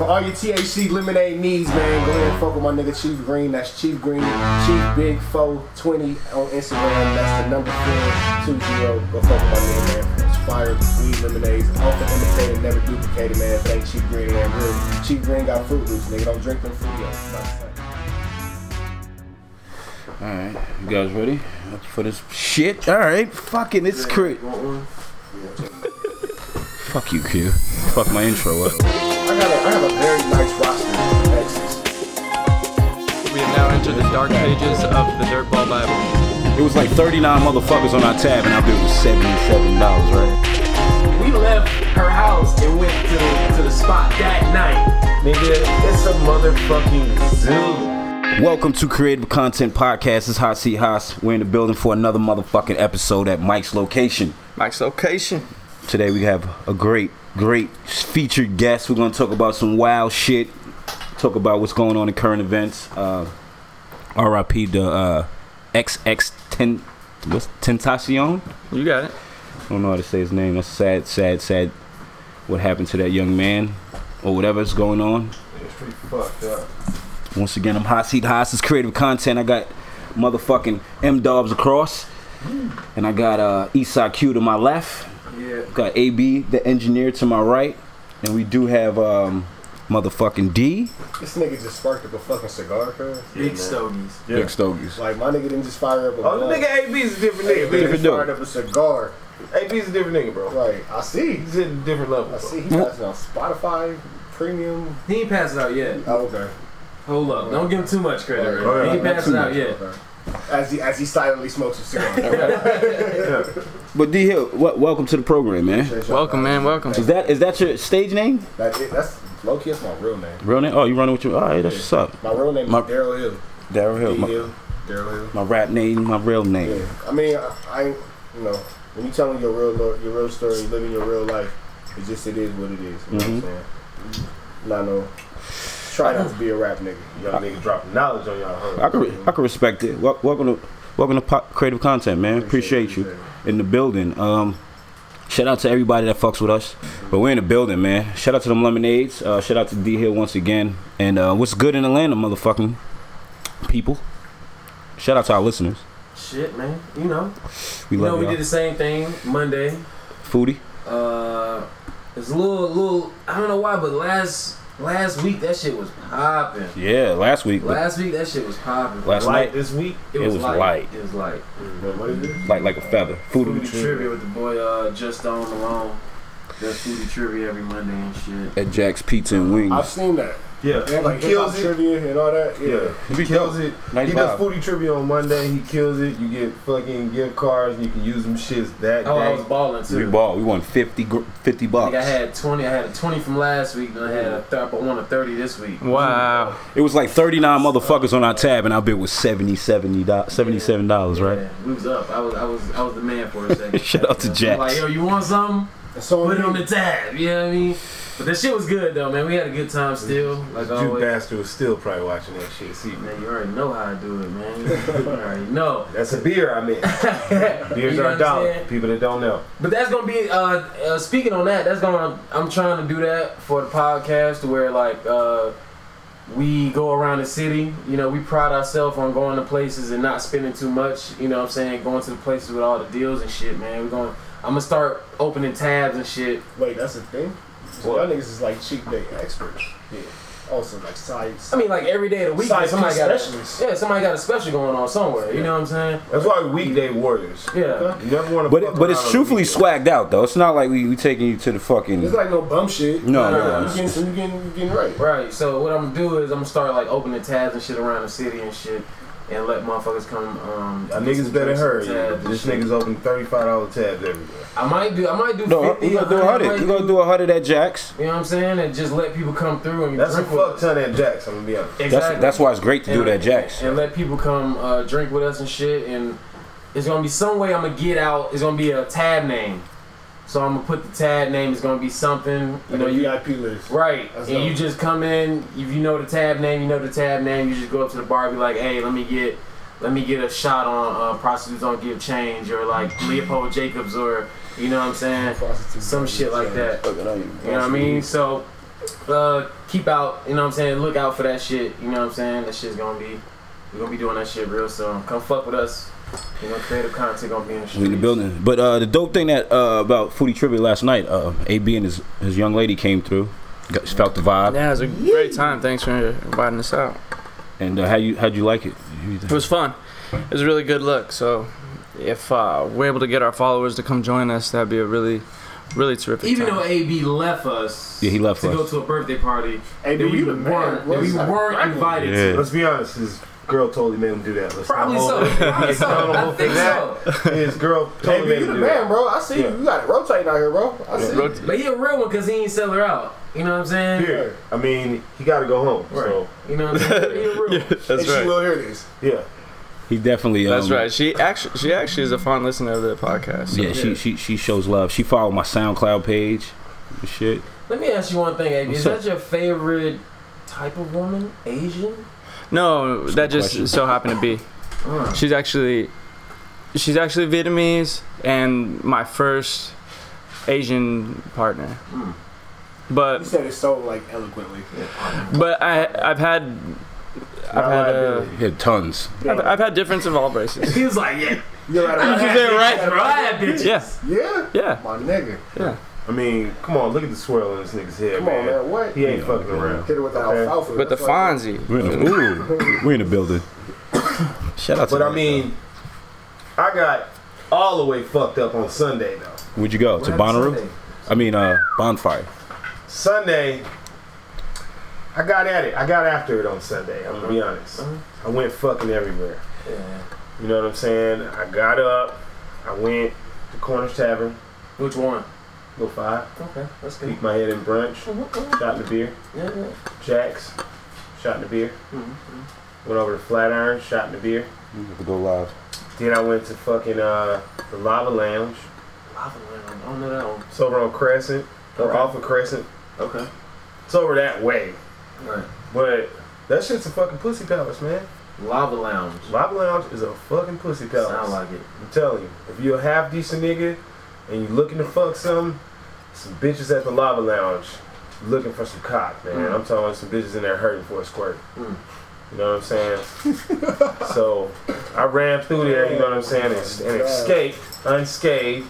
For all your THC lemonade needs, man, go ahead and fuck with my nigga Chief Green. That's Chief Green, Chief Big Foe 20 on Instagram. That's the number 420. Go fuck with my nigga, man. It's fire weed lemonades. Ultra imitated, never duplicated, man. Thank Chief Green and real. Chief Green got fruit loops, nigga. Don't drink them fruit yo. Alright, you guys ready for this shit? Alright, fucking it's crazy. Fuck you, Q. Fuck my intro up. I got a, I have a very nice roster of exes. We have now entered the dark pages of the Dirtball Bible. It was like 39 motherfuckers on our tab, and our bill was $77, right? We left her house and went to the, to the spot that night. Nigga, it's a motherfucking zoo. Welcome to Creative Content Podcast. It's Hot Seat Haas. We're in the building for another motherfucking episode at Mike's location. Mike's location. Today we have a great, great featured guest. We're gonna talk about some wild shit. Talk about what's going on in current events. Uh, R.I.P. the uh, XX Ten, what's Tentacion? You got it. I don't know how to say his name. That's sad, sad, sad. What happened to that young man, or whatever's going on. It's pretty fucked up. Once again, I'm Hot Seat Haas. It's creative content. I got motherfucking M Dubs across, and I got uh, Eastside Q to my left. Yeah. Got AB, the engineer, to my right, and we do have um, motherfucking D, This nigga just sparked up a fucking cigar, cuz. Big stogies. Big Stogies. Like, my nigga didn't just fire up a Oh, the blunt. nigga AB's a different Nigga nigga, just Different dude. fired up a cigar. man. AB's a different nigga, bro. Right, I see. He's at a different level. I bro. see. He got it on Spotify Premium. He ain't passed out yet. Oh, okay. Hold up. Don't give him too much credit. Right, Right? right, He ain't Not passed out much, yet. okay. As he as he silently smokes a cigar. But D Hill, wel- welcome to the program, man. Welcome, man. Welcome. Is that is that your stage name? That, it, that's low key. That's my real name. Real name? Oh, you running with your? All right, that's what's up. My real name is Daryl Hill. Daryl Hill, D my, Hill. Daryl Hill. my rap name, my real name. Yeah. I mean, I, I you know, when you telling your real your real story, living your real life, it just it is what it is. You know Mhm. what I'm saying? Not no. Try not to be a rap nigga. Y'all niggas dropping knowledge on y'all. Huh? I can re- I can respect it. Wel- Welcome to welcome to po- creative content, man. Appreciate you in the building. Um, shout out to everybody that fucks with us. But we're in the building, man. Shout out to them lemonades. Uh, shout out to D Hill once again. And uh, what's good in Atlanta, motherfucking people. Shout out to our listeners. Shit, man. You know. We you know, we y'all. did the same thing Monday. Foodie. Uh, it's a little, little. I don't know why, but last last week that shit was popping. Yeah, last week. But Last week that shit was popping. last Light night, this week. it it was, was light. light. It was light. What is it? like like a feather. Foodie. Foodie trivia with the boy uh, Justin Malone. Does foodie trivia every Monday and shit. At Jack's Pizza and Wings. I've seen that. Yeah, They have like he kills it. trivia and all that. Yeah, Yeah. he kills it. He 95. does foodie trivia on Monday. He kills it. You get fucking gift cards. and You can use them shits that Oh, I was balling too. We ball. We won 50, gr- 50 I bucks. think I had 20. I had a 20 from last week, and I had a th- I won a 30 this week. Wow. It was like 39 motherfuckers on our tab, and our bid was 70 $70, $77, right? Yeah, we was up. I was, I was, I was the man for a second. Shout out to I'm Like, yo, you want something? Put it on the tab. You know what I mean? But that shit was good though, man. We had a good time still. Like Juke always. bastard was still probably watching that shit. See, Man, you already know how I do it, man. You already know. that's a beer. I mean, beers You know are what a I'm dollar. People that don't know. But that's gonna be uh, uh speaking on that, that's gonna I'm trying to do that for the podcast to where like uh we go around the city, you know, we pride ourselves on going to places and not spending too much, you know what I'm saying, going to the places with all the deals and shit, man. We're going I'm gonna start opening tabs and shit. Wait, that's a thing. So What? y'all niggas is like cheap day experts. Yeah. Also like sites. I mean like every day of the week Side somebody got specialists. a, Yeah, somebody got a special going on somewhere, you know what I'm saying? That's why we weekday warriors. Yeah. You never want to. But it, but it's truthfully swagged out though. It's not like we, we taking you to the fucking. It's like no bum shit. No, no, You no. getting, you getting, you getting right. Right. So what I'm gonna do is I'm gonna start like opening tabs and shit around the city and shit, and let motherfuckers come. Um, Y'all niggas better hurry. and This nigga's open thirty-five dollar tabs everywhere. I might do. I might do. no, 50, you gonna do a 100, I hundred. You gonna do a hundred at Jack's. You know what I'm saying? And just let people come through and That's a drink with fuck us. ton at Jacks. I'm gonna be honest. Exactly. That's that's why it's great to do And- it at Jack's. And let people come uh, drink with us and shit. And it's gonna be some way I'm gonna get out. It's gonna be a tab name. So I'm gonna put the tab name. It's gonna be something. You know, you VIP list. Right. That's and you just come in, if you know the tab name, you know the tab name, you just go up to the bar and be like, hey, let me get let me get a shot on uh, prostitutes don't give change or like Leopold Jacobs or you know what I'm saying? Prostitutes. Some shit like that. You know what I mean? So uh, keep out. You know what I'm saying? Look out for that shit. You know what I'm saying? That shit's gonna be. We're gonna be doing that shit real soon. Come fuck with us. You know, creative content gonna be in the streets. in the building. But uh, the dope thing that uh, about Foodie Trivia last night, uh, AB and his his young lady came through, got, felt the vibe, Yeah, it was a great time. Thanks for inviting us out. and uh, how you how'd you like it? It was fun. It was a really good look. So if uh, we're able to get our followers to come join us, that'd be a really, really terrific Even time. though AB left us. Yeah, he left to us. go to a birthday party AB, that we you the man. weren't we weren't invited Yeah. Let's be honest, his girl totally made him do that. Let's Probably so. hold it. Probably so. not I a think that. so. His girl Hey, totally you made the him do man, that. bro. I see Yeah. you. You got it rotating out here, bro. I see. Rot- But he a real one because he ain't sell her out. You know what I'm saying? Here, I mean, he got to go home. So You know what I'm saying? He a real one. That's and she will hear this. yeah, He definitely. Um, That's right. She actually, she actually is a fun listener of the podcast. so- Yeah, she she she shows love. She followed my SoundCloud page. Shit. Let me ask you one thing, AB. Is up? that your favorite type of woman? Asian? No, that just question. so happened to be. She's actually, she's actually Vietnamese and my first Asian partner. Mm. You said it so like eloquently. but I I've had I've had uh, Yeah, tons. I've, I've had difference of all races. he was like, yeah. You're right. I about had that. bitches, bro. I had bitches. Yeah, Yeah. yeah, My nigga. yeah. I mean, come on, look at the swirl in this nigga's head, Come on, man. man. What? He ain't fucking around. Hit it with the Okay. alfalfa. With the Fonzie. We're in the ooh, we're in the building. Shout out to. But I that, mean, I got all the way fucked up on Sunday though. though. where'd you go to Bonnaroo? I mean, uh, Bonfire. Sunday, I got at it. I got after it on Sunday. I'm gonna be honest. I went fucking everywhere. Yeah. You know what I'm saying? I got up. I went to Corners Tavern. Which one? Go five. Okay, that's good. Peeked my head in brunch. Shot in the beer. Yeah, yeah. Jack's. Shot in the beer. Mm-hmm. Went over to Flatiron. Shot in the beer. You have to go live. Then I went to fucking uh, the Lava Lounge. Lava Lounge. I don't know that one. It's over on Crescent. Or Okay. off of Crescent. Okay. It's over that way. Right. But that shit's a fucking pussy palace, man. Lava Lounge. Lava Lounge is a fucking pussy palace. Sound like it. I'm telling you, if you're a half decent nigga and you looking to fuck some, some bitches at the Lava Lounge looking for some cock, man. Mm. I'm talking some bitches in there hurting for a squirt. Mm. You know what I'm saying? so I ran through there, you know what I'm saying, and, and escaped unscathed.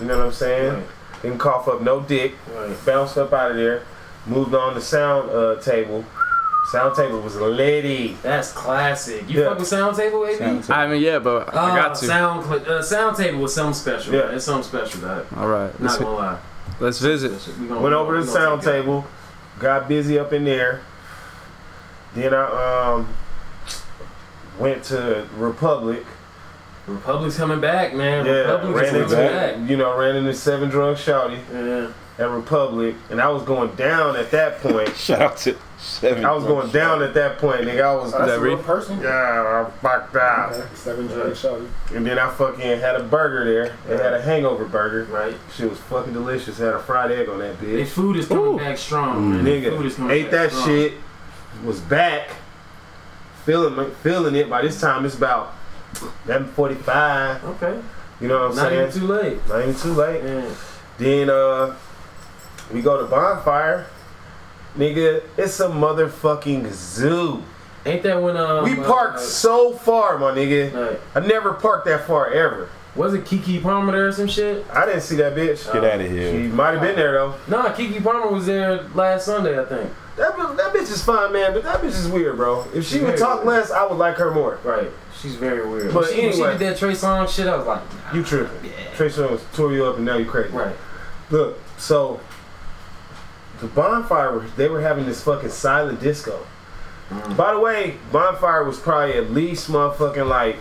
You know what I'm saying? Right. Didn't cough up no dick. Right. Bounced up out of there. Moved on to sound uh, table. Sound table was a lady. That's classic. You Yeah. fuck with Sound Table, AB? Sound I mean, yeah, but I Uh, got to. Sound, uh, sound Table was something special. Yeah. It's something special, dog. All right, let's, Not gonna lie. Let's visit. We gonna- Went over we to the sound table, got busy up in there. Then I um went to Republic. Republic's coming back, man. Yeah, Republic ran coming into back. you know ran into Seven Drake Shawty Yeah. at Republic, and I was going down at that point. Shout out to Seven. I was going down at that point, nigga. I was Oh, that's that a real real? person. yeah, I fucked out. Okay. Seven Drake Shawty. And then I fucking had a burger there. They had a hangover burger. Right. She was fucking delicious. Had a fried egg on that Their bitch. food is coming Ooh. back strong, man. Their food is Nigga, coming ate back that strong. shit. Was back. Feeling feeling it. By this time it's about 11:45. Okay. You know what I'm Not saying? even too late. Not even too late. Yeah. Then uh, we go to bonfire. Nigga, it's a motherfucking zoo. Ain't that when um we parked uh, so far, my nigga. like, I never parked that far ever. was it Keke Palmer there or some shit? I didn't see that bitch. Get out of here. She might have been there though. Nah, Keke Palmer was there last Sunday, I think. That, that bitch is fine, man, but that bitch is weird, bro. If she She's would talk weird. less, I would like her more. Right. She's very weird. But she, when anyway. she did that Trey Songz shit, I was like, You tripping. yeah. Trey Songz tore you up and now you crazy. Right. Look, so the bonfire, was- they were having this fucking silent disco. Mm. By the way, bonfire was probably at least motherfucking like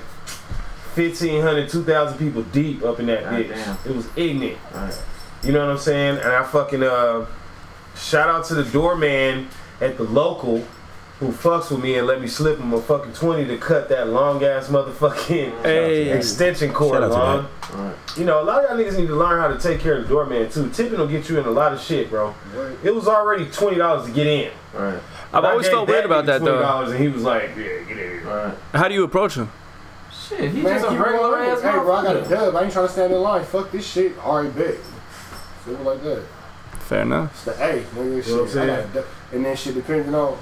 1,500, 2,000 people deep up in that God bitch. damn. It was ignorant. Right. You know what I'm saying? And I fucking uh shout out to the doorman at the local who fucks with me and let me slip him a fucking 20 to cut that long ass motherfucking Hey. extension cord Shout out to long. Right. You know, a lot of y'all niggas need to learn how to take care of the doorman too. Tipping will get you in a lot of shit, bro. It was already twenty dollars to get in. Right. I've always felt weird about that Twenty though. dollars, and he was like, "Yeah, get in." here." Right. How do you approach him? Shit, he Man, just a regular rolling. ass Hey, bro, I got a dub. I ain't trying to stand in line. Fuck this shit. Alright, bet. Simple like that. Fair enough. It's the hey, nigga, You know what I'm shit. I saying? gotta- And then shit depending on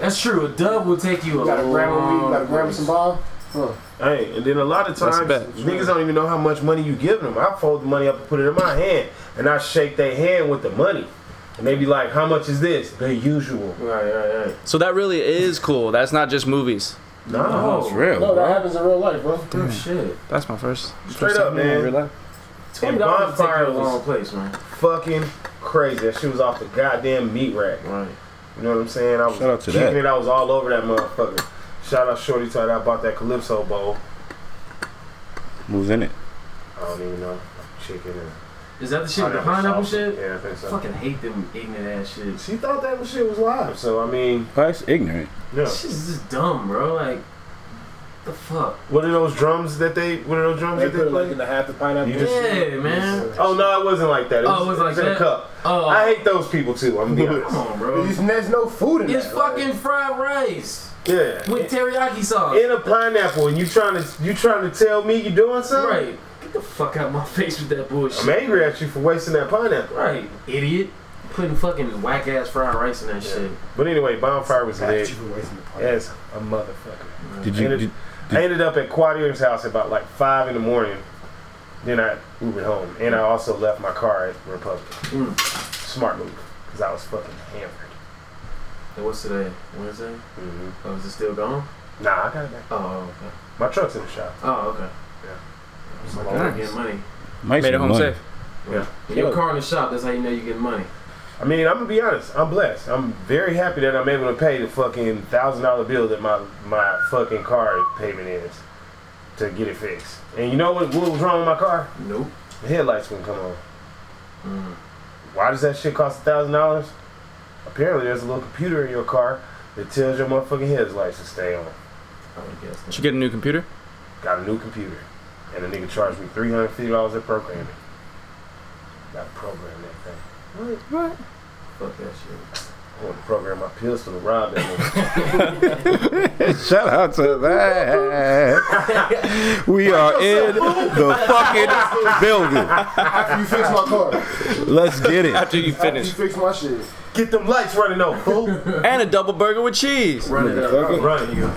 That's true. A dub will take you a you gotta grab me, you gotta grab me some ball. Huh. Hey, and then a lot of times niggas don't even know how much money you give them. I fold the money up and put it in my hand, and I shake their hand with the money, and they be like, "How much is this?" The usual. Right, right, right. So that really is cool. That's not just movies. No, It's real. No, that bro. happens in real life, bro. Oh hmm. shit. That's my first. Straight first up, time hearing man. real life. Twenty And dollars will take you bonfire a long was place, man. fucking crazy. That shit was off the goddamn meat rack. Right. You know what I'm saying? I was Shout out to kicking that. it. I was all over that motherfucker. Shout out Shorty Tide. I bought that Calypso bowl. Who's in it? I don't even know. Chicken and Is that the shit with the pineapple pineapple shit? Yeah, I think I so. fucking hate them ignorant ass shit. She thought that shit was live. So I mean, Oh, that's ignorant. yeah. This shit is just dumb, bro. Like, the fuck? What are those drums that they? What are those drums They that put they it like play? in the half the pineapple. You just- Yeah, man. Oh no, it wasn't like that. It Oh, was, it was like in a that? cup. Oh, I hate those people too. I'm gonna be come honest. on, bro. There's, there's no food in it. It's that. like- fucking fried rice Yeah. with teriyaki sauce. In a pineapple, and you trying to you trying to tell me you're doing something? Right. Get the fuck out my face with that bullshit. I'm angry at you for wasting that pineapple. Right, idiot. Putting fucking whack ass fried rice in that Yeah. shit. But anyway, bonfire was Got lit. you for wasting the pineapple. As a motherfucker. Did you? And it- Did, I ended up at Quadier's house about like five in the morning. Then I Ubered home, and I also left my car at Republic. Mm. Smart move, because I was fucking hammered. And what's today? Wednesday? hmm Oh, is it still gone? Nah, I got it back. Oh, okay. My truck's in the shop. Oh, okay. Yeah. So Nice. I'm getting money. Made it home money. safe. Yeah. When your car in the shop, that's how you know you're getting money. I mean, I'm gonna be honest. I'm blessed. I'm very happy that I'm able to pay the fucking thousand dollar bill that my my fucking car payment is to get it fixed. And you know what? What was wrong with my car? Nope. The headlights wouldn't come on. Mm. Why does that shit cost a thousand dollars? Apparently, there's a little computer in your car that tells your motherfucking headlights to stay on. I would guess. Did you get a new computer? Got a new computer, and the nigga charged me three hundred fifty dollars at programming. Got to program that thing. Fuck that shit. I want to program my pistol to rob that nigga. Shout out to that. we are in the fucking building. After you fix my car. Let's get it. After you After you finish. fix my shit. Get them lights running though, fool. And a double burger with cheese. Run it up. Run. There you.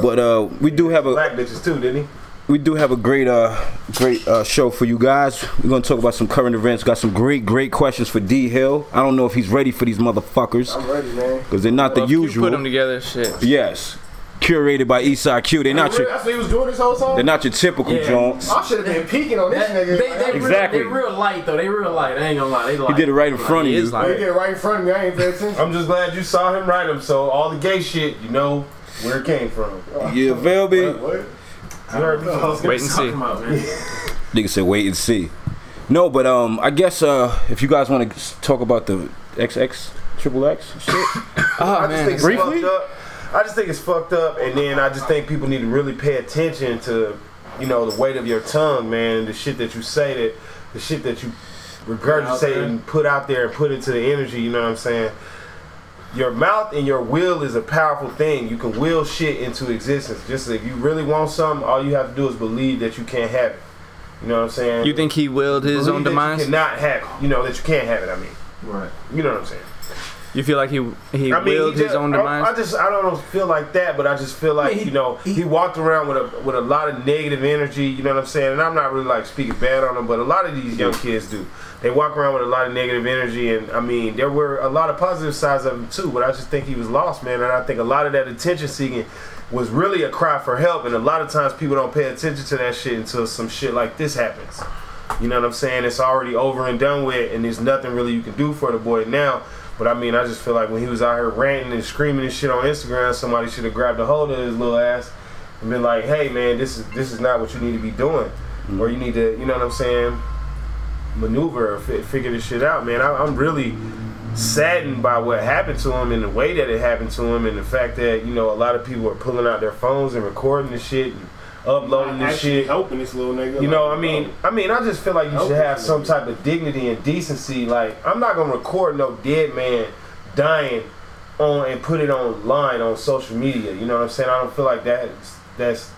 But uh, we do have a Black bitches too, didn't he? We do have a great uh great uh show for you guys. We're gonna talk about some current events. Got some great great questions for D Hill. I don't know if he's ready for these motherfuckers I'm ready, man. because they're not Well, the if you Put them usual. together, shit. Yes, curated by Eastside Q. They're not your That's what he was doing this whole time? they're not your typical Yeah. joints. I should have been peeking on this That, nigga. they, like, they, Exactly. real, they real light though. They real light. I ain't gonna lie. They light. He did it right in front of He you. is They did it right in front of me. I ain't pay attention. I'm just glad you saw him write them, so all the gay shit, you know where it came from. You feel me? What? You heard me? Wait and see. Talking about, man. Nigga said wait and see. No, but um, I guess uh, if you guys want to talk about the XX Triple X shit, Oh I just man. think it's Briefly? fucked up. I just think it's fucked up, and then I just think people need to really pay attention to, you know, the weight of your tongue, man. The shit that you say, that the shit that you out regurgitate and put out there and put into the energy. You know what I'm saying? Your mouth and your will is a powerful thing. You can will shit into existence. Just if you really want something, all you have to do is believe that you can't have it. You know what I'm saying? You think he willed his Believe own that demise? You cannot have it. You know that you can't have it. I mean, Right. you know what I'm saying? You feel like he he I mean, willed he his own I- demise? I, just, I don't feel like that, but I just feel like Yeah, he- you know, he, he- walked around with a with a lot of negative energy. You know what I'm saying? And I'm not really like speaking bad on him, but a lot of these young kids do. They walk around with a lot of negative energy, and I mean, there were a lot of positive sides of him too. But I just think he was lost, man. And I think a lot of that attention seeking was really a cry for help. And a lot of times people don't pay attention to that shit until some shit like this happens. You know what I'm saying? It's already over and done with, and there's nothing really you can do for the boy now. But I mean, I just feel like when he was out here ranting and screaming and shit on Instagram, somebody should have grabbed a hold of his little ass and been like, "Hey, man, this is this is not what you need to be doing, or you need to, you know what I'm saying, maneuver or fi- figure this shit out, man." I, I'm really saddened by what happened to him and the way that it happened to him, and the fact that you know a lot of people are pulling out their phones and recording this shit and uploading this shit. helping this little nigga. You know, like, I mean, I mean, I just feel like you should have some nigga. type of dignity and decency. Like, I'm not gonna record no dead man dying on and put it online on social media. You know what I'm saying? I don't feel like that's that's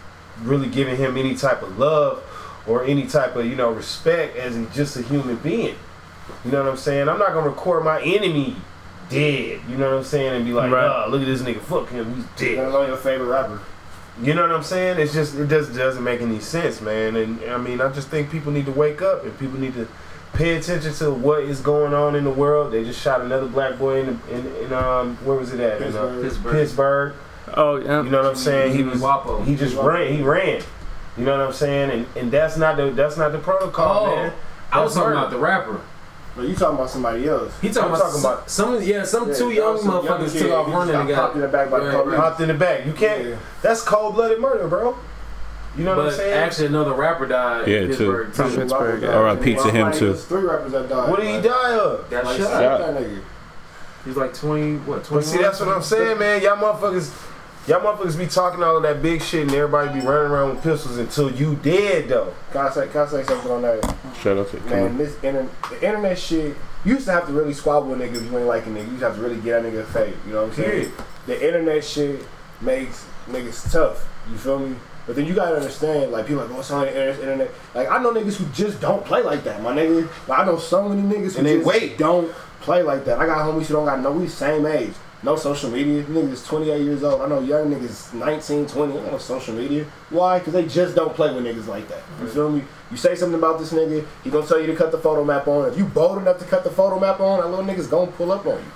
really giving him any type of love or any type of you know respect as a, just a human being. You know what I'm saying? I'm not gonna record my enemy dead. You know what I'm saying? And be like, Right. oh, look at this nigga, fuck him, he's Let dead. alone your favorite rapper. You know what I'm saying? It's just it just doesn't make any sense, man. And I mean, I just think people need to wake up and people need to pay attention to what is going on in the world. They just shot another black boy in in, in um where was it at? In, uh, Pittsburgh. Pittsburgh. Pittsburgh. Oh yeah. You know what I'm saying? He was Wapo. he just ran. He ran. You know what I'm saying? And and that's not the that's not the protocol, Oh, man. I was talking murder. about the rapper. But you talking about somebody else. He talking I'm about, talking some, about- some yeah some Yeah, two young some motherfuckers kid, took off running and got popped in the back by the Right, police. Hopped in the back. You can't. Yeah. That's cold blooded murder, bro. You know what I'm saying? actually, another rapper died Yeah, in too. Pittsburgh From too. Pittsburgh, yeah. R.I.P. to him, too. Three rappers that died. what did he die of? Got Like, shot. shot that nigga. He's like twenty, what? Twenty. see, that's what I'm saying, man. Y'all motherfuckers, y'all motherfuckers be talking all of that big shit, and everybody be running around with pistols until you dead, though. Can I say, can I say something on that? Shout out to Man, this inter- the internet shit, you used to have to really squabble with niggas if you ain't like a nigga. You used to have to really get that nigga fake. You know what I'm saying? Period. The internet shit makes niggas tough. You feel me? But then you gotta understand, like people like, oh, it's on the internet, internet. Like I know niggas who just don't play like that, my nigga. Like, I know so many niggas who And they just wait. don't play like that. I got homies who don't got no, we same age. No social media. Niggas 28 years old. I know young niggas 19, 20. They no social media. Why? Because they just don't play with niggas like that. You feel me? You say something about this nigga, he gonna tell you to cut the photo map on. If you bold enough to cut the photo map on, that little nigga's gonna pull up on you.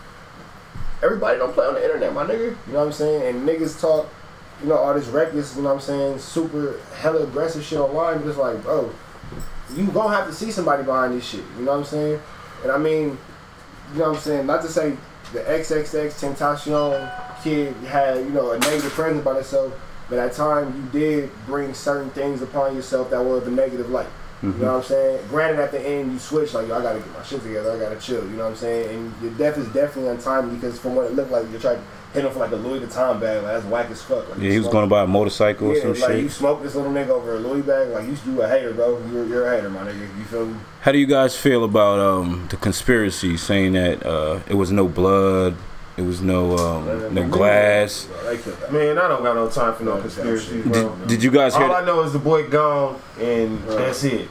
Everybody don't play on the internet, my nigga. You know what I'm saying? And niggas talk, you know, all this reckless, you know what I'm saying, super hella aggressive shit online, but it's like, bro, you gonna have to see somebody behind this shit. You know what I'm saying? And I mean, you know what I'm saying? Not to say the XXX Tentacion kid had, you know, a negative presence about himself, but at times you did bring certain things upon yourself that were of a negative light. You know what I'm saying? Granted, at the end you switch like, Yo, I gotta get my shit together. I gotta chill. You know what I'm saying? And your death is definitely untimely because from what it looked like, you tried to hit him for like a Louis Vuitton bag. Like that's whack as fuck. Like, Yeah, he was going to buy a motorcycle or Yeah, some like you shit. smoked this little nigga over a Louis bag. Like you, you a hater, bro. You're, you're a hater, my nigga. You feel me? How do you guys feel about um, the conspiracy saying that uh, it was no blood, it was no um, no glass? Man, I don't got no time for no conspiracy, bro. Did, did you guys hear? All I know is the boy gone, and that's it.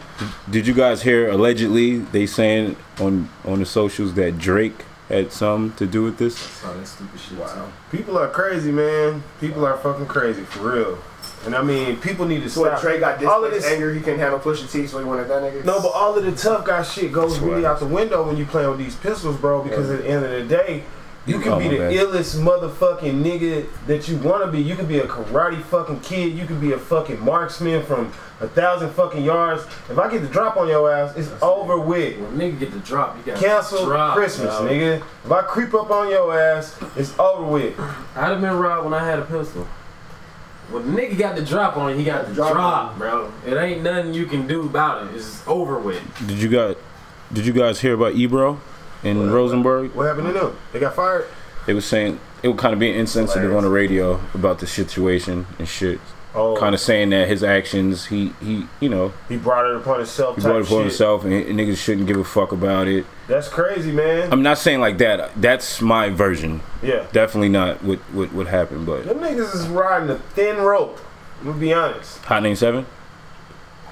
Did you guys hear? Allegedly, they saying on on the socials that Drake had something to do with this. Stupid shit. Wow. People are crazy, man. People are fucking crazy for real. And I mean, people need to So when stop. Trey got all of this this. anger, he couldn't handle Pusha T, so he wanted that nigga. No, but all of the tough guy shit goes really out the window when you play with these pistols, bro. Because at the end of the day, you can Oh, be the man. illest motherfucking nigga that you want to be. You could be a karate fucking kid. You could be a fucking marksman from a thousand fucking yards. If I get the drop on your ass, it's over with. When nigga get the drop, you got Cancel drop, Christmas, dog. nigga. If I creep up on your ass, it's over with. I'd have been robbed when I had a pistol. When the nigga got the drop on it, he got the Drop drop, bro. It ain't nothing you can do about it. It's over with. Did you guys Did you guys hear about Ebro in Rosenberg? What happened to them? They got fired. They was saying it was kind of being insensitive on the radio about the situation and shit. Oh, Kind of saying that his actions, he he, you know, he brought it upon himself. he brought it for shit. himself, and, and niggas shouldn't give a fuck about it. That's crazy, man. I'm not saying like that. That's my version. yeah. Definitely not what what, what happened. But Them niggas is riding a thin rope. I'm gonna be honest. Hot Name Seven.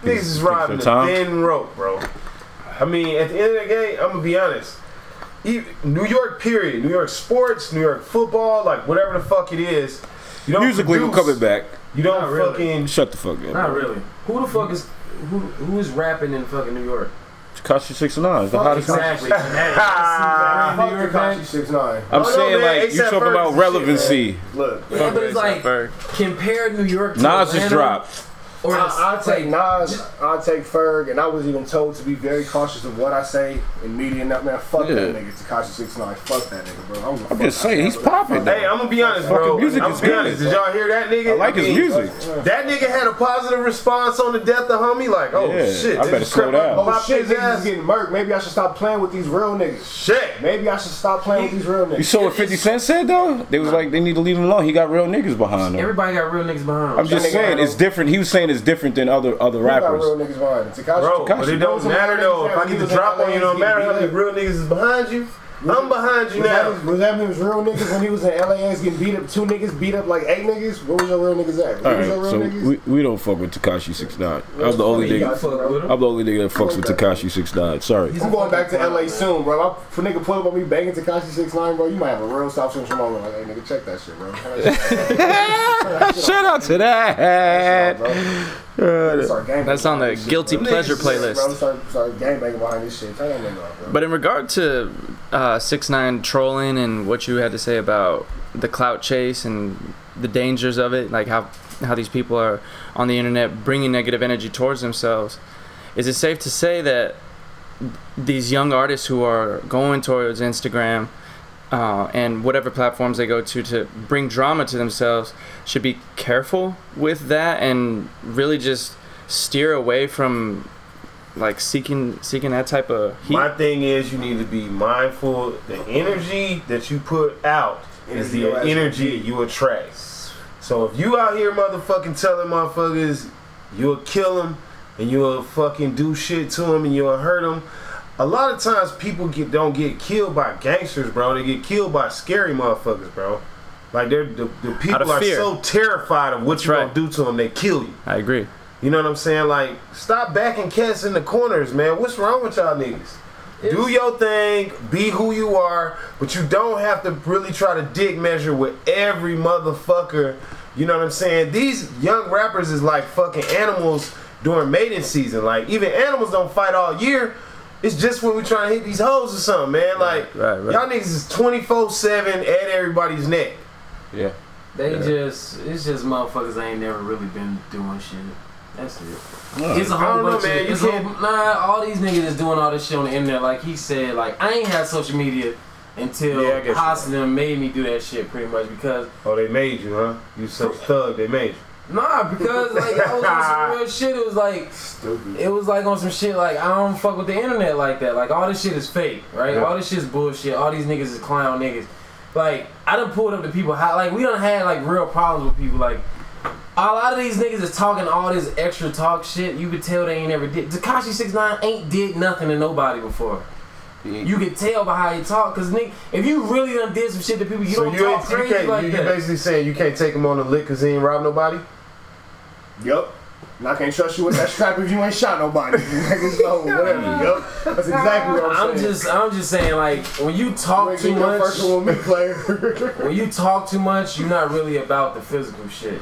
Niggas is riding a thin rope, bro. I mean, at the end of the day, I'm gonna be honest. E- New York, period. New York sports, New York football, like whatever the fuck it is. You don't Musically, we're produce, coming back. You don't Not really. fucking. Shut the fuck up. Not really. Who the fuck is who? Who is rapping in fucking New York? Tekashi Six Nine is the hottest. Exactly. Ah, Fuck New York 69. I'm Oh, no, saying man, like you A$AP talking about is shit, relevancy. Look, Yeah, but it's like Ferg. compare New York to Nas just dropped. Or I, I'll take Nas, I'll take Ferg, and I was even told to be very cautious of what I say in media. And that man, fuck Yeah. that nigga, Tekashi 69. Fuck that nigga, bro. I'm, I'm just saying he's popping. Hey, I'm gonna be honest, Fucking bro. music I'm is good. honest. Did y'all hear that nigga? I like his mean, music. That nigga had a positive response on the death of homie. Like, oh Yeah, shit, I they better just slow crept down. and Oh shit, his niggas ass. is getting murked. Maybe I should stop playing with these real niggas. Shit. Maybe I should stop playing with these real niggas. You saw what 50 Cent said though? They was like they need to leave him alone. He got real niggas behind him. everybody got real niggas behind. Him. I'm just saying it's different. He was saying it's different than other other Who rappers. real niggas behind him? Tekashi. Bro, but it don't matter though. If I get the drop on you, LA, don't matter how many real niggas is behind you. I'm behind you Was that, now. his, was that his real niggas when he was in LAX getting beat up? Two niggas beat up like eight niggas. Where was your real niggas at? All Where was real so niggas? we, we don't fuck with Tekashi Six Nine. I'm the only nigga. got fucked with him. I'm the only nigga that fucks with Tekashi Six Nine. Sorry. I'm going back to LA soon, bro. If a nigga pull up on me banging Tekashi Six Nine, bro, you might have a real South Central moment. Like, hey, nigga, check that shit, bro. Shout out to that. That's on the guilty pleasure playlist. Bro, start, start this shit. Turn that nigga off. But in regard to uh, six nine trolling and what you had to say about the clout chase and the dangers of it, like how how these people are on the internet bringing negative energy towards themselves, is it safe to say that these young artists who are going towards Instagram uh, and whatever platforms they go to to bring drama to themselves should be careful with that and really just steer away from like seeking seeking that type of heat. My thing is, you need to be mindful. The energy that you put out is the as energy you attract. So if you out here motherfucking telling motherfuckers you'll kill them and you'll fucking do shit to them and you'll hurt them, a lot of times people get don't get killed by gangsters, bro. They get killed by scary motherfuckers, bro. Like they're the, the people are fear. so terrified of what That's you're right. gonna do to them, they kill you. I agree. You know what I'm saying? Like, stop backing cats in the corners, man. What's wrong with y'all niggas? Do your thing, be who you are, but you don't have to really try to dick measure with every motherfucker. You know what I'm saying? These young rappers is like fucking animals during mating season. Like, even animals don't fight all year. It's just when we trying to hit these hoes or something, man. Like, right, right. y'all niggas is 24 7 at everybody's neck. Yeah. They just, it's just motherfuckers ain't never really been doing shit. That's it. It's a whole don't know, bunch man. of, You it's a can't- whole, nah, all these niggas is doing all this shit on the internet. Like he said, like, I ain't had social media until Yeah, I guess Haas and them made me do that shit pretty much because, Oh, they made you, huh? You such thug, they made you. nah, because like I was on some real shit. It was like, Stupid. it was like on some shit like I don't fuck with the internet like that. Like all this shit is fake, right? Yeah. All this shit is bullshit. All these niggas is clown niggas. Like I done pulled up to people how like we done had like real problems with people. Like a lot of these niggas is talking all this extra talk shit. You could tell they ain't ever did. Tekashi 69 ain't did nothing to nobody before. You could tell by how he talk, cause nigga, if you really done did some shit to people, you so don't you talk ain't, you crazy like you, you that. basically saying you can't take him on the lick because he ain't robbed nobody? Yup. And I can't trust you with that strap if you ain't shot nobody. Niggas know, whatever. Yup. That's exactly what I'm, saying. I'm saying. just, I'm just saying, like when you You talk ain't too getting much, first one with me, player. when you talk too much, you're not really about the physical shit.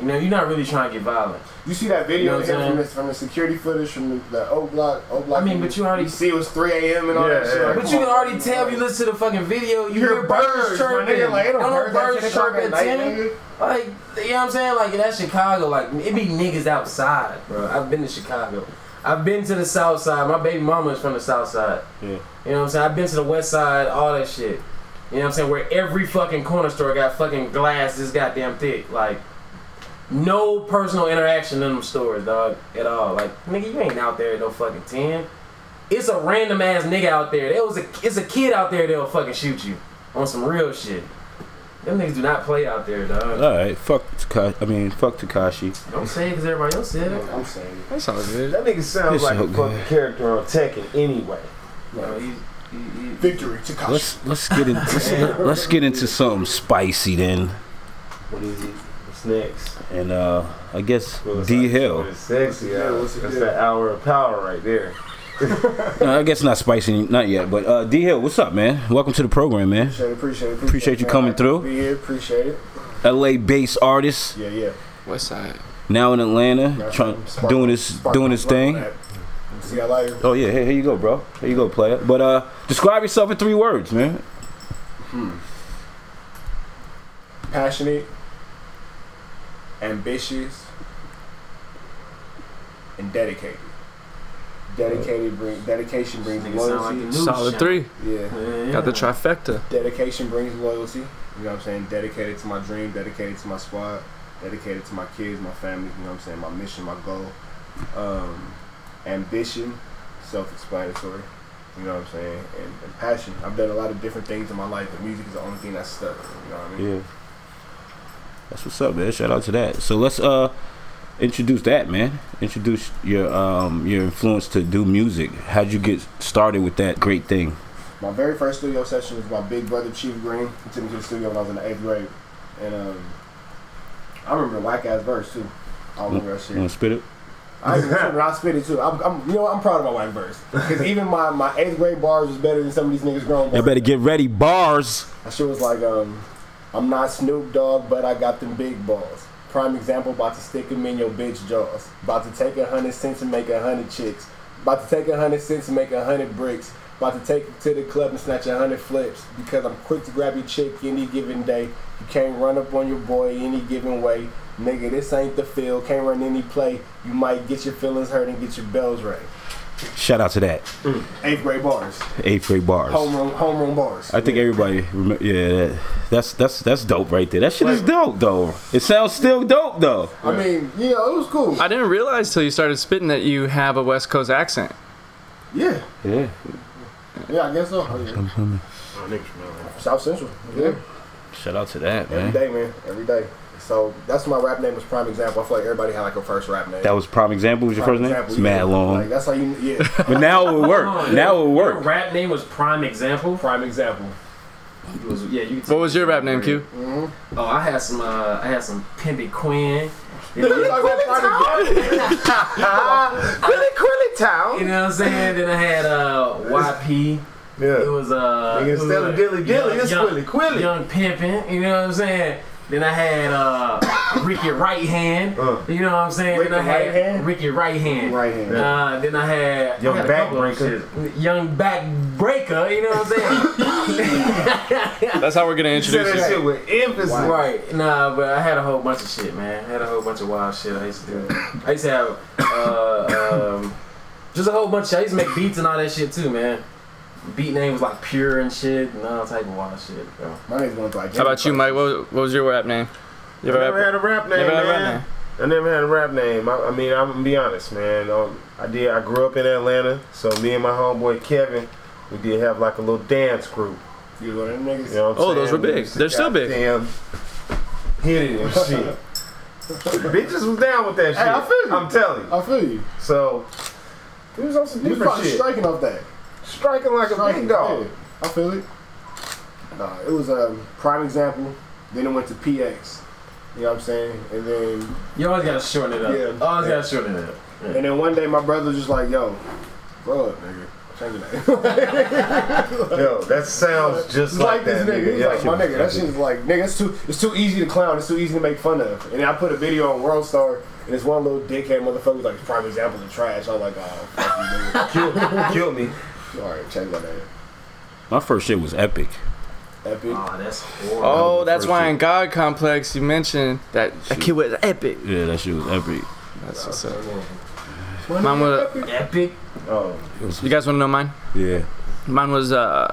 You know, you're not really trying to get violent. you see that video You know again from, the, from the security footage from the, the O block? O block. I mean, but you already- You see, it was 3 a.m. and all that Yeah, shit. yeah. Like, But come you can on, already man. tell if you listen to the fucking video, you, You hear hear birds, birds chirping. nigga. Like, Don't birds birds o'clock chirp at at night, 10. nigga. Like, you know what I'm saying? Like, that's Chicago. Like, it be niggas outside, bro. I've been to Chicago. I've been to the south side. My baby mama is from the south side. Yeah. You know what I'm saying? I've been to the west side, all that shit. You know what I'm saying? Where every fucking corner store got fucking glass this goddamn thick. Like, no personal interaction in them stores, dog, at all. Like, nigga, you ain't out there at no fucking 10. It's a random ass nigga out there. There was a, it's a kid out there that'll fucking shoot you on some real shit. Them niggas do not play out there, dog. All right. Fuck Tekashi. I mean, fuck Tekashi. Don't say it because everybody else said it. I'm saying it. That sounds good. That nigga sounds It's like so a fucking character on Tekken anyway. You know, he, he, he, Victory, Tekashi. Let's let's get in, let's, let's get into something spicy then. What is it? What's next? And uh, I guess Well, D like- Hill. It's sexy. Yeah, what's That's do? that hour of power right there. No, I guess not spicy, not yet. But uh, D Hill, what's up, man? Welcome to the program, man. Appreciate it, appreciate it. Appreciate you man. coming through. Be here, appreciate it. LA based artist, Yeah, yeah. West Side. now in Atlanta, That's trying spark- doing his spark doing my his thing. on. See, I like. Oh yeah, hey, here you go, bro. Here you go, player. But uh, describe yourself in three words, man. Hmm. Passionate, ambitious, and dedicated. Dedicated bring dedication brings nigga sound like loyalty. Solid shit. three. yeah. Yeah. Got the trifecta. Dedication brings loyalty. You know what I'm saying? Dedicated to my dream, dedicated to my squad, dedicated to my kids, my family, you know what I'm saying? My mission, my goal. Um, ambition, self explanatory. You know what I'm saying? And, and passion. I've done a lot of different things in my life, but music is the only thing that's stuck. You know what I mean? Yeah. That's what's up, man. Shout out to that. So let's uh introduce that, man. Introduce your um your influence to do music. How'd you get started with that great thing? My very first studio session was my big brother Chief Green. He took me to the studio when I was in the eighth grade, and um, I remember the whack ass verse too. I remember that shit. To spit it? I I spit it too. I'm, I'm, you know. I'm proud of my whack verse because even my, my eighth grade bars was better than some of these niggas grown. You bars. better get ready. Bars. That shit was like, um, I'm not Snoop Dogg, but I got them big balls. Prime example, about to stick 'em in your bitch jaws. About to take a hundred cents and make a hundred chicks. About to take a hundred cents and make a hundred bricks. About to take to the club and snatch a hundred flips. Because I'm quick to grab your chick any given day. You can't run up on your boy any given way. Nigga, this ain't the field. Can't run any play. You might get your feelings hurt and get your bells rang. Shout out to that. Mm. Eighth grade bars. Eighth grade bars. Homeroom, homeroom bars. I think everybody, remember, yeah, that, that's that's that's dope right there. That shit is dope though. It sounds still dope though. I mean, yeah, it was cool. I didn't realize till you started spitting that you have a West Coast accent. Yeah, Yeah. yeah, I guess so. Oh, yeah. Niggas, man. South Central. Yeah. Shout out to that Every man. day, man. Every day. So that's my rap name was prime example. I feel like everybody had like a first rap name. That was prime example. Was your Prime first name? example, It's mad yeah. long, Like that's how you yeah. but now it would work. Oh, now it would your rap name was Prime Example. prime example. It was, yeah, you. What was your rap name, Q? Mm-hmm. Oh, I had some. Uh, I had some Pimpy Quinn. You You know, talk about. Quilly Quilly Town. you know what I'm saying? Then I had uh, YP. It Yeah. was uh. It was, instead of uh, Dilly Dilly, Young- it's Young- Quilly Quilly. Young pimpin', you know what I'm saying? Then I had uh, Ricky Right Hand. Uh. You know what I'm saying? Ricky then I had Right Hand? Ricky Right Hand. Right hand. Uh, then I had Young I had a couple of Backbreaker. Young back breaker. You know what I'm saying? That's how we're gonna You said introduce that you. shit with emphasis. right. Nah, but I had a whole bunch of shit, man. I had a whole bunch of wild shit I used to do. I used to have uh, um, just a whole bunch. Of. I used to make beats and all that shit too, man. Beat name was like Pure and shit and all type of wild shit, bro. My name's going to like. How about you, Mike? What, what was your rap name? You I ever never rap- had a rap name, never had a man. rap name? I never had a rap name. I, I mean, I'm gonna be honest, man. Um, I did. I grew up in Atlanta, so me and my homeboy Kevin, we did have like a little dance group. You one of them niggas? You know what I'm Oh, those were big. We used to They're still big. goddamn Hit it and shit. Bitches was down with that shit. Hey, I feel you. I'm telling you. I feel you. So it was on some You different fucking shit. striking off that. Striking like a big dog. yeah. I feel it. Nah, it was a prime example. Then it went to PX. You know what I'm saying? And then You always gotta shorten it up. Yeah. Always gotta shorten it up. and then one day my brother was just like, yo, grow up, nigga. Change your name. Yo, that sounds just like like, this that nigga. nigga. He's Yeah. like, my nigga, that shit is like, nigga, it's too, it's too easy to clown. It's too easy to make fun of. And then I put a video on World Star, and this one little dickhead motherfucker was like, prime example of trash. I was like, oh, fuck you, nigga. Killed me. All right, check my name. My first shit was epic. Epic. Oh, that's horrible. Oh, that's why shit. in God Complex you mentioned that that kid was epic. Yeah, that shit was epic. That's what's up. My Mine was. Epic. Epic. Oh, You guys want to know mine? yeah. Mine was uh,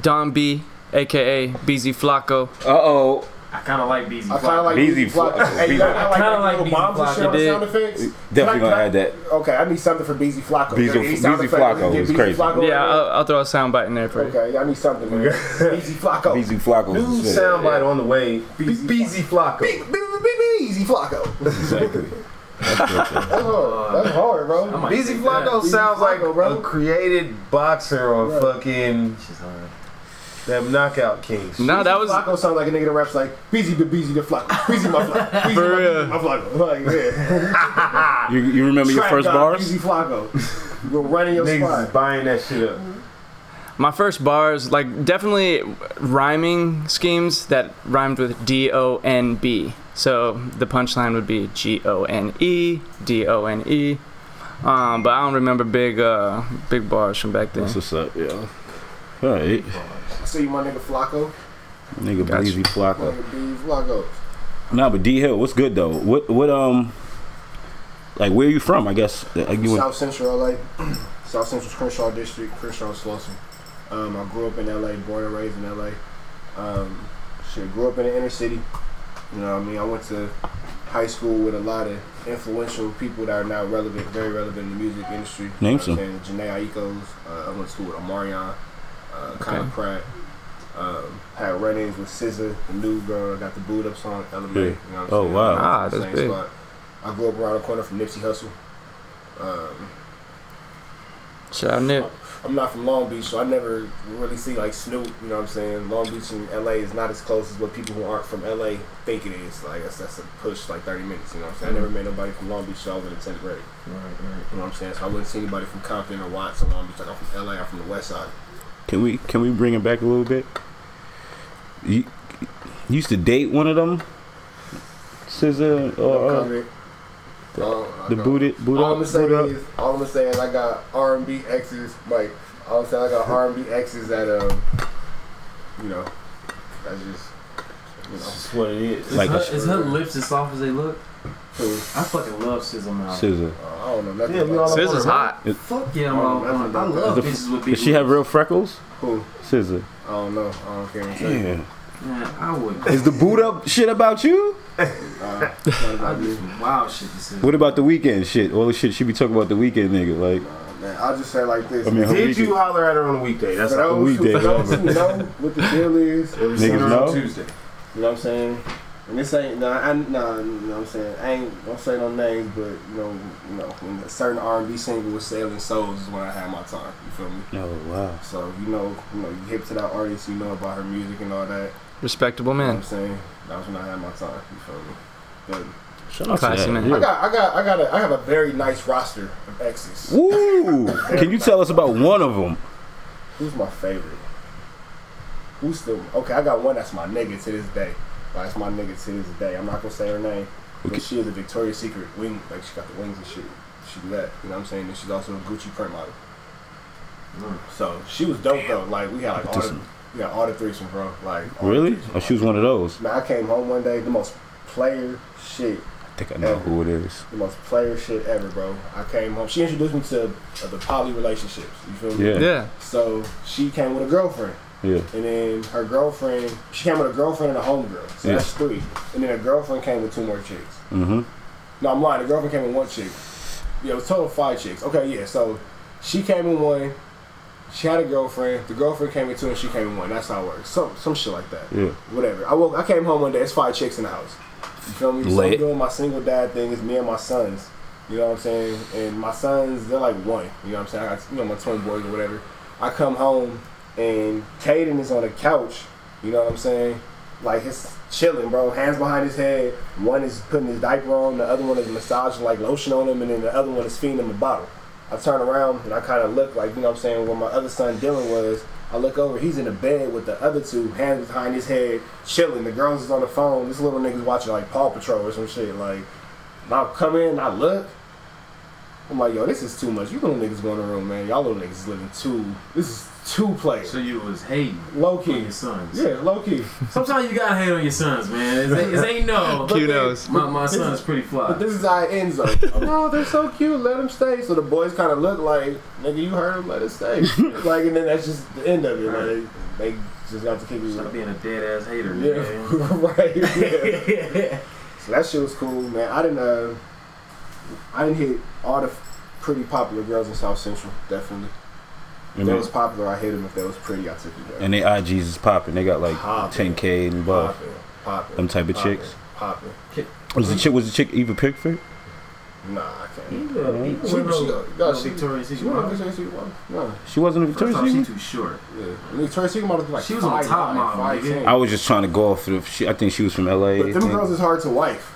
Don B, aka BZ Flacco. Uh oh. I kind of like BZ. I kind of like Beezy Flock. Flock. Hey, you got I Kinda like like little Beezy bombs and Flock. shit on You did. sound effects. Definitely gonna add that. Okay, I need something for Beezy Flacco. Beezy- Any Beezy? Flacco Get was crazy. Flacco Yeah, in I'll, I'll throw a soundbite in there for you. Okay, I need something, man. Beezy Flacco. Beezy Flacco new was shit. soundbite on the way. Beezy Beezy Flacco. Be- be- be- Beezy Flacco. Exactly. That's good shit. That's hard. That's hard, I bro. might Beezy take that. Flacco Beezy sounds like bro. a created boxer or Right. fucking Shit's hard. Them knockout kings. No, that was Flacco sounds like a nigga that raps like Beezy the Beezy the Flacco. Beezy my Flacco. Beezy For my, real. Beezy my Flacco. Like, yeah. You, you remember your Trap first God, bars? Beezy Flacco. You're running your Niggas is spot. buying that shit up. my first bars. Like definitely rhyming schemes that rhymed with D O N B. So the punchline would be G O N E D O N E. Um, but I don't remember big uh big bars from back then. That's what's up, yeah. Alright. I see you, my nigga Flacco. Nigga Gotcha. Beezy My Flacco. nigga Beezy Flacco. Nah, but D Hill, what's good though? What what um like where are you from? I guess uh, you went, South Central LA. South Central Crenshaw District, Crenshaw Slauson. Um, I grew up in LA, born and raised in LA. Um, shit, grew up in the inner city. You know what I mean? I went to high school with a lot of influential people that are now relevant, very relevant in the music industry. Name you know some. I'm? Jhené Aikos. Uh, I went to school with Omarion, uh, Kyle Okay. Pratt. Um, had run-ins with SZA, the new girl, got the boot up song, Ella Mai. You know what I'm Oh, saying? wow. Ah, Same that's big. spot. I grew up around the corner from Nipsey Hussle. Um, Shout out Nip. I'm not from Long Beach, so I never really see like Snoop. You know what I'm saying? Long Beach and LA is not as close as what people who aren't from LA think it is. Like that's, that's a push, like 30 minutes. You know what I'm saying? I never met nobody from Long Beach, so I was in the 10th grade. Right, right. You know what I'm saying? So I wouldn't see anybody from Compton or Watts or Long Beach. Like I'm from LA, I'm from the West Side. Can we can we bring it back a little bit? You, you used to date one of them, Scissor or uh, Comment. Uh, the got- booted boot all I'm up, gonna say boot up. is, all I'm gonna say is, I got R&B exes. Like, all I'm saying, I got R&B exes that, um, you know, that's just, you know, That's what it is. Is, Like her, is her lips as soft as they look? Cool. I fucking love Sizzle now. SZA. Uh, I don't know nothing Yeah, we all- SZA's hot. Fuck yeah, I'm all, that's I love that. bitches with big Does she have real freckles? who. SZA. I don't know. I don't care. Yeah. Yeah. Man, I would. Is the boot up shit about you? Uh, it's I about do me. wild shit to say. What about the weekend shit? All the shit she be talking about the weekend nigga. Like, Uh, man, I'll just say like this. I mean, Did you holler at her on a weekday? That's for those, weekday, for those who know what the deal is, We seen Niggas know? Tuesday. you know what I'm saying? And this ain't nah, I, nah, you know what I'm saying? I ain't don't say no names, but you know, you know, when a certain R&B single was selling souls is when I had my time. You feel me? oh wow. So you know, you know, you hip to that artist, you know about her music and all that. Respectable You know what man. I'm saying? That was when I had my time. You feel me? But Shout out Classy to man. I got, I got, I got, a, I have a very nice roster of exes. Ooh! Can you tell us about one of them? Who's my favorite? Who's still okay? I got one that's my nigga to this day. Like, That's my nigga to this day. I'm not gonna say her name, but Okay. she is a Victoria's Secret wing. Like she got the wings and shit. She do that. You know what I'm saying? And she's also a Gucci print model. Mm. So she was dope though. Like we had like all the, we had all the threesome, bro. Like Really? Oh, she was one of those. Man, I came home one day, the most player shit I think I know who it is. the most player shit ever, bro. I came home. She introduced me to uh, the poly relationships. You feel me? Yeah. Yeah. So she came with a girlfriend, Yeah. and then her girlfriend. She came with a girlfriend and a homegirl. So Yeah. that's three. And then her girlfriend came with two more chicks. Mm-hmm. No, I'm lying. The girlfriend came with one chick. Yeah, it was total five chicks. Okay, yeah. So she came with one. She had a girlfriend. The girlfriend came in two, and she came in one. That's how it works. Some some shit like that. Yeah. Whatever. I woke. I came home one day. It's five chicks in the house. You feel me? So I'm doing my single dad thing. It's me and my sons. You know what I'm saying? And my sons, they're like one. You know what I'm saying? I got you know my twin boys or whatever. I come home and Caden is on the couch. You know what I'm saying? Like he's chilling, bro. Hands behind his head. One is putting his diaper on. The other one is massaging like lotion on him, and then the other one is feeding him a bottle. I turn around and I kind of look like you know what I'm saying where my other son Dylan was. I look over. He's in the bed with the other two, hands behind his head, chilling. The girls is on the phone. This little nigga's watching like Paw Patrol or some shit. Like, I come in, I look. I'm like, yo, this is too much. You little niggas go in the room, man. Y'all little niggas living too. This is two players. So you was hating Low on key. your sons. Yeah, low key. Sometimes you gotta hate on your sons, man. It ain't, it ain't no. Q knows. My, my son's pretty fly. But this is how it ends though. no, they're so cute. Let them stay. So the boys kind of look like, nigga, you heard them. Let it stay. like, and then that's just the end of it. Like, they just got to keep you. Stop being a dead ass hater, Yeah, nigga. right. Yeah. So that shit was cool, man. I didn't, uh, I didn't hit all the pretty popular girls in South Central. Definitely. If And, they they, was popular, I hit them. If they was pretty, I took it there. and they IGs is popping. They got like Poppin'. 10k and above. Popping, popping. Them type of popping, chicks. Popping. Was the chick? Was the chick Eva Pickford? Nah, I can't. Even, even She- with she- no, no, no she- Victoria's She Secret won a model. Victoria's Secret model. No. She wasn't a Victoria's off, she Secret. too short. Yeah. Victoria's Secret model like She was on top nine, model, five nigga. ten. I was just trying to go off of. She, I think she was from LA. But I them girls is hard to wife.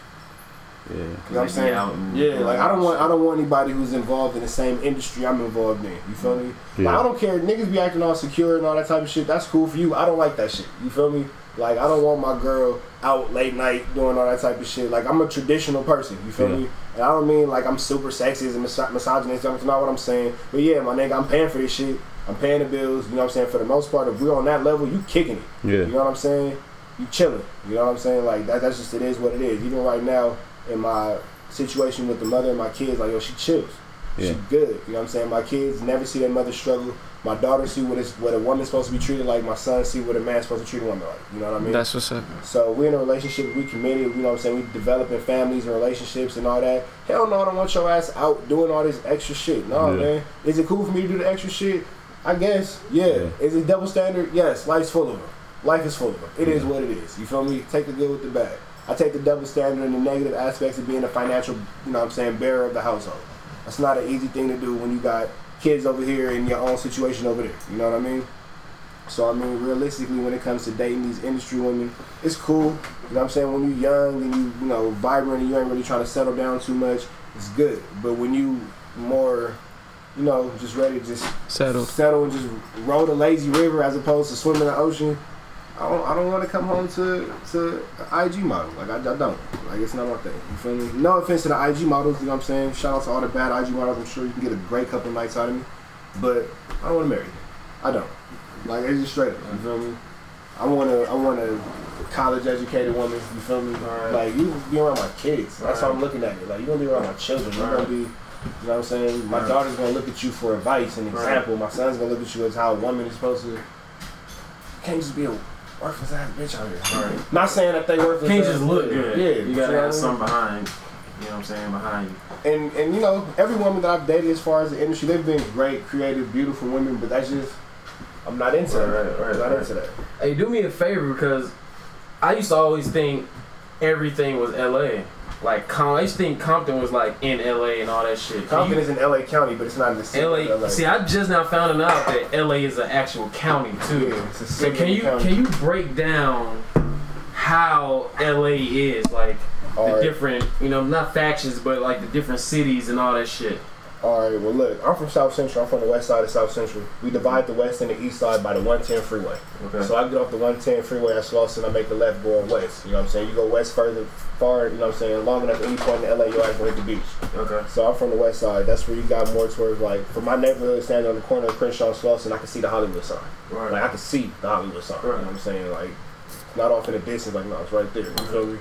Yeah. You know what I'm saying? yeah, out and- Yeah, like I don't want I don't want anybody who's involved in the same industry I'm involved in. You feel me? Like Yeah. I don't care. Niggas be acting all secure and all that type of shit. That's cool for you. I don't like that shit. You feel me? Like I don't want my girl out late night doing all that type of shit. Like I'm a traditional person. You feel Yeah. me? And I don't mean like I'm super sexist and mis- misogynist. That's not what I'm saying. But yeah, my nigga, I'm paying for this shit. I'm paying the bills. You know what I'm saying? For the most part, if we're on that level, you kicking it. Yeah. You know what I'm saying? You chilling. You know what I'm saying? Like that, that's just it is what it is. Even right now in my situation with the mother and my kids, like yo, she chills. Yeah. She good. You know what I'm saying? My kids never see their mother struggle. My daughter see what is what a woman's supposed to be treated like. My son see what a man's supposed to treat a woman like. You know what I mean? That's what's up. So we're in a relationship, we committed, you know what I'm saying? We developing families and relationships and all that. Hell no, I don't want your ass out doing all this extra shit. No, Yeah. man. Is it cool for me to do the extra shit? I guess. Yeah. Yeah. Is it double standard? Yes. Life's full of them. Life is full of them. It is what it is. You feel me? Take the good with the bad. I take the double standard and the negative aspects of being a financial, you know what I'm saying, bearer of the household. That's not an easy thing to do when you got kids over here and your own situation over there. You know what I mean? So I mean, realistically, when it comes to dating these industry women, it's cool. You know what I'm saying? When you're young and you you know vibrant and you ain't really trying to settle down too much, it's good. But when you more, you know, just ready to just settle, settle and just roll the lazy river as opposed to swim in the ocean. I don't, I don't want to come home to to IG model. Like I, I don't. Like it's not my thing. You feel me? No offense to the IG models. You know what I'm saying? Shout out to all the bad IG models. I'm sure you can get a great couple nights out of me. But I don't want to marry you. I don't. Like it's just straight up. You feel me? I want to. I want a college educated woman. You feel me? Alright. Like you be around my kids. That's how I'm looking at it. Like you gonna be around my children. You're gonna be. You know what I'm saying? My Right. daughter's gonna look at you for advice and Right. example. My son's gonna look at you as how a woman is supposed to. Can't just be a worthless ass bitch out here. Right. Not saying that they worthless. Can't just look good. Yeah, you gotta have what I something behind. You know what I'm saying? Behind you. And and you know every woman that I've dated as far as the industry, they've been great, creative, beautiful women. But that's just I'm not into Right, that. right, I'm not right. into that. Hey, do me a favor because I used to always think everything was LA. Like Com- I used to think Compton was like in LA and all that shit. Compton you- is in LA County, but it's not in the city. LA. LA. See, I just now found out that LA is an actual county too. Yeah, So can you county. can you break down how LA is like the Alright. different you know not factions but like the different cities and all that shit. All right, well, look, I'm from South Central. I'm from the west side of South Central. We divide the west and the east side by the 110 freeway. Okay. So I get off the 110 freeway at Slauson, I make the left going west. You know what I'm saying? You go west further, far, you know what I'm saying, long enough, any point in LA, you'll actually hit the beach. okay. So I'm from the west side. That's where you got more towards, like, from my neighborhood, standing on the corner of Crenshaw and Slauson, I can see the Hollywood sign. Right. Like, I can see the Hollywood sign. Right. You know what I'm saying? Like, not off in the distance, like, no, it's right there. You feel me?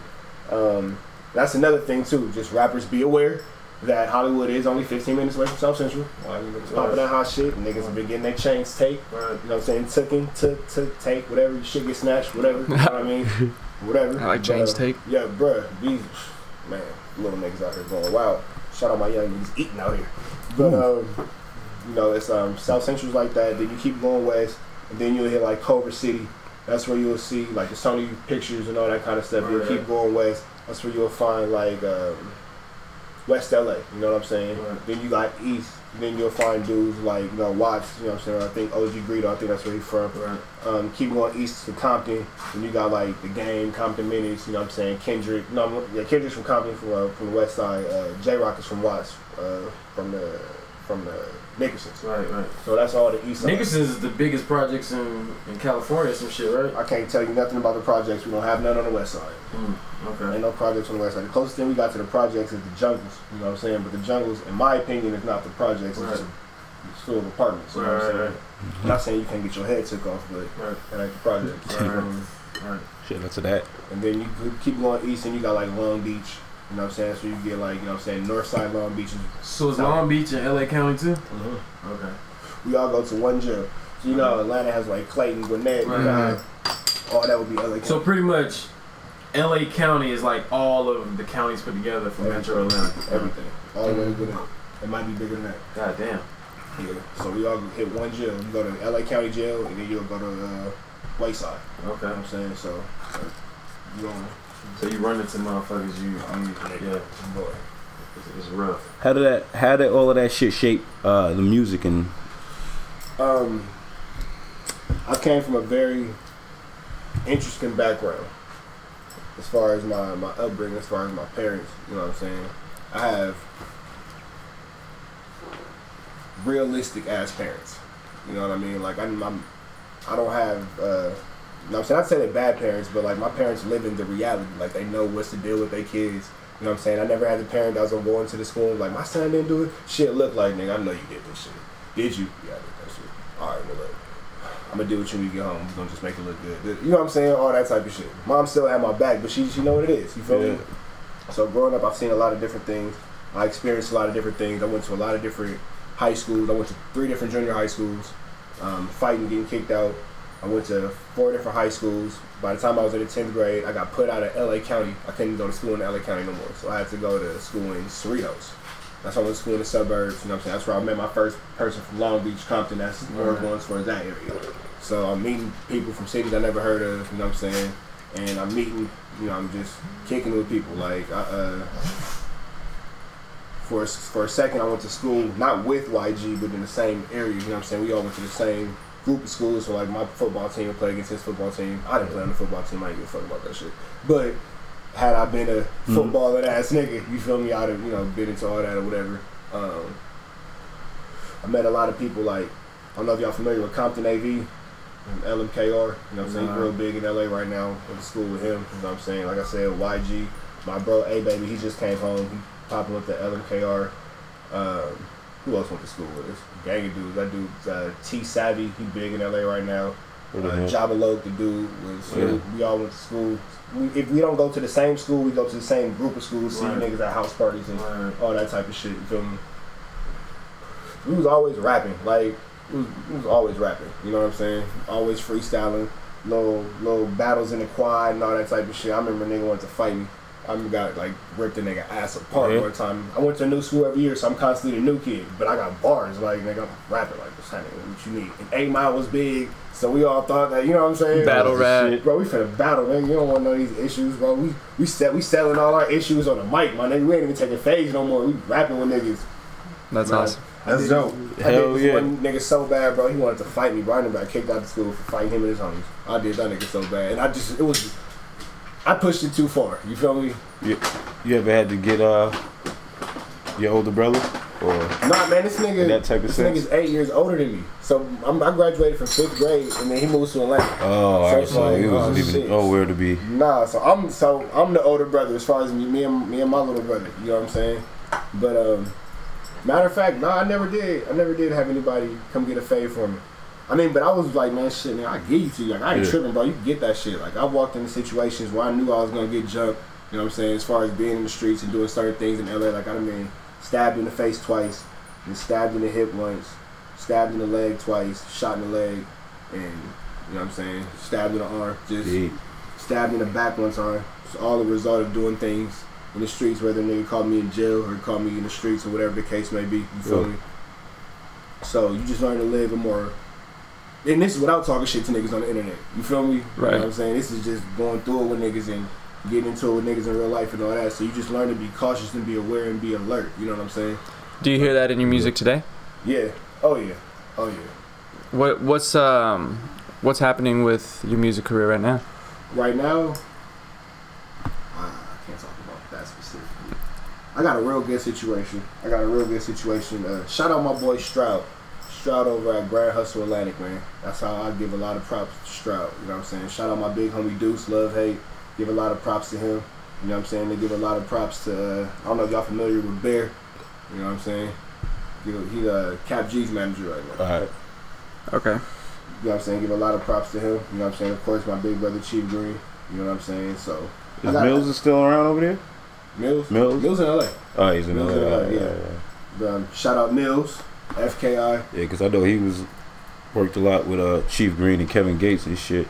Um, that's another thing, too. Just rappers be aware that Hollywood is only 15 minutes away from South Central. Like, niggas popping that hot shit. Niggas have been getting their chains take. Right. You know what I'm saying? Tooken, took, took, take, whatever. Shit get snatched, whatever. You know what I mean? Whatever. I like But, James uh, Take. Yeah, bruh. These, man, little niggas out here going wild. Shout out my young niggas eating out here. But, um, you know, it's um, South Central's like that. Then you keep going west, and then you'll hit like Culver City. That's where you'll see like the Sony pictures and all that kind of stuff. You'll keep going west. That's where you'll find like um, West LA. You know what I'm saying? Right. Then you got East. Then you'll find dudes like you know Watts. You know what I'm saying? I think OG Greedo. I think that's where he's from. Right. Um, keep going east to Compton, and you got like the game, Compton Minutes. You know what I'm saying? Kendrick. No, yeah, Kendrick's from Compton, from uh, from the West Side. Uh, J Rock is from Watts, uh, from the from the Nickersons. Right. Right. So that's all the east side. Nickerson's is the biggest projects in, in California, some shit, right? I can't tell you nothing about the projects. We don't have none on the west side. Mm, okay. Ain't no projects on the west side. The closest thing we got to the projects is the jungles. You know what I'm saying? But the jungles, in my opinion, is not the projects. It's Right. just a school of apartments. You know what I'm Right, saying? right, I'm not saying you can't get your head took off, but Right. that ain't the projects. Right, right. Shit, that's to that. And then you keep going east and you got like Long Beach. You know what I'm saying? So you get like, you know what I'm saying, north side Long Beach. So is Long Beach and LA County too? Mhm. Okay. We all go to one jail. So you know Atlanta has like Clayton, Gwinnett, Right. All that would be LA County. So pretty much, LA County is like all of the counties put together from Metro Atlanta. everything. All the way to Gwinnett. It might be bigger than that. God damn. Yeah. So we all hit one jail. You go to LA County jail and then you'll go to uh, Wayside. You know Okay. what I'm saying? So uh, you going So you run into motherfuckers, you, you yeah, boy. it's, it's rough. How did that? How did all of that shit shape uh, the music and Um, I came from a very interesting background as far as my, my upbringing, as far as my parents. You know what I'm saying? I have realistic ass parents. You know what I mean? Like I'm, I'm I don't have. Uh, you know I'm saying? I'd say they're bad parents, but like my parents live in the reality. Like they know what's to deal with their kids. You know what I'm saying? I never had a parent that was gonna go into the school like my son didn't do it. Shit, look like nigga. I know you did this shit. Did you? Yeah, I did that shit. All right, well, look. I'm gonna do what you when you get home. We're gonna just make it look good. You know what I'm saying? All that type of shit. Mom still had my back, but she she know what it is. You feel me? So growing up, I've seen a lot of different things. I experienced a lot of different things. I went to a lot of different high schools. I went to three different junior high schools, um, fighting, getting kicked out. I went to four different high schools. By the time I was in the tenth grade, I got put out of LA County. I couldn't go to school in LA County no more, so I had to go to school in Cerritos. That's why I went to school in the suburbs. You know what I'm saying? That's where I met my first person from Long Beach, Compton. That's more Right. going towards that area. So I'm meeting people from cities I never heard of. You know what I'm saying? And I'm meeting. You know, I'm just kicking with people. Like, I, uh, for a, for a second, I went to school not with YG, but in the same area. You know what I'm saying? We all went to the same group of schools. So like my football team would play against his football team. I didn't play on the football team. I didn't give a fuck about that shit. But had I been a footballer ass nigga, you feel me? I'd have you know been into all that or whatever. Um, I met a lot of people like I don't know if y'all familiar with Compton AV. and LMKR, you know what I'm saying? Nah. Real big in LA right now. Went to school with him, you know what I'm saying? Like I said, YG, my bro A Baby, he just came home. He popping with the LMKR. Um, who else went to school with us? Gang of dudes. That dude's uh, T Savvy, he big in LA right now. Uh, What the hell? Jabba Loke, the dude, was Yeah. we all went to school. We, if we don't go to the same school, we go to the same group of schools, see Right. niggas at house parties and Right. all that type of shit. You feel me? We was always rapping, like we was, we was always rapping. You know what I'm saying? Always freestyling, little little battles in the quad and all that type of shit. I remember a nigga wanted to fight me. I remember got like ripped a nigga ass apart Yeah. one time. I went to a new school every year, so I'm constantly the new kid. But I got bars, like nigga, I'm rapping like this. Nigga, what you need? And Eight Mile was big, so we all thought that you know what I'm saying. Battle Like, rap. shit. Bro, we finna battle, man. You don't want none of these issues, bro. We we set we selling all our issues on the mic, my nigga. We ain't even taking phase no more. We rapping with niggas. That's Man, awesome. That's did- dope. I Hell did this yeah. One nigga so bad, bro. He wanted to fight me, bro. I got kicked out of school for fighting him and his homies. I did that nigga so bad, and I just it was. I pushed it too far. You feel me? You, you ever had to get uh your older brother or Nah, man, this nigga. That type of this sense? nigga's eight years older than me. So I'm, I graduated from fifth grade, and then he moved to Atlanta. oh, all right, so like, he oh, wasn't even shit. nowhere to be. Nah, so I'm so I'm the older brother as far as me, me and me and my little brother. You know what I'm saying? But um, matter of fact, nah, I never did. I never did have anybody come get a fade for me. I mean, but I was like, man, shit, man, I give you to you. Like, I ain't Yeah. tripping, bro. You can get that shit. Like, I walked into situations where I knew I was gonna get jumped. You know what I'm saying? As far as being in the streets and doing certain things in LA, like I been stabbed in the face twice, and stabbed in the hip once, stabbed in the leg twice, shot in the leg, and you know what I'm saying? Stabbed in the arm. Just stabbed in the back one time. It's all the result of doing things in the streets, whether a nigga called me in jail or called me in the streets or whatever the case may be. You feel Yeah. me? So you just learn to live a more. And this is without talking shit to niggas on the internet. You feel me? You Right. know what I'm saying? This is just going through it with niggas and getting into it with niggas in real life and all that. So you just learn to be cautious and be aware and be alert. You know what I'm saying? Do you hear that in your music today? Yeah. Oh yeah. Oh yeah. What what's um what's happening with your music career right now? Right now, ah, I can't talk about that specifically. I got a real good situation. I got a real good situation. Uh, shout out my boy Stroud. Stroud over at Grand Hustle Atlantic, man. That's how I give a lot of props to Stroud. You know what I'm saying? Shout out my big homie Deuce, love, hate. Give a lot of props to him. You know what I'm saying? They give a lot of props to, uh, I don't know if y'all familiar with Bear. You know what I'm saying? Give- He uh, Kap G's manager right now. All right. Okay. You know what I'm saying? Give a lot of props to him. You know what I'm saying? Of course, my big brother Chief Green. You know what I'm saying? So, Is got- Mills is still around over there? Mills? Mills? Mills in LA. Oh, he's in Mills LA. in LA, yeah, yeah. yeah. Um, shout out Mills, FKI. Yeah, because I know he was worked a lot with uh, Chief Green and Kevin Gates and shit.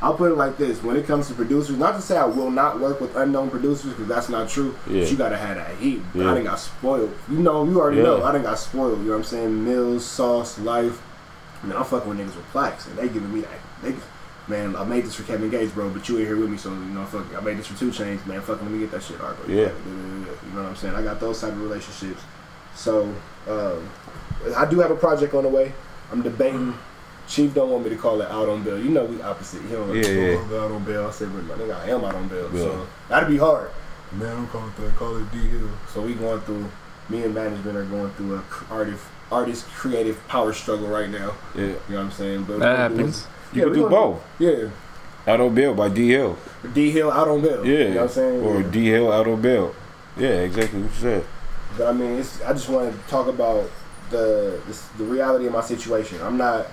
I'll put it like this: when it comes to producers, not to say I will not work with unknown producers because that's not true. Yeah. But you gotta have that heat. Yeah. I done got spoiled. You know, you already Yeah. know. I didn't got spoiled. You know what I'm saying? Mills, Sauce, Life. I mean, I'm fucking with niggas with plaques, and they giving me that. They, man, I made this for Kevin Gates, bro, but you ain't here with me, so you know, fuck. it. I made this for 2 Chainz, man. Fucking let me get that shit, alright, bro. Yeah. You know what I'm saying? I got those type of relationships. So, um, I do have a project on the way. I'm debating. Chief don't want me to call it out on bail. You know we opposite. He don't want Yeah, yeah. call out on bail. I said, but my nigga, I am out on bail. Yeah. So that'd be hard. Man, I'm calling that. Call it D Hill. So we going through. Me and management are going through a artist artist creative power struggle right now. Yeah. You know what I'm saying? But That we're happens. You Yeah, can do both. it. Yeah. Out on bail by D Hill. D Hill out on bail. Yeah. You know what I'm saying? Or Yeah. D Hill out on bail. Yeah, exactly what you said. But I mean, it's, I just want to talk about the, the the reality of my situation. I'm not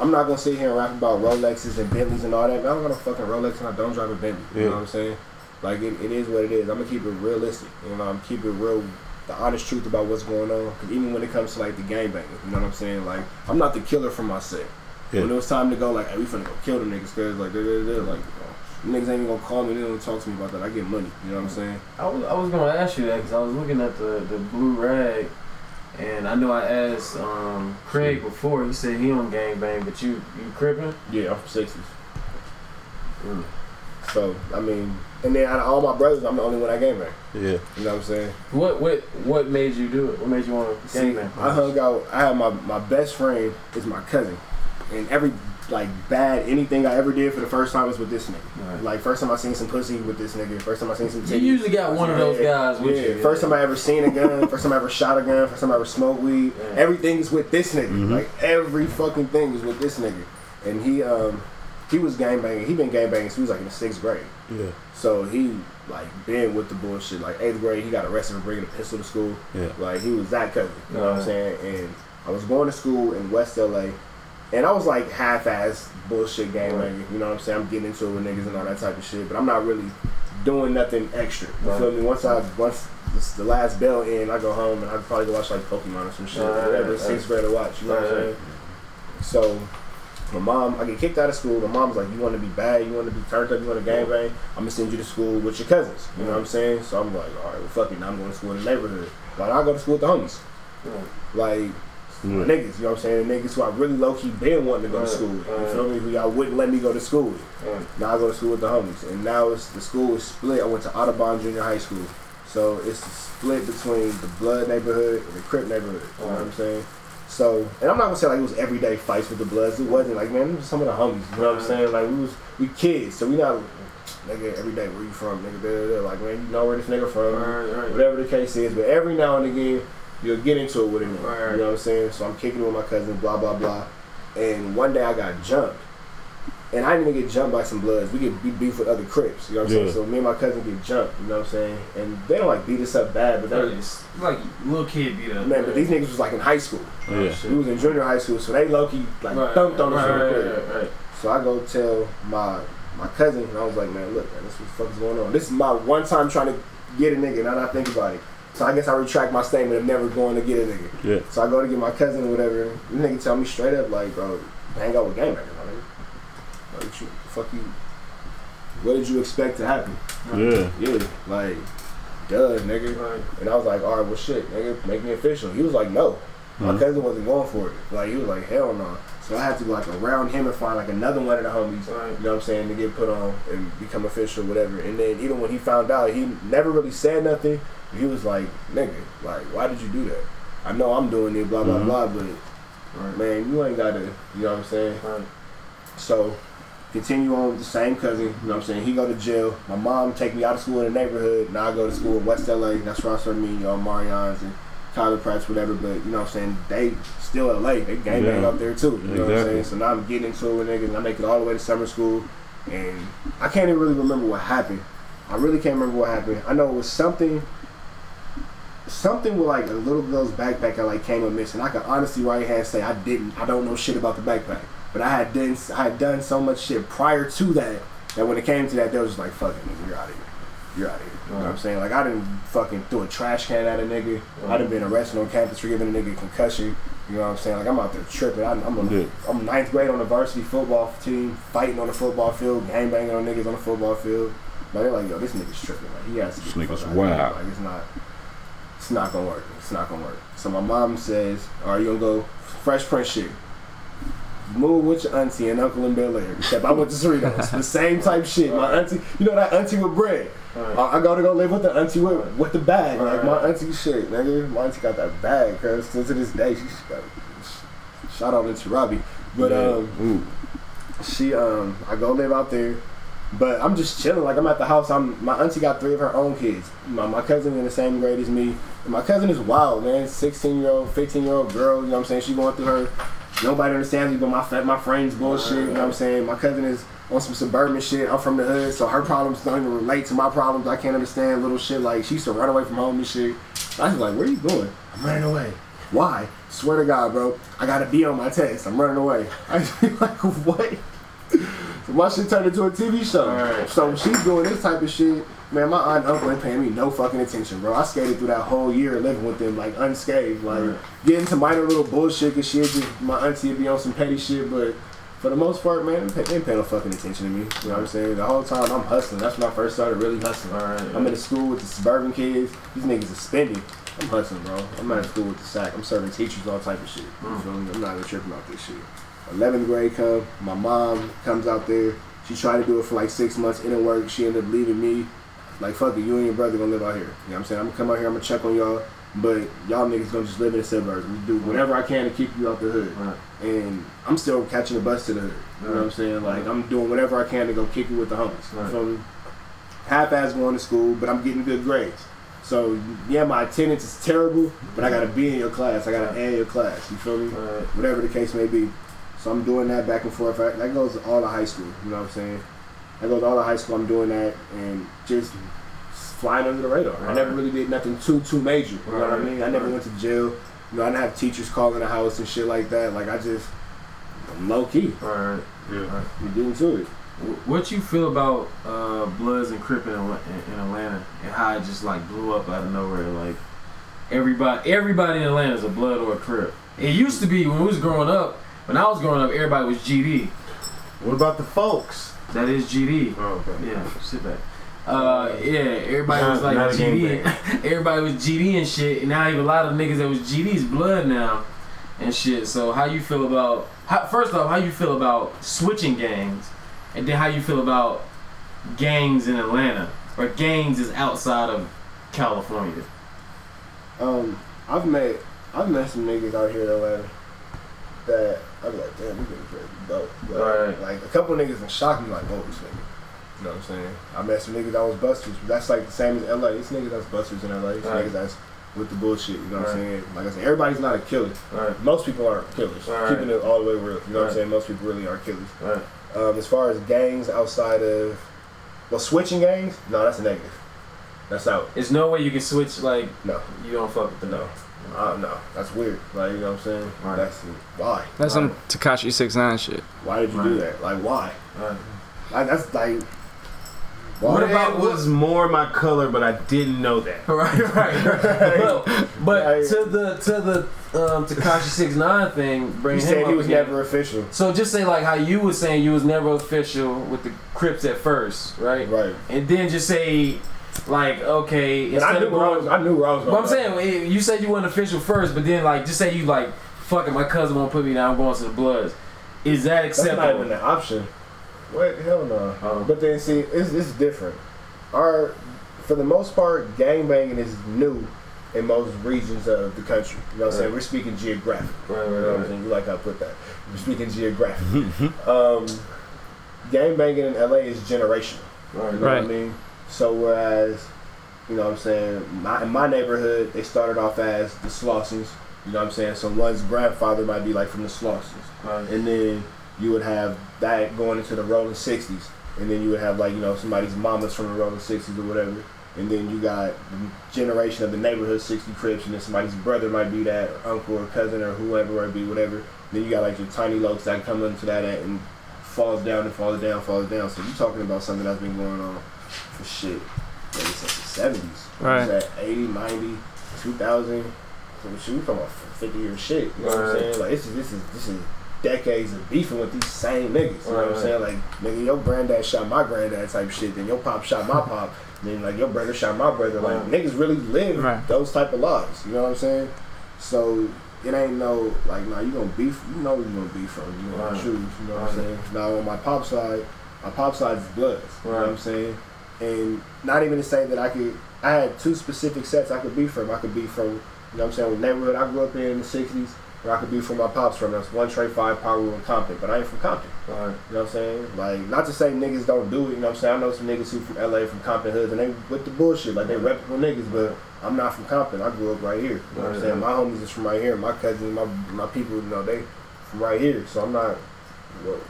I'm not gonna sit here and rap about Rolexes and Bentleys and all that. Man, I don't got a fucking Rolex and I don't drive a Bentley. You know what I'm saying? Like it, it is what it is. I'm gonna keep it realistic. You know, I'm keep it real, the honest truth about what's going on. 'Cause even when it comes to like the gang banging, you know what I'm saying? Like I'm not the killer for my set. Yeah. When it was time to go, like, hey, we finna go kill them niggas, cause like, da, da, da, like, niggas ain't even gonna call me. They don't talk to me about that. I get money. You know what I'm saying? I was, I was gonna ask you that because I was looking at the, the blue rag, and I know I asked um, Craig before. He said he on gang bang, but you you cripping? Yeah, I'm from sixties. Mm. So I mean, and then out of all my brothers, I'm the only one that game bang. Yeah. You know what I'm saying? What what what made you do it? What made you want to See, game? I hung out. I had my my best friend is my cousin, and every like bad anything I ever did for the first time was with this nigga. Right. Like first time I seen some pussy with this nigga. First time I seen some. You usually got one of those guys with yeah. you. First time I ever seen a gun. first time I ever shot a gun. First time I ever smoked weed. Yeah. Everything is with this nigga. Mhm. Like every fucking thing is with this nigga. And he um he was gang banging. He been gang banging since he was like in the sixth grade. Yeah. So he like been with the bullshit. Like eighth grade, he got arrested for bringing a pistol to school. Yeah. Like he was that cousin. You know what I'm saying? And I was going to school in West LA, and I was like half-ass bullshit gang Right. You know what I'm saying? I'm getting into it with niggas and all that type of shit, but I'm not really doing nothing extra. You Right. feel me? Once I once the last bell in, I go home and I probably go watch like Pokemon or some shit, Right, whatever right, sixth grade to watch. You know what I'm saying? So. My mom, I get kicked out of school. My mom's like, "You want to be bad? You want to be turned up? You want to gang bang? I'm gonna send you to school with your cousins." You know what I'm saying? So I'm like, "All right, well, fuck it. Now I'm going to school in the neighborhood. Like I go to school with the homies, like Yeah. niggas. You know what I'm saying? Niggas who I really low key been wanting to go to school with. You feel me? Who y'all wouldn't let me go to school with. Now I go to school with the homies, and now it's the school is split. I went to Audubon Junior High School, so it's split between the Blood neighborhood and the Crip neighborhood. You know what I'm saying? So, and I'm not gonna say like it was everyday fights with the Bloods. It wasn't like man, it was some of the homies. You know what I'm saying? Like we was we kids, so we not nigga every day. Where you from, nigga? Da, da, da. Like man, you know where this nigga from, Right, right. whatever the case is. But every now and again, you'll get into it with him. Right. You know what I'm saying? So I'm kicking it with my cousin, blah blah blah. And one day I got jumped. And I didn't even get jumped by some bloods. We get beat beef with other crips. You know what I'm Yeah. saying? So me and my cousin get jumped. You know what I'm saying? And they don't like beat us up bad, but they It's like little kid beat up. man, but these niggas was like in high school. Yeah. Oh, we was in junior high school, so they low key like Right, thumped on us right, real right, right, right. So I go tell my my cousin, and I was like, man, look, man, this what the fuck is going on. This is my one time trying to get a nigga, now that I think about it. So I guess I retract my statement of never going to get a nigga. Yeah. So I go to get my cousin or whatever. The nigga tell me straight up, like, bro, hang out with gangbangers, my nigga. Like, you, fuck you. What did you expect to happen? Yeah. Yeah, like, duh, nigga. Right. And I was like, all right, well, shit, nigga, make me official. He was like, no. My Mhm. cousin wasn't going for it. Like, he was like, hell no. So I had to go, like, around him and find, like, another one of the homies, Right. you know what I'm saying, to get put on and become official, whatever. And then even when he found out, he never really said nothing. He was like, nigga, like, why did you do that? I know I'm doing it, blah, blah, Mhm. blah, but, Right. man, you ain't got to, you know what I'm saying? Right. So continue on with the same cousin. You know what I'm saying? He go to jail. My mom take me out of school in the neighborhood. Now I go to school in West LA. That's where I started meeting y'all Marians and Tyler Pratt's, whatever. But you know what I'm saying? They still LA. They gang bang Yeah. up there too. You know what I'm saying? So now I'm getting into it with niggas. And I make it all the way to summer school. And I can't even really remember what happened. I really can't remember what happened. I know it was something something with like a little girl's backpack I like came up missing. I can honestly right hand say I didn't. I don't know shit about the backpack, but I had done I had done so much shit prior to that that when it came to that, they was just like, "Fuck it, nigga, you're out of here. You're out of here." You know what I'm saying? Like I didn't fucking throw a trash can at a nigga. I done been arrested on campus for giving a nigga a concussion. You know what I'm saying? Like I'm out there tripping. I'm I'm on, Yeah. I'm ninth grade on the varsity football team, fighting on the football field, gang banging on niggas on the football field. But they're like, yo, this nigga's tripping. Like he has to. This nigga's fuck out of here. wild. Like it's not. It's not gonna work. It's not gonna work. So my mom says, "Are you gonna go Fresh Prince shit? Move with your auntie and uncle in Bel Air." Except I went to Cerritos. the same type shit. My auntie, you know that auntie with bread. Right. I, I gotta go live with the auntie with, with the bag. Like my auntie shit, nigga. My auntie got that bag, cause to this day she's got. Shout out to Robbie, but Yeah. um, Ooh. she um I go live out there. But I'm just chilling. Like I'm at the house. I'm my auntie got three of her own kids. My, my cousin in the same grade as me. And my cousin is wild, man. 16 year old, 15 year old girl. You know what I'm saying? She going through her. Nobody understands me, but my my friends bullshit. You know what I'm saying? My cousin is on some suburban shit. I'm from the hood, so her problems don't even relate to my problems. I can't understand little shit like she used to run away from home and shit. I was like, where you going? I'm running away. Why? Swear to God, bro. I gotta be on my test. I'm running away. I was like, what? So my shit turned into a TV show. Alright. So she's doing this type of shit. Man, my aunt and uncle ain't paying me no fucking attention, bro. I skated through that whole year living with them like unscathed, like Right. getting to minor little bullshit cause shit just my auntie would be on some petty shit, but for the most part, man, they ain't paying no fucking attention to me. You know what I'm saying? The whole time I'm hustling. That's when I first started really hustling. Alright. I'm in the school with the suburban kids. These niggas are spending. I'm hustling, bro. I'm not in school with the sack. I'm serving teachers all type of shit. You feel me? I'm not even tripping about this shit. 11th grade come. My mom comes out there. She tried to do it for like six months, it didn't work. She ended up leaving me. Like fuck it, you and your brother gonna live out here. You know what I'm saying? I'm gonna come out here, I'm gonna check on y'all, but y'all niggas gonna just live in the suburbs. We do whatever I can to keep you out the hood. Right. And I'm still catching the bus to the hood. You know what I'm saying? Like I'm doing whatever I can to go kick it with the homies. Right. From half-ass going to school, but I'm getting good grades. So yeah, my attendance is terrible, but I gotta be in your class. I gotta A in your class. You feel me? Whatever the case may be. So I'm doing that back and forth. That that goes all to high school. You know what I'm saying? That to all the high school. I'm doing that and just flying under the radar. I never really did nothing too too major. You know what I mean? I never Right. went to jail. You know, I didn't have teachers calling the house and shit like that. Like I just I'm low key. Right. Yeah. We get into it. What you feel about uh, Bloods and Crip in, in in Atlanta and how it just like blew up out of nowhere? Like everybody, everybody in Atlanta is a Blood or a Crip. It used to be when we was growing up. When I was growing up, everybody was GD. What about the folks? That is GD. Oh, okay. Yeah, sit back. Uh, yeah, everybody was like not a GD. everybody was GD and shit. And now even a lot of niggas that was GD's blood now and shit. So how you feel about? How, first off, how you feel about switching gangs, and then how you feel about gangs in Atlanta or gangs is outside of California? Um, I've met I've met some niggas out here in Atlanta that I'm like, damn, we getting pretty dope. But, Right. Like a couple niggas in shock me like, oh, this nigga. You know what I'm saying? I met some niggas that was busters. But that's like the same as LA. It's niggas that's busters in LA. It's Right. niggas that's with the bullshit. You know what I'm saying? Like I said, everybody's not a killer. Right, Most people aren't killers. Right. Keeping it all the way real. You know what I'm saying? Most people really aren't killers. right, Um, as far as gangs outside of, well, switching gangs, no, that's a negative. That's out. There's no way you can switch like No. you don't fuck with the No. Uh, no, that's weird. Like you know what I'm saying? Right. That's why. That's some Tekashi Six Nine shit. Why did you do that? Like why? Right. Like that's like. Why? What What about- about was more my color, but I didn't know that. Right, right, right. but but Right. to the to the um, Tekashi Six Nine thing, bring You him said up he was again. never official. So just say like how you was saying you was never official with the Crips at first, right? Right. And then just say like okay, But I knew of where I was. I knew where I was. But going I'm saying eh, you said you weren't official first, but then like just say you like fucking my cousin won't put me down. I'm going to the Bloods. Is that acceptable? that's not even an option. What hell no. Oh. But then see, it's, it's different. Our, for the most part, gang banging is new in most regions of the country. You know what I'm saying? Right. We're speaking geographic. Right, You know right, what I'm saying? You like how I put that. We're speaking geographic. um, gang banging in LA is generational. You Right, know Right. what I mean? So whereas, you know what I'm saying, my, in my neighborhood, they started off as the Slausons. You know what I'm saying? So one's grandfather might be like from the Slausons. right. And then you would have that going into the rolling 60s. And then you would have like, you know, somebody's mama's from the rolling 60s or whatever. And then you got the generation of the neighborhood 60 Crips, and then somebody's brother might be that, or uncle or cousin or whoever it be, whatever. Then you got like your tiny lokes that come into that and falls down and falls down, falls down. So you're talking about something that's been going on for shit, maybe since the 70s. Right. It's at 80, 90, 2000. So shit, we talking about 50 year shit. You know what I'm saying? Like this is this is this is decades of beefing with these same niggas. You know what I'm saying? Like nigga, your granddad shot my granddad type shit. Then your pop shot my pop. Then like your brother shot my brother. Like Right. niggas really live Right. those type of lives. You know what I'm saying? So it ain't no like nah you gonna beef. You know you gonna beef from. You gonna Right. choose. You know what I'm saying? Now on my pop side, my pop side is Bloods. You know what I'm saying? And not even to say that I could. I had two specific sets I could be from. I could be from you know what I'm saying, the neighborhood I grew up in in the 60s, or I could be from my pops from. That's one Trey 5 Piru in Compton, but I ain't from Compton. Right. You know what I'm saying? Like, not to say niggas don't do it, you know what I'm saying? I know some niggas who from LA, from Compton Hoods, and they with the bullshit, like they reputable niggas, but I'm not from Compton. I grew up right here. You know what I'm saying? My homies is from right here. My cousins, my my people, you know, they from right here. So I'm not, well,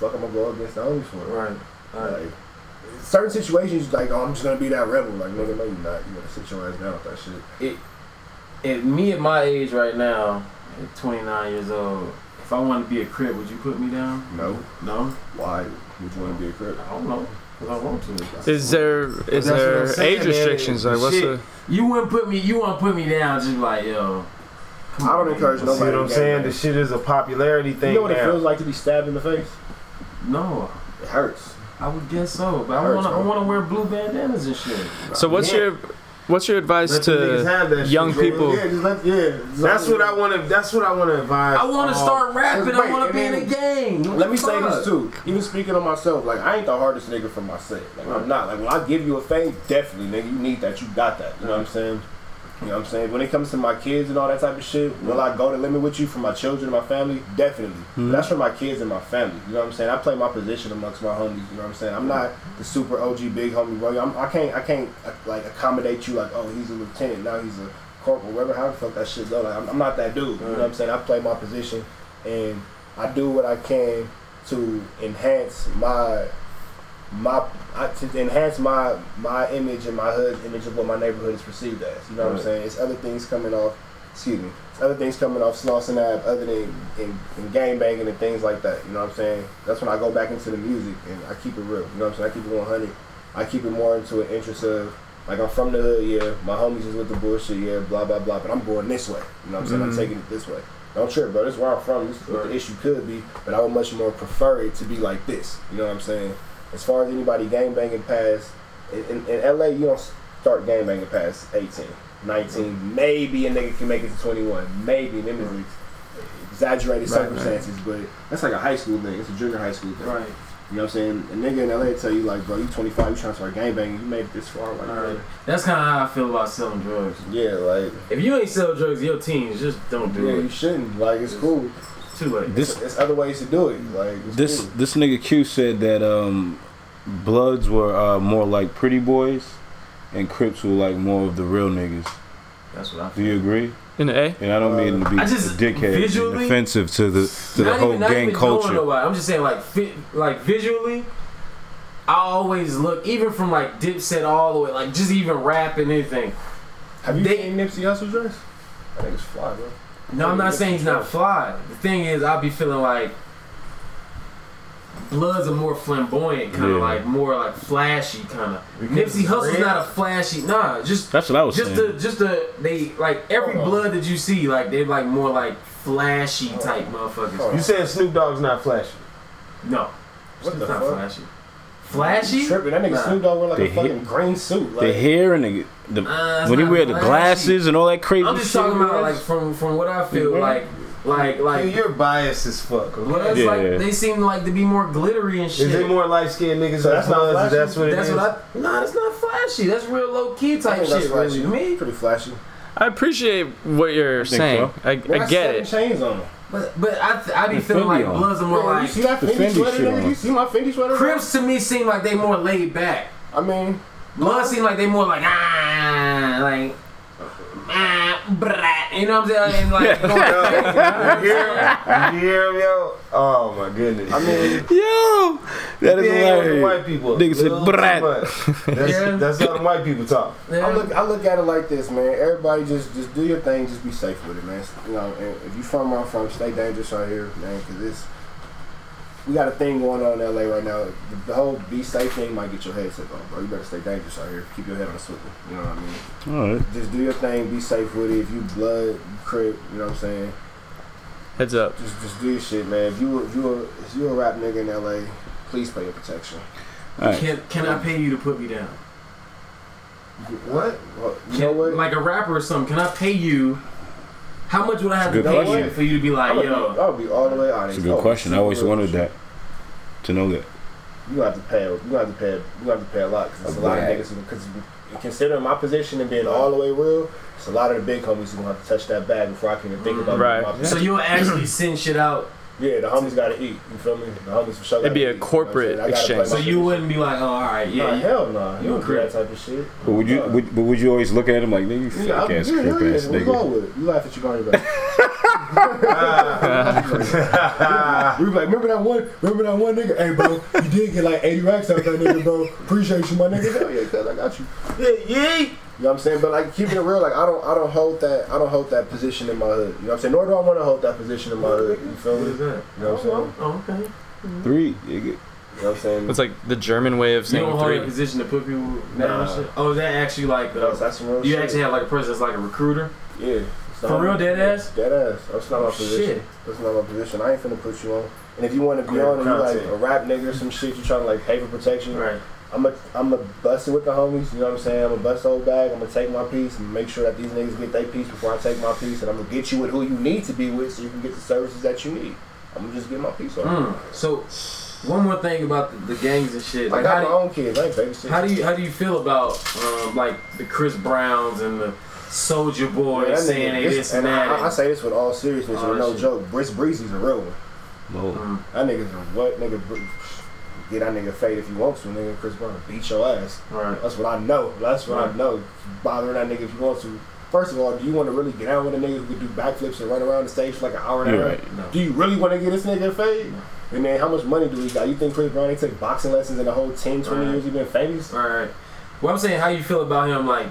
fuck, I'm gonna go against the homies for it. Right. Right. Like, certain situations, like, oh, I'm just gonna be that rebel. Like, nigga, no, you're not. You gotta sit your ass down with that shit. It at me at my age right now, at 29 years old, if I wanted to be a crib, would you put me down? No. No. Why would you want to be a crip? I don't know. Cause I want to. Is there is That's what there saying, age restrictions? Like what's Shit. the You wouldn't put me. You want to put me down? Just like yo. I don't on, encourage man. See what I'm saying? gang This shit is a popularity thing. You know what it feels like to be stabbed in the face? No, It hurts. I would guess so. But I want to. I want to wear blue bandanas and shit. so what's Yeah. your What's your advice Let the niggas have to young shit, people? Yeah, just let, yeah. That's what I want to. That's what I want to advise. I want to start rapping. I want to be in and a then- gang. Let me say this too. Even speaking on myself, like I ain't the hardest nigga for my set. Like I'm not. Like when I give you a fade, definitely, nigga, you need that. You got that. You know what I'm saying? You know what I'm saying? When it comes to my kids and all that type of shit, will I go to limit with you for my children and my family? Definitely. But that's for my kids and my family. You know what I'm saying? I play my position amongst my homies. You know what I'm saying? I'm not the super OG big homie, bro. I'm, I can't. I can't uh, like accommodate you like, oh, he's a lieutenant now. He's a corporal, whatever. How the fuck that shit go? Like, I'm, I'm not that dude. You know what I'm saying? I play my position and I do what I can to enhance my my I, to enhance my my image and my hood image of what my neighborhood is perceived as. You know what I'm saying? It's other things coming off. Excuse me. It's other things coming off Slauson Ave other than in, in gang banging and things like that. You know what I'm saying? That's when I go back into the music and I keep it real. You know what I'm saying? I keep it 100. I keep it more into an interest of like I'm from the hood, yeah. My homies is with the bullshit, yeah. Blah blah blah. But I'm going this way. You know what I'm saying? I'm mm-hmm. taking it this way. Don't trip, bro. This is where I'm from. This is what the issue could be, but I would much more prefer it to be like this. You know what I'm saying? As far as anybody gang banging past, in, in, in LA, you don't start gang banging past 18, 19. Maybe a nigga can make it to 21. Maybe. Them is ex- exaggerated Right, circumstances, but that's like a high school thing. It's a junior high school thing. Right. You know what I'm saying? A nigga in LA tell you, like, bro, you 25, you trying to start gang banging, you made it this far. Like, Right. That's kind of how I feel about selling drugs. yeah, like, If you ain't sell drugs your teens, just don't do yeah, it. you shouldn't. Like, it's cool. Too late. This It's, it's other ways to do it. Like, this cool. this nigga Q said that um, Bloods were uh, more like pretty boys, and Crips were like more of the real niggas. That's what I Do you agree? In the A? And I don't mean to be I a just- dickhead and visually- offensive to the to the whole even, gang culture. I'm just saying, like, fi- like visually, I always look, even from like Dipset all the way, like just even rap and anything. Have you they- seen Nipsey Hussle dress? I think it's fly, bro. No, I'm not saying he's not fly. The thing is, I'll be feeling like Bloods are more flamboyant, kind of Yeah. like more like flashy, kind of. Nipsey Hussle's not a flashy. Nah, just That's what I was just saying. the just the they like every Hold on. blood that you see, like they're like more like flashy type motherfuckers. Hold You saying Snoop Dogg's not flashy? No, What it's the not fuck? flashy. Flashy? Tripping. That nigga Nah. Snoop Dogg wear like The a fucking hair- green suit. the hair and the, the Uh, when he not wear the glasses and all that crazy I'm just shit. talking about like from from what I feel Mhm. like like like. Dude, you're biased as fuck. Okay? Well, Yeah. like they seem like to be more glittery and shit. Is it more light skinned niggas So that's not flashy? That's what it That's is. what I. Nah, that's not flashy. That's real low key I type think that's shit, flashy. To me, Pretty flashy. I appreciate what you're think saying. so. I, I Man, got get it. chains on him. But but I th- I be The feeling Fendi like on. Bloods are more Bro, you see that The Fendi, Fendi sweater, shit. You see my Fendi sweater? Crips to me seem like they more laid back. I mean, Bloods seem like they more like ah like Ah, brat. You know what I'm saying? And like going you hear him? You hear him, yo? Oh my goodness. I mean, Yo, that is Yeah, hilarious. white people. Nigga said, "Brat." That's, Yeah. that's how the white people talk. I look, I look at it like this, man. Everybody just, just do your thing. Just be safe with it, man. You know, and if you from where I'm from, stay dangerous out here, man. Cause it's we got a thing going on in LA right now. The, the whole be safe thing might get your head set off, bro. You better stay dangerous out here. Keep your head on a swivel. You know what I mean? All right. Just do your thing. Be safe with it. If you blood, you crip, you know what I'm saying? Heads up. Just, just do your shit, man. If you, if you, a, if you a rap nigga in LA, please pay your protection. All right. Can can I pay you to put me down? What? Well, you Can, know what? Like a rapper or something. Can I pay you? How much would I have to pay good you question. for you to be like, would, yo? be, I would be all the way honest. It's a good oh, question. I always wanted that to know that. You have to pay. You have to pay. You have to pay a lot because it's a lot of niggas. Because considering my position and being all the way real, it's a lot of the big homies who gonna have to touch that bag before I can even think about Right. So you'll actually send shit out. Yeah, the homies gotta eat. You feel me? The homies for sure. It'd be a eat, you know corporate saying? I gotta play exchange. So you wouldn't be like, oh, all right, Nah, yeah, yeah. hell no. You You don't do that type of shit. But would you? Would, but would you always look at him like, nigga, you fake Yeah, I'm- ass yeah, crip yeah, ass yeah. What you nigga? going with? You laugh at you going back. We be like, remember that one? Remember that one nigga? Hey, bro, you did get like 80 racks out of that nigga, bro. Appreciate you, my nigga. Hell yeah, cuz I got you. Yeah, yeah. You know what I'm saying? But like keeping it real, like I don't I don't hold that I don't hold that position in my hood. You know what I'm saying? Nor do I want to hold that position in my hood. You feel me? is You that? know what I'm saying? Oh, okay. Three. You know what I'm saying? It's like the German way of saying You saying don't hold a three. position to put people down and Nah. shit? Oh, is that actually like, uh, that's some real you shit. actually have like a person that's like a recruiter? yeah. It's not For real, dead ass? Dead ass. That's not my Oh, position. shit. That's not my position. I ain't finna put you on. And if you want to be Great on and you like a rap nigga or some shit, you trying to like pay for protection. Right. I'm a I'm a bust it with the homies. You know what I'm saying? I'm a bust old bag. I'm gonna take my piece and make sure that these niggas get their piece before I take my piece. And I'm gonna get you with who you need to be with, so you can get the services that you need. I'm gonna just get my piece on. Mm. So, one more thing about the, the gangs and shit. I Like, got how my do, own kids. I ain't babysitting. how do you how do you feel about um, like the Chris Browns and the Soulja Boy Man, that saying nigga- they this and I, that? I, I say this with all seriousness Oh, and no shit. joke. Briss Breezy's a real one. Whoa. Mm. That nigga's a what nigga? Br- Get that nigga fade if you want to, nigga. Chris Brown beat your ass. Right. That's what I know. That's what I know. Bothering that nigga if you want to. First of all, do you want to really get out with a nigga who can do backflips and run around the stage for like an hour and a half? right. No. Do you really want to get this nigga a fade? And then how much money do he got? You think Chris Brown ain't took boxing lessons in the whole 10, 20 Right. years he been famous? All right. Well, I'm saying how you feel about him, like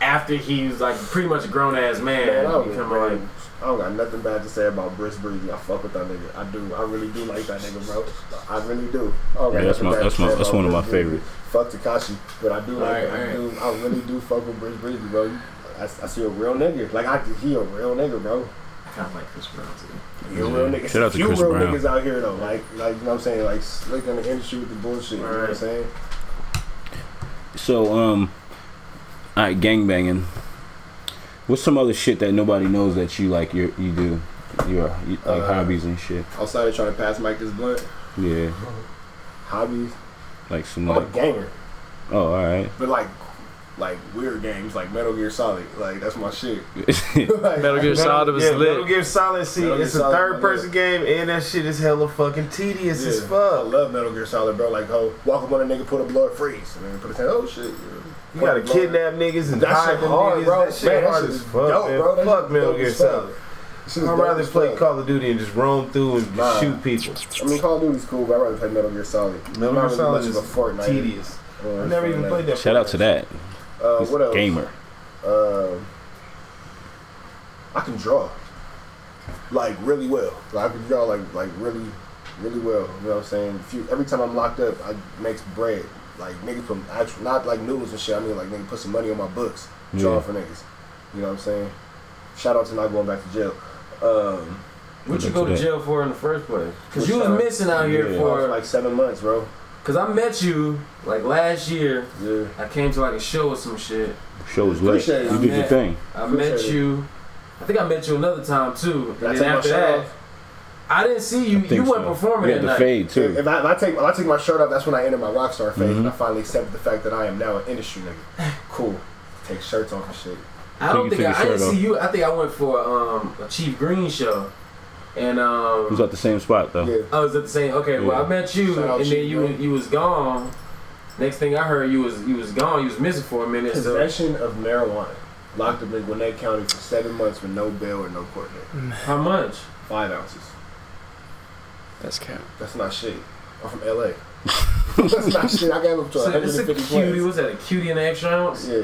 after he's like pretty much a grown ass man, Man, I don't, become like I don't got nothing bad to say about Briss Breezy. I fuck with that nigga. I do. I really do like that nigga, bro. I really do. I Yeah, that's my- that's my- that's one of my Briss Breezy. favorites. Fuck Tekashi, but I do like. Alright, I alright. do. I really do fuck with Briss Breezy, bro. I, I see a real nigga. Like I, he a real nigga, bro. I kind of like Chris Brown too. He a real nigga. Shout out to Few Chris real Brown. niggas out here though. Like, like you know what I'm saying? Like slick in the industry with the bullshit. You know what I'm saying? So, um, all right, gangbanging. What's some other shit that nobody knows that you like? You you do your you, like Uh, hobbies and shit. Outside of trying to pass Mike this blunt, Yeah, hobbies. like some I'm a gamer, Oh, all right. but like, like weird games, like Metal Gear Solid. Like that's my shit. Like, Metal Gear Solid was yeah, lit. Metal Gear Solid. See, Metal Gear it's a third person game, and that shit is hella fucking tedious Yeah, as I fuck. love Metal Gear Solid, bro. Like, oh, walk up on a nigga, put a blood freeze, and then put a hand. Oh shit. You gotta kidnap niggas and That hide shit them hard, niggas. bro. That shit Man, hard as fuck, dope, man. bro. That Fuck Metal Gear. Solid. I'd rather play fuck. Call of Duty and just roam through and Nah. shoot people. I mean, Call of Duty's cool, but I'd rather play Metal Gear Solid. Metal Gear Solid is a Fortnite. tedious. Uh, I never even Fortnite. played that. Shout out to that. Uh, what else? Gamer. Um, I can draw, like really well. Like I can draw like like really, really well. You know what I'm saying? If you, every time I'm locked up, I make bread. Like nigga put actual, not like noodles and shit. I mean like nigga put some money on my books, drawing Yeah. for niggas. You know what I'm saying? Shout out to not going back to jail. Um, What you go to to that. jail for in the first place? Cause you was missing out here Yeah. for for. like seven months, bro. Cause I met you like last year. Yeah. I came to like a show or some shit. Show was lit. Appreciate it, You did your thing. I Appreciate met it. you. I think I met you another time too. I And take then my after that, off? I didn't see you. I think You weren't so. performing Yeah, that the night. fade too. If I, if I take if I take my shirt off, that's when I enter my rock star phase, and I finally accept the fact that I am now an industry nigga. Cool. Take shirts off and shit. I don't you think I, I didn't shirt see you. I think I went for um, a Chief Green show, and um, It was at the same spot though. Yeah. I was at the same. Okay, well, I met you, Shout and then Chief you Green. you was gone. Next thing I heard, you was you was gone. You was missing for a minute. So Possession of marijuana. Locked up in Gwinnett County for seven months with no bail or no court date. how much? Five ounces. That's cap. That's not shit. I'm from LA. That's not shit. I got up to So it's a 150 cutie. plants. Was that a cutie in the extra ounce? Yeah.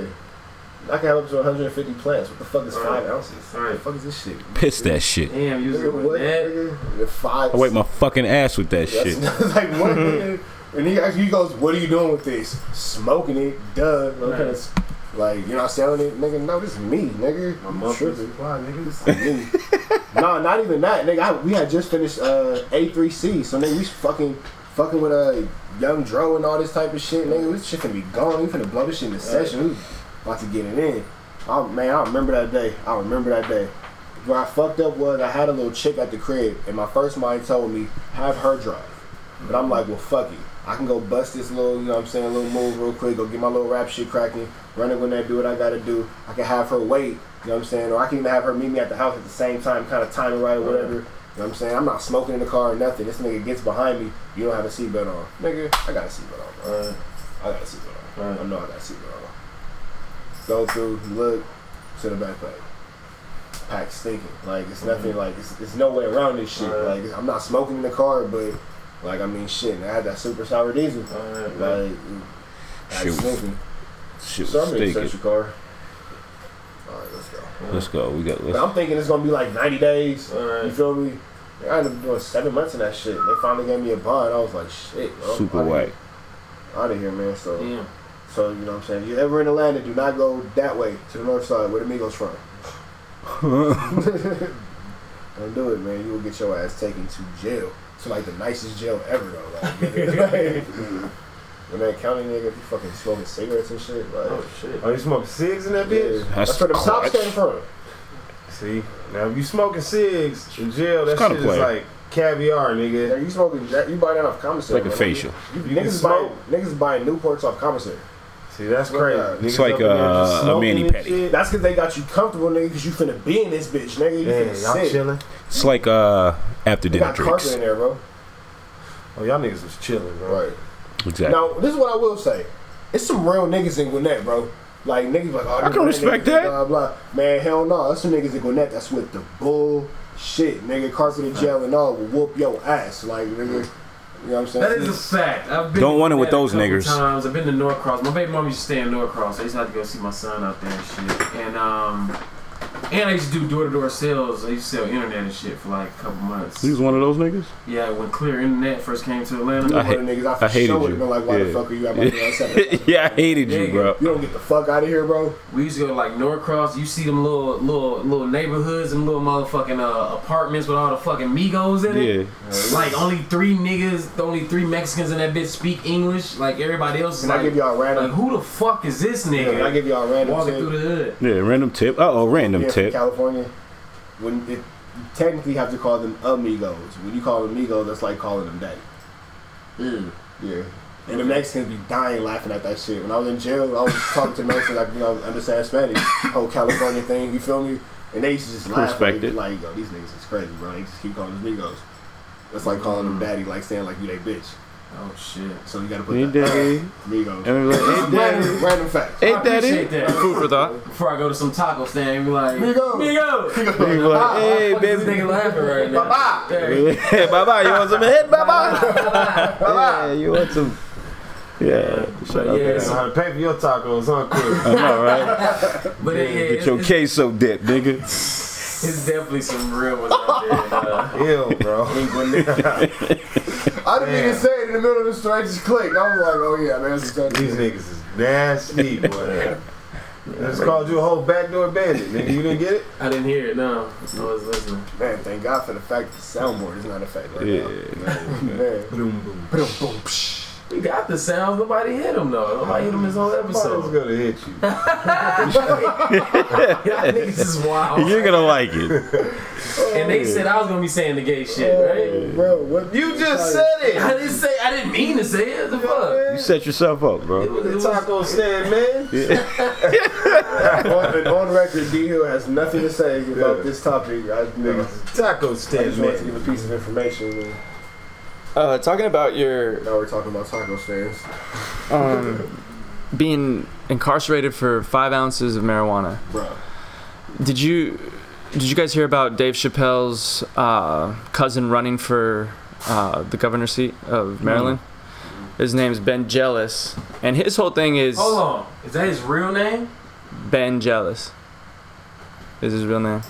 I got up to 150 plants. What the fuck is Alright. five ounces? Alright. What the fuck is this shit? Piss that shit. Damn, you was Nigga, with what, that. nigga? The Five. I wipe my fucking ass with that That's, shit. like what? nigga? and he he goes, "What are you doing with this? Smoking it? Duh. What kind of s- like you're not selling it, nigga? No, this is me, nigga. My I'm monthly tripping. nigga. This is me. no, not even that, nigga. I, we had just finished uh, A3C, so nigga, we fucking fucking with a uh, young Dro and all this type of shit, nigga. This shit finna be gone. We finna blow this shit in the session. We about to get it in. I, man, I remember that day. I remember that day. Where I fucked up was I had a little chick at the crib, and my first mind told me have her drive. But I'm like, well, fuck it. I can go bust this little, you know what I'm saying, little move real quick, go get my little rap shit cracking, run it when they do what I gotta do. I can have her wait, you know what I'm saying, or I can even have her meet me at the house at the same time, kind of time it right or whatever. You know what I'm saying? I'm not smoking in the car or nothing. This nigga gets behind me, you don't have a seatbelt on. Nigga, I got a seatbelt on, bro. Uh, I got a seatbelt on. Right. I know I got a seatbelt on. Go through, look, to the backpack. Pack stinking. Like, it's nothing, like, it's, it's no way around this shit. Right. Like, I'm not smoking in the car, but, like, I mean, shit, I had that super sour diesel. Like, Shit that's was- smoking. Shit So was I'm gonna stinking. your car. Alright, let's go. Let's go. We got. Let's, I'm thinking it's gonna be like 90 days. Alright. You feel me? I ended up doing seven months in that shit. They finally gave me a bond. I was like, shit, bro. super white. Out of here, man. So, Damn. so you know what I'm saying? If you're ever in Atlanta, do not go that way to the north side where the Migos from. Don't do it, man. You will get your ass taken to jail. To like the nicest jail ever, though. Like, like, In that county, nigga, if you fucking smoking cigarettes and shit, like, Oh shit. Are you smoking cigs in that yeah. bitch? That's, That's where the tops clutch. came from. See, now if you smoking cigs in jail, that shit is like caviar, Yeah, nigga. you smoking, that, you buy that off commissary. Like a man. facial. You, You niggas, smoke? buying, niggas is buying Newports off commissary. See, that's crazy. uh, It's like, up in there just uh, a smoking mani and petty. shit. That's because they got you comfortable, nigga, because you finna be in this bitch, nigga. You Yeah, finna y'all sit. chilling. It's like uh after They dinner got carpet drinks. in there, bro. Oh, y'all niggas was chilling, bro. Right. Exactly. Now, this is what I will say. It's some real niggas in Gwinnett, bro. Like niggas like, oh, I can respect niggas, that. Blah blah. Man, hell no. That's some niggas in Gwinnett that's with the bullshit. Nigga, carpet in jail and all will whoop your ass. Like nigga, you know what I'm saying? That is a fact. I've been Don't want it with those couple niggers. Times I've been to Norcross. My baby mom used to stay in Norcross. I used to have to go see my son out there and shit. And um, and I used to do door to door sales. I used to sell internet and shit for like a couple months. He was one of those niggas. Yeah, when Clear Internet first came to You Atlanta. I one hate- of niggas I for I hated sure you. have been like, why Yeah. the fuck are you at my yeah. yeah, I hated you, bro. You don't get the fuck out of here, bro. We used to go to like Norcross. You see them little little little neighborhoods and little motherfucking uh, apartments with all the fucking Migos in it. Yeah. Like only three niggas, only three Mexicans in that bitch speak English. Like everybody else is Can I give y'all a like who the fuck is this Can I give y'all a random? walking tip? through the hood? Yeah, random tip. Uh oh, random Yeah, from tip. California. When it, you technically have to call them amigos. When you call them amigos, that's like calling them daddy. Mm. Yeah. And the Mexicans be dying laughing at that shit. When I was in jail, I was talking to Mexicans like, you know, understand Spanish, whole California thing, you feel me? And they used to just laugh. Like, Respect it. like, yo, these niggas is crazy, bro. They just keep calling them amigos. That's like calling them mm. daddy, like saying like you they bitch. Oh shit. So you gotta put Hey, that daddy. amigos. And we like, hey, daddy. Random, random fact. Hey, I appreciate daddy. that. Food for thought. Before I go to some taco stand and be like, Migo. Migo. We like, hey, What is this baby. nigga laughing right now? Bye-bye. Yeah. Hey, bye bye. You want some head? Bye bye. Bye bye. Yeah, you want some. Yeah. But yeah, You it's- how to pay for your tacos, huh, Chris? I know, right? but it, yeah, Get your queso dip, nigga. It's definitely some real ones out there. Uh, Ew, bro. I didn't mean to say it in the middle of the story. I just clicked. I was like, oh yeah, man. That's a These niggas is nasty, boy. I just called you a whole backdoor bandit, nigga. You didn't get it? I didn't hear it. No, I was listening. Man, thank God for the fact that the soundboard is not affected right Yeah. now. Man. Boom, boom. Boom, boom, psh. We got the sounds. Nobody hit him though. Nobody hit him this whole episode. Somebody's episode. gonna hit you. Y'all niggas is wild. You're gonna like it. And they said I was gonna be saying the gay shit, right? Bro, what? You just said it. I didn't say. I didn't mean to say it. The fuck. You set yourself up, It bro. was, it The was, taco stand, man. on, on record, D Hill has nothing to say about this topic. I, niggas, Taco I stand, just wanted to give a piece of information. And Uh, talking about your now we're talking about taco stands. um, being incarcerated for five ounces of marijuana. Bro, Did you did you guys hear about Dave Chappelle's uh, cousin running for uh, the governor seat of Maryland? His name's Ben Jealous, and his whole thing is hold on. Is that his real name? Ben Jealous. Is his real name.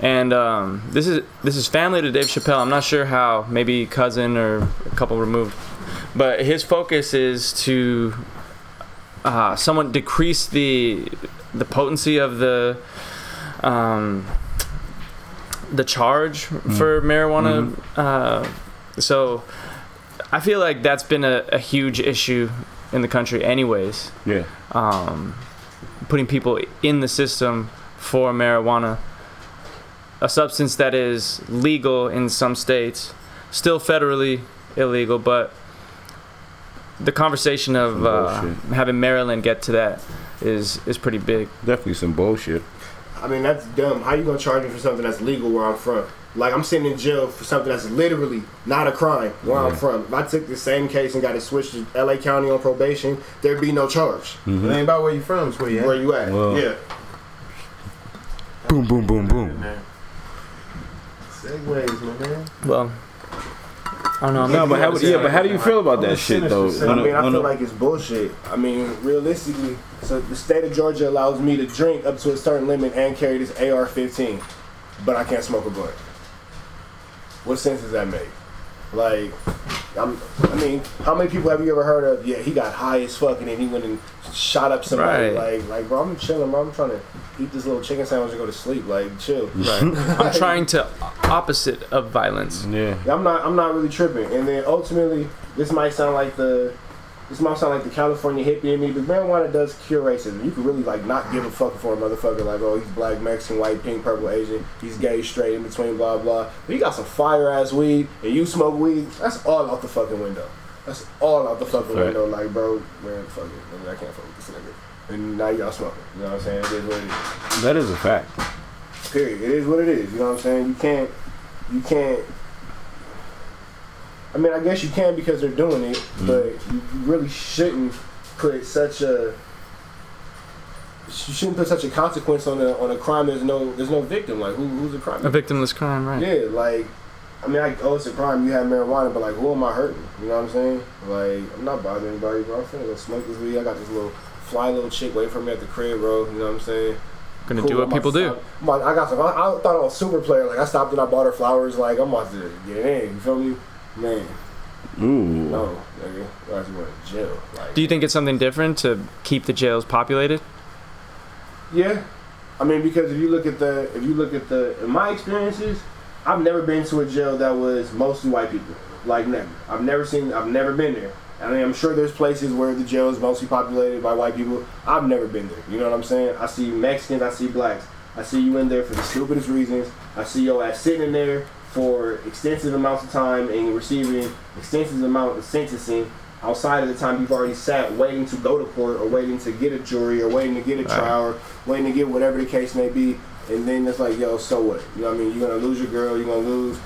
And um, this is this is family to Dave Chappelle. I'm not sure how, maybe cousin or a couple removed, but his focus is to uh, somewhat decrease the the potency of the um, the charge for marijuana. Uh, so I feel like that's been a, a huge issue in the country, anyways Yeah. um, putting people in the system for marijuana, a substance that is legal in some states, still federally illegal, but the conversation of uh, having Maryland get to that is is pretty big. Definitely some bullshit. I mean that's dumb. How you gonna charge me for something that's legal where I'm from? Like I'm sitting in jail for something that's literally not a crime where I'm from. If I took the same case and got it switched to L.A. County on probation, there'd be no charge. It ain't about where you're from, it's where you Where at. you at? Well- yeah. Boom, boom, boom, boom. Segways, my man. Well, I don't know. No, but how? Yeah, but how do you feel about that shit though? I When a- mean, I when feel like it's bullshit. I mean, realistically, so the state of Georgia allows me to drink up to a certain limit and carry this AR-15, but I can't smoke a blunt. What sense does that make? Like, I'm, I mean, how many people have you ever heard of? Yeah, he got high as fuck and then he went and shot up somebody. Right. Like, like, bro, I'm chilling, bro. I'm trying to eat this little chicken sandwich and go to sleep. Like, chill. Right. I'm trying to opposite of violence. yeah. I'm not I'm not really tripping. And then ultimately, this might sound like the this might sound like the California hippie in me, but marijuana does cure racism. You can really like not give a fuck for a motherfucker like, oh, he's black, Mexican, white, pink, purple, Asian, he's gay, straight, in between, blah blah. But you got some fire ass weed and you smoke weed, that's all out the fucking window. That's all out the fucking Right. window. Like, bro, man, fuck it, man, I can't fuck with this nigga. And now y'all smoking. You know what I'm saying? It is what it is. That is a fact. Period. It is what it is. You know what I'm saying? You can't. You can't. I mean, I guess you can because they're doing it, mm-hmm. but you you really shouldn't put such a. You shouldn't put such a consequence on a on a crime. There's no there's no victim. Like who who's a crime? A victimless crime, right? Yeah, like. I mean, I, oh, it's a crime. You have marijuana, but like, who am I hurting? You know what I'm saying? Like, I'm not bothering anybody, bro. I'm finna go smoke this weed. I got this little fly little chick waiting for me at the crib, bro. You know what I'm saying? Gonna Cool, do what I'm people to do. stop- I'm about- I got some. I, I thought I was super player. Like I stopped and I bought her flowers. Like I'm about to get in. You feel me, man? Ooh. No, nigga, I just went to jail. Like, Do you think it's something different to keep the jails populated? Yeah, I mean because if you look at the if you look at the in my experiences, I've never been to a jail that was mostly white people. Like never. I've never seen. I've never been there. I mean, I'm sure there's places where the jail is mostly populated by white people. I've never been there. You know what I'm saying? I see Mexicans. I see blacks. I see you in there for the stupidest reasons. I see your ass sitting in there for extensive amounts of time and receiving extensive amount of sentencing outside of the time you've already sat waiting to go to court or waiting to get a jury or waiting to get a trial or waiting to get whatever the case may be. And then it's like, yo, so what? You know what I mean? You're gonna lose your girl, you're gonna lose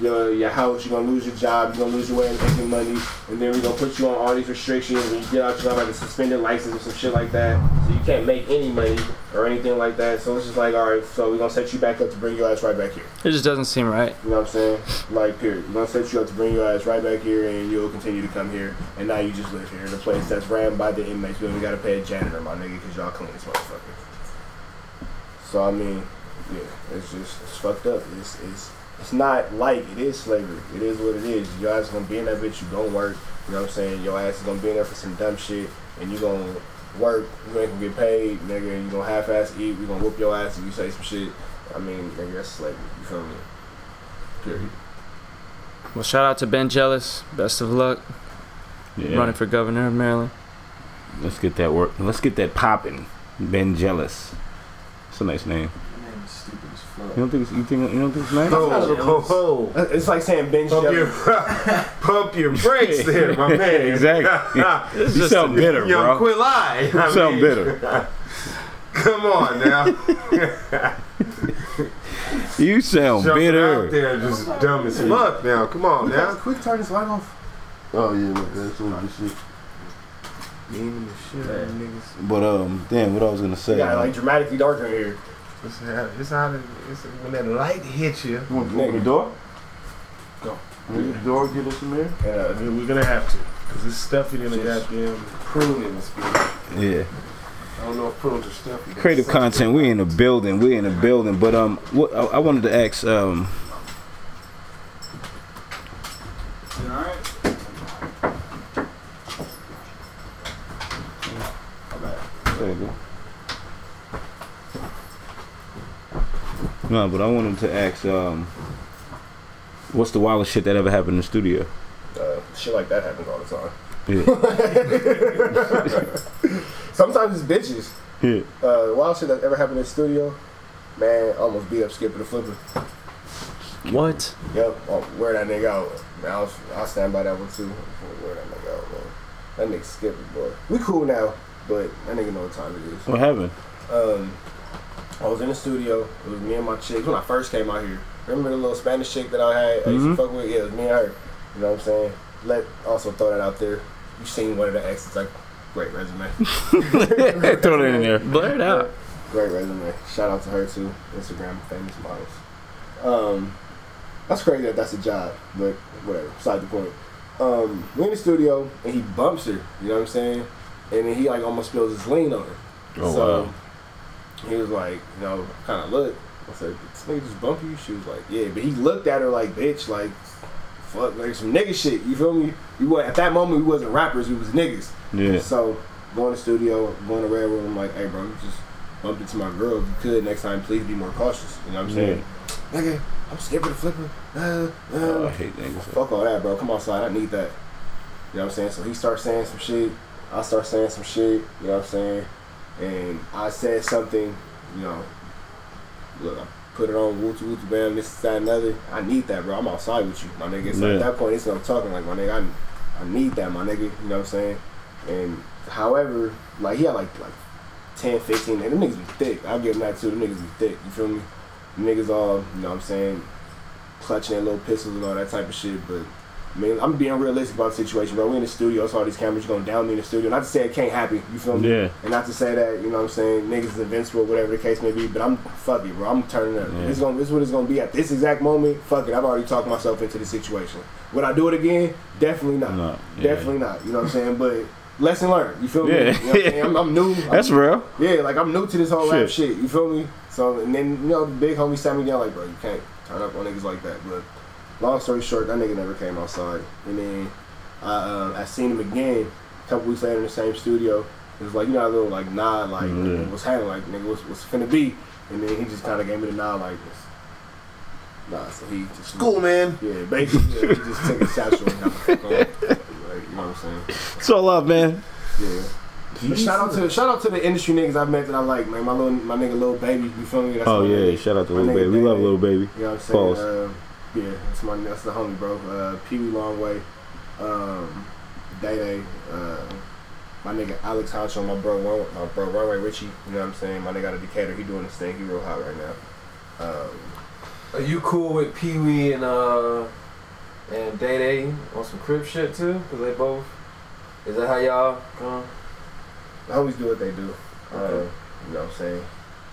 your your house, you're gonna lose your job, you're gonna lose your way of making money, and then we're gonna put you on all these restrictions and you get out, you're gonna have like a suspended license or some shit like that. So you can't make any money or anything like that. So it's just like, alright, so we're gonna set you back up to bring your ass right back here. It just doesn't seem right. You know what I'm saying? Like, period. We're gonna set you up to bring your ass right back here, and you'll continue to come here. And now you just live here in a place that's ran by the inmates. You don't even gotta pay a janitor, my nigga, because y'all clean as motherfucker. So I mean, yeah, it's just it's fucked up. It's it's it's not like it is slavery. It is what it is. Your ass is gonna be in that bitch. You gonna work. You know what I'm saying? Your ass is gonna be in there for some dumb shit, and you gonna work. You ain't gonna get paid, nigga. And you gonna half-ass eat. We gonna whoop your ass if you say some shit. I mean, nigga, that's slavery. You feel me? Period. Well, shout out to Ben Jealous. Best of luck Yeah. running for governor of Maryland. Let's get that work. Let's get that popping. Ben Jealous. It's a nice name. You don't think it's, you think you don't think it's nice? Oh, oh, oh. It's like saying Ben Pump your, pump your brakes there, my man. exactly. you sound bitter, Young bro. Quilai. You I sound mean, bitter. Come on now. You sound Jumping out bitter. there just dumb as fuck now. Come on now. Quick turn this light off. Oh yeah, my bad. Some of this shit. Meaning the shit, out niggas. But um, damn, what I was gonna say. You got like dramatically darker here. It's how, it's how the, it's when that light hits you. You want to open the door? Go. Open the door, get us some air. Yeah. I mean, we're gonna have to, cause it's stuffy in the goddamn prune in this bitch. yeah. I don't know if prunes are stuffy. Creative content. We in the building. We in the building. But um, what I, I wanted to ask um. all right. There you go. No, but I wanted to ask um, what's the wildest shit that ever happened in the studio? Uh, shit like that happens all the time. Yeah, Sometimes it's bitches. yeah. Uh, the wild shit that ever happened in the studio, man, I almost beat up Skippa da Flippa. What? Yep, oh, wear that nigga out. Man, I'll, I'll stand by that one too. Wear that nigga out, man. That nigga Skippa, boy. We cool now, but that nigga know what time it is. What happened? Um, I was in the studio. It was me and my chick when I first came out here. Remember the little Spanish chick that I had? I used to Mhm. fuck with. Yeah, it was me and her. You know what I'm saying? Let also throw that out there. You seen one of the exes? Like, great resume. Throw it in there. Blur it out. Great resume. Shout out to her too. Instagram famous models. Um, that's crazy that that's a job, but whatever. Beside the point. Um, we in the studio and he bumps her. You know what I'm saying? And then he like almost spills his lean on her. Oh, so wow. He was like, you know, kind of look. I said, this nigga just bump you?" She was like, "Yeah," but he looked at her like, "Bitch, like, fuck, like some nigga shit." You feel me? We were at that moment we wasn't rappers, we was niggas. Yeah. So going to studio, going to red room. I'm like, "Hey, bro, you just bumped into my girl. If you could next time, please be more cautious." You know what I'm saying? Nigga, I'm scared Skippa da Flippa. Uh, Oh, I uh. hate niggas. Fuck all that, bro. Come outside. I need that. You know what I'm saying? So he starts saying some shit. I start saying some shit. You know what I'm saying? And I said something. You know, look, I put it on wooty wooty bam, this that another. I need that, bro. I'm outside with you, my nigga. So Yeah. at that point, it's what I'm talking like, my nigga. I, I need that, my nigga. You know what I'm saying? And however, like he had like like 10, 15, and them niggas be thick. I'll give him that too. Them niggas be thick. You feel me? Them niggas all, you know what I'm saying, clutching their little pistols and all that type of shit. But I mean, I'm being realistic about the situation, bro. We in the studio, it's all these cameras gonna down me in the studio. Not to say it can't happen, you feel me? Yeah. And not to say that, you know what I'm saying, niggas is invincible, whatever the case may be, but I'm fuck it, bro. I'm turning up. Yeah. This, is gonna, this is what it's gonna be at this exact moment. Fuck it. I've already talked myself into the situation. Would I do it again? Definitely not. No, yeah. Definitely not. You know what I'm saying? But lesson learned. You feel me? Yeah. You know I'm. I'm, I'm new. That's real. yeah, like I'm new to this whole rap Shit. shit. You feel me? So and then you know the big homie sat me down like, bro, you can't turn up on niggas like that. But long story short, that nigga never came outside. And then I uh, I seen him again a couple weeks later in the same studio. It was like you know a little like nod like Yeah. what's happening like nigga what's what's finna be. And then he just kind of gave me the nod like this. Nah, so he just Cool, man. Yeah, basically yeah, he just took a shot short and got the fuck on. Like, you know what I'm saying? It's all love, man. Yeah. Shout out to shout out to the industry niggas I've met that I like, man. My little my nigga little baby, you feel me? That's Oh yeah, nigga. shout out to My little nigga baby. We love Day-Day. little baby. You know what I'm saying? Pause. Uh, yeah, that's my that's the homie, bro. Uh, Peewee Longway, um, Day Day, uh, my nigga Alex Honcho, my bro, Ron- my bro Runway Richie. You know what I'm saying? My nigga out of Decatur, he doing his thing. He real hot right now. Um, Are you cool with Peewee and uh and Day Day on some crip shit too? Cause they both. Is that how y'all? Uh, the homies do what they do. Uh, Okay. you know what I'm saying?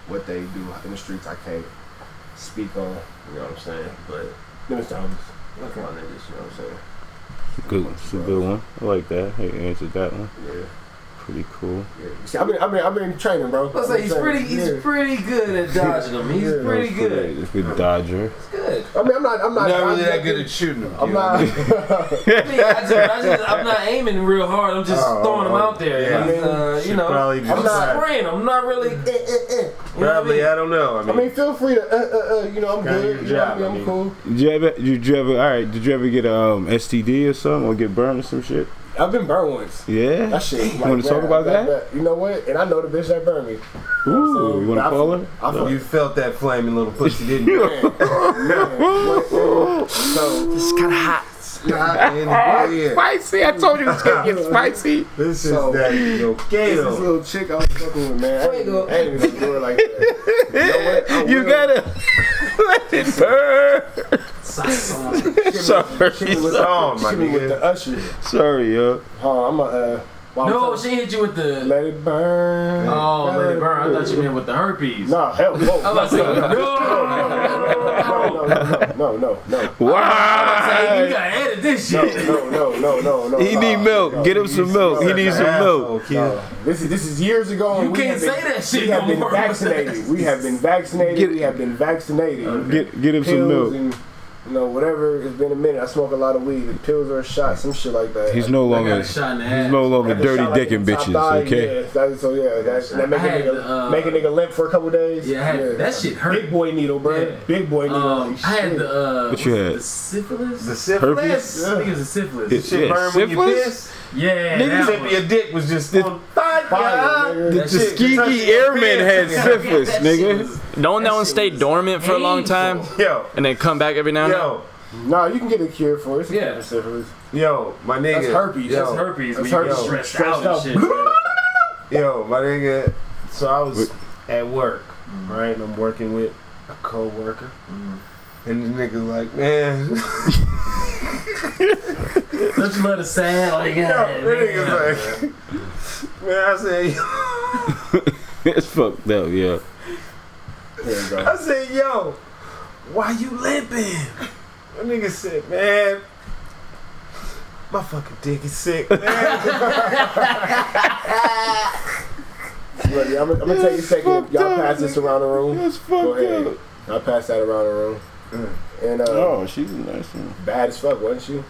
What they do in the streets, I can't speak on. You know what I'm saying? But them is the homies. That's my. You know what I'm saying? Good, it's a good one. I like that. Hey, answered that one. Yeah. Pretty cool. Yeah. See, I've been, I've been, I've been training, bro. let's I've say been he's pretty. He's Yeah. pretty good at dodging them. He's Yeah. pretty That's good. It's good Dodger. It's good. I mean, I'm not, I'm not, Not really I'm that good at shooting them. I'm not. I mean, I just, I just, I'm not aiming real hard. I'm just Oh, throwing them out there. yeah. He's, uh, you know, probably I'm not spraying. I'm not really. eh, eh, eh. You know what I Probably, mean? I don't know. I I mean, mean, feel free to, uh, uh, uh, you know, I'm good. do You your know I job, mean? I I'm mean. cool. Did you ever? Did you ever? All right. Did you ever get a um, STD or something, or get burned or some shit? I've been burned once. Yeah. That shit. You wanna talk about that? You know what? And I know the bitch that burned me. Ooh, you want to call feel- her? I feel you felt that flaming little pussy, didn't you? Man, man, what- so It's kind of hot. yeah. Spicy. I told you it's gonna get spicy. This is So- that yo, this Gato. little chick I was fucking with, man. I ain't, Fuego. I ain't even gonna do it like that. You know You gotta let it burn. Sorry. Hit me with, Oh, my hit me with nigga. the usher. Sorry, yo. Hold on, I'm a. Uh, while I'm No, she hit you with the. Let it burn. Oh, let it burn. I thought you meant with the herpes. Nah, hell no. I was No, no. no, no, no, no. Say, you gotta edit this shit. no, no, no, no, no. He no, need milk. no. Get him some milk. He needs some milk. No, this is this is years ago. You can't been- say that shit We have been vaccinated. We have been vaccinated. We have been vaccinated. Get get him some milk. And you know whatever. It's been a minute. I smoke a lot of weed. The pills or a shot, some shit like that. He's no I got longer. a shot in the He's ass. no longer dirty shot like dicking in bitches. thigh, Okay. Yeah, that, so yeah, that, that make a I had, nigga uh, make a nigga limp for a couple days. Yeah, I had- that shit hurt. Big boy needle, bro. Yeah. Big boy needle. Um, like, I had shit. the uh, What you had? The syphilis. The syphilis. I think it was a syphilis. It- Shit Yeah, burn when you syphilis? piss. Yeah, Niggas that Tip your dick was just The- on fire. Fire, nigga. The That shit- Tuskegee Airmen had syphilis, That nigga. was- Don't that That one shit stay dormant for a long time. Yo, and then come back every now and then? yo, Nah, you can get a cure for it. It's a Yeah. cure syphilis. yo, my nigga. That's herpes. Yo, That's herpes. That's when you get herpes. stressed, Stressed out out. and shit. Yo, my nigga. So I was at work, mm. right? And I'm working with a co-worker. Mm. And the nigga like, man. Don't you let it sad like Yo, yeah, that nigga's like, man, I said, It's fucked up, yeah. There you go. I said, yo, why you limping? That nigga said, man, my fucking dick is sick, man. Look, I'm, gonna- I'm gonna take a second. Y'all pass this around the room. That's Go ahead. up. Y'all pass that around the room. And uh, Oh, she's a nice one. bad as fuck, wasn't she?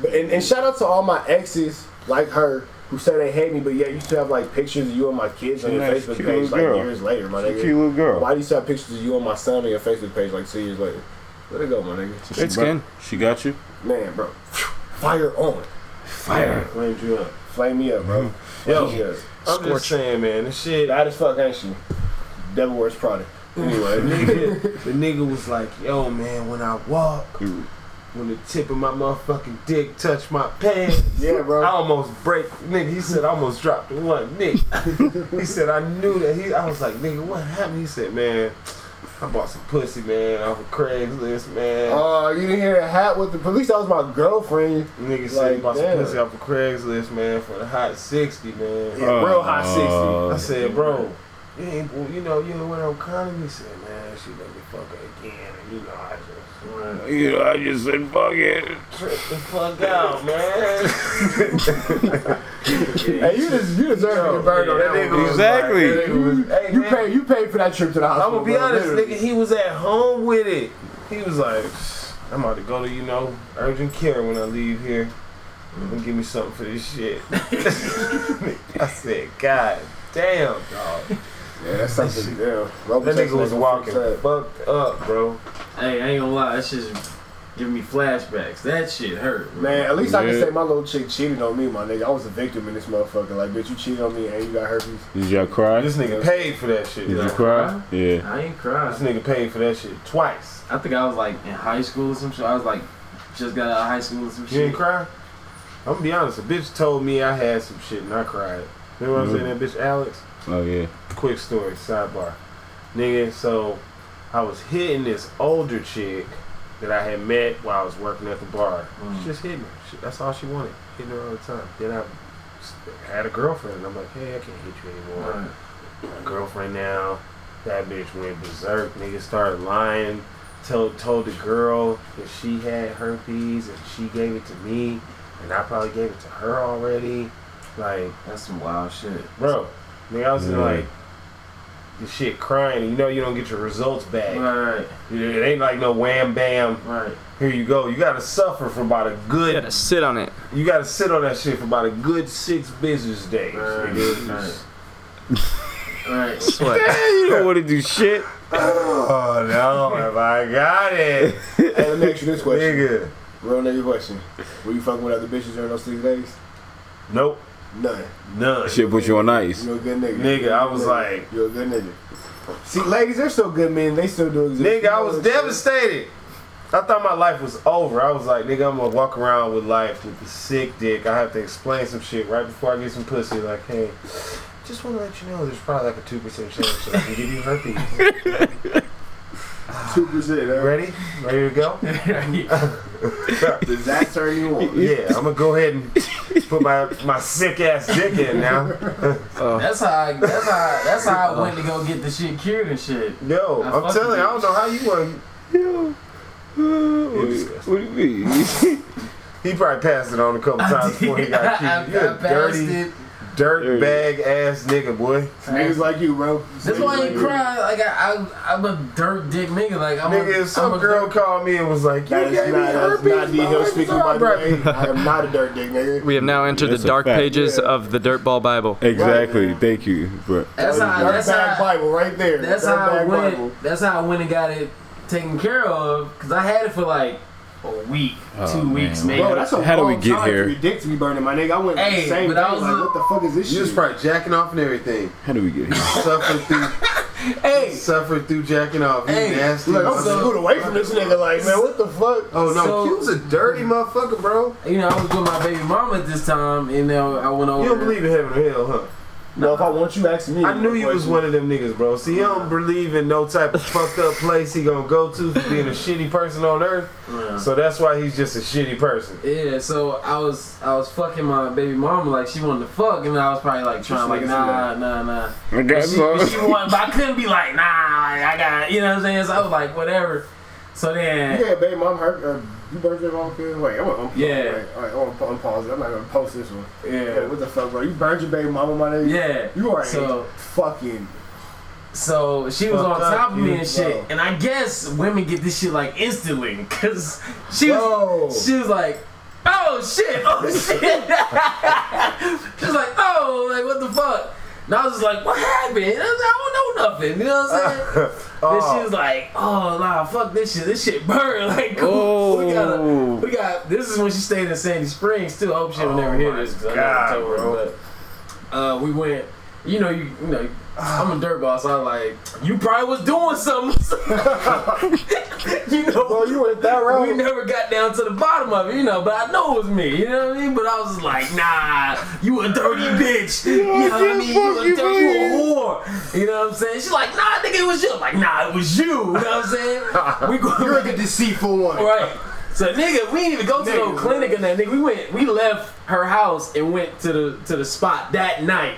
But, and, and shout out to all my exes like her who say they hate me, but yet you still have like pictures of you and my kids on your nice, Facebook cute page little like girl. years later, my She's a nigga. cute little girl. Why do you still have pictures of you and my son on your Facebook page like two years later? Let it go, my nigga. She Good skin. She got you? Man, bro. Fire on. Fire. Flamed you up. Flame me up, bro. Yo, Yeah. I'm Scorch. just saying, man, this shit. Bad as fuck, ain't she? Devil wears Prada. Anyway, nigga, the nigga was like, yo, man, when I walk, when the tip of my motherfucking dick touch my pants, Yeah, bro, I almost break. Nigga, he said I almost dropped the one. Nigga, he said I knew that. He, I was like, nigga, what happened? He said, man, I bought some pussy, man, off of Craigslist, man. Oh, you didn't hear that hat with the police? That was my girlfriend. Nigga said he bought damn. some pussy off of Craigslist, man, for the hot 60, man. Yeah, real hot Uh, 60. I said, bro, you ain't, well, you know, you know what I'm calling me? He said, man, she let me fuck her again, and you know, I just You know, I just said fuck it. trip the fuck out, man. Hey, you just you deserve to get burned on that nigga one. was Exactly. like- that nigga was- hey, You man, paid you paid for that trip to the hospital. I'm gonna be bro, honest, literally. nigga, he was at home with it. He was like, I'm about to go to, you know, urgent care when I leave here. I'm gonna give me something for this shit. I said, God damn, dog. Yeah, that's something. Yeah, That nigga was walking fucked up, bro. Hey, I ain't gonna lie, that shit's giving me flashbacks. That shit hurt. Man, at least I can say my little chick cheated on me, my nigga. I was a victim in this motherfucker. Like, bitch, you cheated on me and you got herpes. Did y'all cry? This nigga paid for that shit. Did you though. cry? Yeah. I ain't crying. This nigga paid for that shit twice. I think I was like in high school or some shit. I was like just got out of high school or some You shit. didn't cry? I'm gonna be honest, a bitch told me I had some shit and I cried. Remember I was saying that bitch Alex? Oh yeah. Quick story, sidebar. Nigga, so I was hitting this older chick that I had met while I was working at the bar. Mm. She just hit me. She, that's all she wanted. Hitting her all the time. Then I had a girlfriend and I'm like, hey, I can't hit you anymore. Right. My girlfriend now. That bitch went berserk. Nigga started lying. Told told the girl that she had herpes and she gave it to me, and I probably gave it to her already. Like, That's some wild shit. bro, nigga, I was Yeah. like the shit crying. You know you don't get your results back. Right, right, It ain't like no wham bam. right. Here you go. You gotta suffer for about a good. You good. gotta sit on it. You gotta sit on that shit for about a good six business days. Right, nigga. right. Right. Sweat. you don't want to do shit. Oh no, have I got it, Hey, let me ask you this question. nigga? Real nigga question. Were you fucking with other bitches during those six days? Nope, None. none. Shit put you on ice. You're a good nigga. Nigga, You're a I good was nigga. like- You're a good nigga. See, ladies, they're still good men. They still do exist. Nigga, I was what I'm saying? devastated. I thought my life was over. I was like, nigga, I'm gonna walk around with life with the sick dick. I have to explain some shit right before I get some pussy. Like, hey, just want to let you know there's probably like a 2% chance that I can give you herpes. Two percent. You ready? Ready to go? Does that turn you on? Yeah, I'm gonna go ahead and put my, my sick ass dick in now. Oh. That's how. I, that's how. That's how I went to go get the shit cured and shit. Yo, I I'm telling you, I don't know how you want. Yo. Uh, what do you- what do you mean? He probably passed it on a couple times before he got I, cute. You're I a passed dirty, it. Dirt bag ass nigga, boy. Niggas like you, bro. That's why I ain't cry. Like I, I, I'm a dirt dick nigga. Like I'm Nigga, a, if some I'm girl dirt- called me and was like, "You That is gave me not, that's herpes," not D my Hill speaking, is by the way. I am not a dirt dick, nigga. We have now entered That's the dark fact. pages Yeah. of the Dirtball Bible. Exactly. man. Thank you. But That's how. Dirt That's how. Bible right there. That's how I went. That's how I went and got it taken care of. Cause I had it for like a week, Oh, two man. weeks, maybe. Bro, that's a How do we get time here? for your dick to be burning, my nigga. I went Hey, the same but day. I was like, a- what the fuck is this You was shit? probably jacking off and everything. how do we get here? suffered through, hey, suffered through jacking off. You Hey, nasty. Look, I'm So- screwed away from this nigga. Like, man, what the fuck? oh no, So- Q was a dirty motherfucker, bro. you know, I was with my baby mama at this time, and then I went over. You don't believe in heaven or hell, huh? No, if I want you asking me, I knew you was one of them niggas, bro. See, he don't believe in no type of fucked up place he gonna go to for being a shitty person on earth. Yeah. So that's why he's just a shitty person. Yeah, so I was I was fucking my baby mama like she wanted to fuck, and I was probably like trying like nah nah nah. I But got she, but she wanted, but I couldn't be like nah I got you know what I'm saying. So I was like whatever. So then Yeah, babe, mom hurt. Uh, you your kid? Wait, I'm gonna unpause. Yeah. Wait, all right, I'm gonna unpause it. I'm not gonna post this one. Yeah, yeah what the fuck, bro? You burned your baby mama, my nigga? yeah. You are So- a fucking. So she was on top of me and shit, bro. and I guess women get this shit like instantly, cause she was she was like, oh shit, oh shit. she was like, oh, like what the fuck? And I was just like, what happened? I, like, I don't know nothing. You know what I'm saying? Then she was like, "Oh nah, fuck this shit. This shit burn. Like, cool. we got, Oh. we got. This is when she stayed in Sandy Springs too. I hope she will Oh never hear this because I never told her. But uh, we went. You know, you, you know, I'm a dirt boss. I was like, you probably was doing something. you know, Well, you went that route. we never got down to the bottom of it, you know, but I know it was me, you know what I mean? But I was just like, nah, you a dirty bitch. You know what I mean? You a, dirty, you a whore. You know what I'm saying? She's like, nah, nigga, it was you. I'm like, nah, it was you. You know what I'm saying? We go You're the deceitful one. Right. So nigga, we didn't even go to no clinic or that nigga. We went, we left her house and went to the to the spot that night.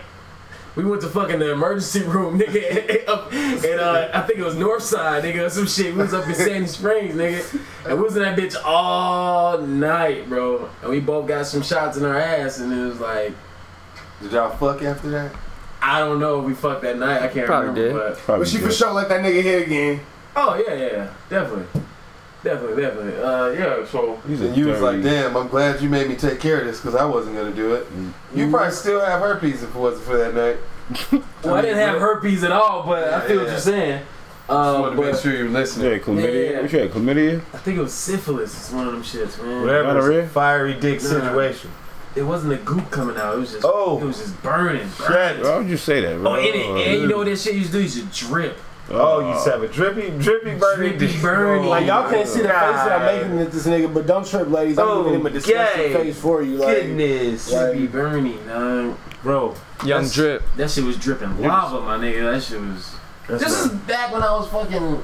We went to fucking the emergency room, nigga, up and uh, I think it was Northside, nigga, or some shit. We was up in Sandy Springs, nigga, and we was in that bitch all night, bro. And we both got some shots in our ass, and it was like, Did y'all fuck after that? I don't know if we fucked that night. I can't Probably remember, did. but Probably But she for good. sure let that nigga hit again. oh yeah, yeah, yeah, definitely, definitely, definitely. Uh, yeah. So He's a And you was like, damn, I'm glad you made me take care of this because I wasn't gonna do it. You probably still have herpes if it wasn't for that night. Well, I didn't have herpes at all, but I feel what you're saying. Just Uh, wanted to make sure you were listening. Yeah, chlamydia. Yeah. What you had, chlamydia? I think it was syphilis. It's one of them shits, man. Whatever. Gonorrhea? it's a Fiery dick Nah. situation. It wasn't a goop coming out. It was just. Oh. It was just burning. Shit. Why would you say that, bro? Oh, and, it, and you know what that shit used to do? You should drip. Oh, you used to have a drippy, drippy, burning Drippy, dick. Like y'all can't see the face that I'm making at this nigga, but don't trip, ladies. I'm giving him a disgusting Okay. face for you. Like, Goodness. Like- Drippy, burning, nah. Bro, Young That's- drip. That shit was dripping lava, my nigga. That shit was. that's This is back when I was fucking.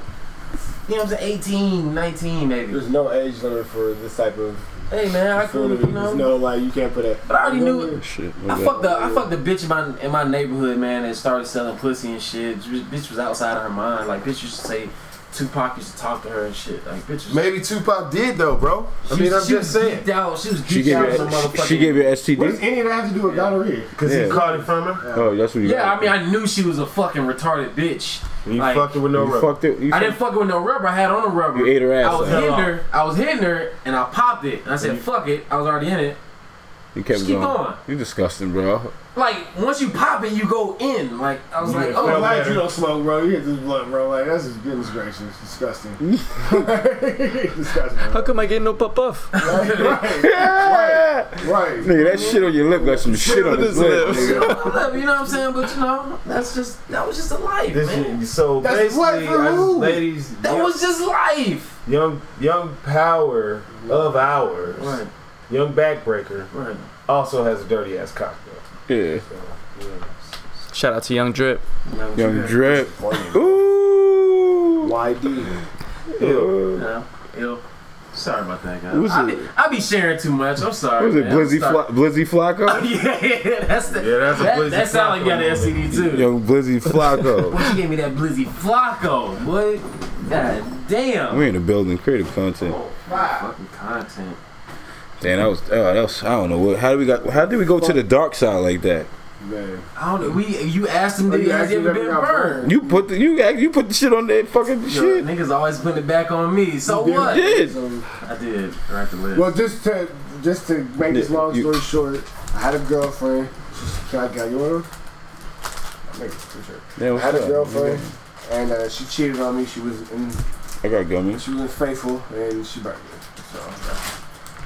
You know what I'm 18, 19, maybe. there's no age limit for this type of Hey, man, I food. could, you There's know. no like you can't put it. But I already knew it. Shit. I fucked the I fucked the bitch in my in my neighborhood, man, and started selling pussy and shit. Bitch was outside of her mind. Like bitch used to say Tupac used to talk to her and shit. Like bitch was Maybe Tupac did though, bro. I mean, I'm she just was saying. geeked out. She was She geeked gave out you, on some motherfucking. she gave you What does STD? any of that have to do with gonorrhea? Because Yeah. he caught it from her. Oh, that's what you Yeah, got. I mean, I knew she was a fucking retarded bitch. And you Like, fucked it with no you rubber. fucked it. You I didn't fuck her with no rubber. I had on a rubber. You ate her ass I was out. hitting her. I was hitting her, and I popped it. And I said, "Fuck it." I was already in it. You kept Just keep going. going. You disgusting, bro. Like once you pop it, you go in. Like I was Yeah, like, "Oh, I'm glad you don't smoke, bro. You hit this blunt, bro. Like that's just goodness gracious, disgusting. disgusting. How come I get no puff puff? Right, right, Yeah. right. Nigga, that shit on your lip got some shit on his lip. nigga. you know what I'm saying?" But you know, that's just that was just a life, This man. shit- so That's what basically, for I who? ladies, That young, was just life. young, young power of ours, Right, young backbreaker, right. also has a dirty ass cock. Though. Yeah. So, yeah. Shout out to Young Drip. Young drip. Ooh. YD. Ew. Yeah, ew. Sorry about that, guys. I it? be, I be sharing too much. I'm sorry. What was it, man. Blizzy, sorry. Fla- Blizzy Flacco? yeah, yeah, that's the. Yeah, that's a that, Blizzy that sound like you got an STD too. Young Blizzy Flacco. Boy, she gave me that Blizzy Flacco, boy. God damn. We're in the building, creative content. Oh, Fucking content. Damn, that was, oh, that was, I don't know what. How did we got? How did we go to the dark side like that? Man. I don't know. We you asked him, Oh, did you he has asked he him ever been got burned? You put the you you put the shit on that fucking Yo, shit. niggas always putting it back on me. So You what? did. So, I did. Right the list. well, just to just to make this Yeah, long you- story short, I had a girlfriend. Can I got you want her? I'll make it for sure. Yeah, I what's had a up? girlfriend, and uh, she cheated on me. She was in, I got gummies. she was unfaithful, and she burned me. So that's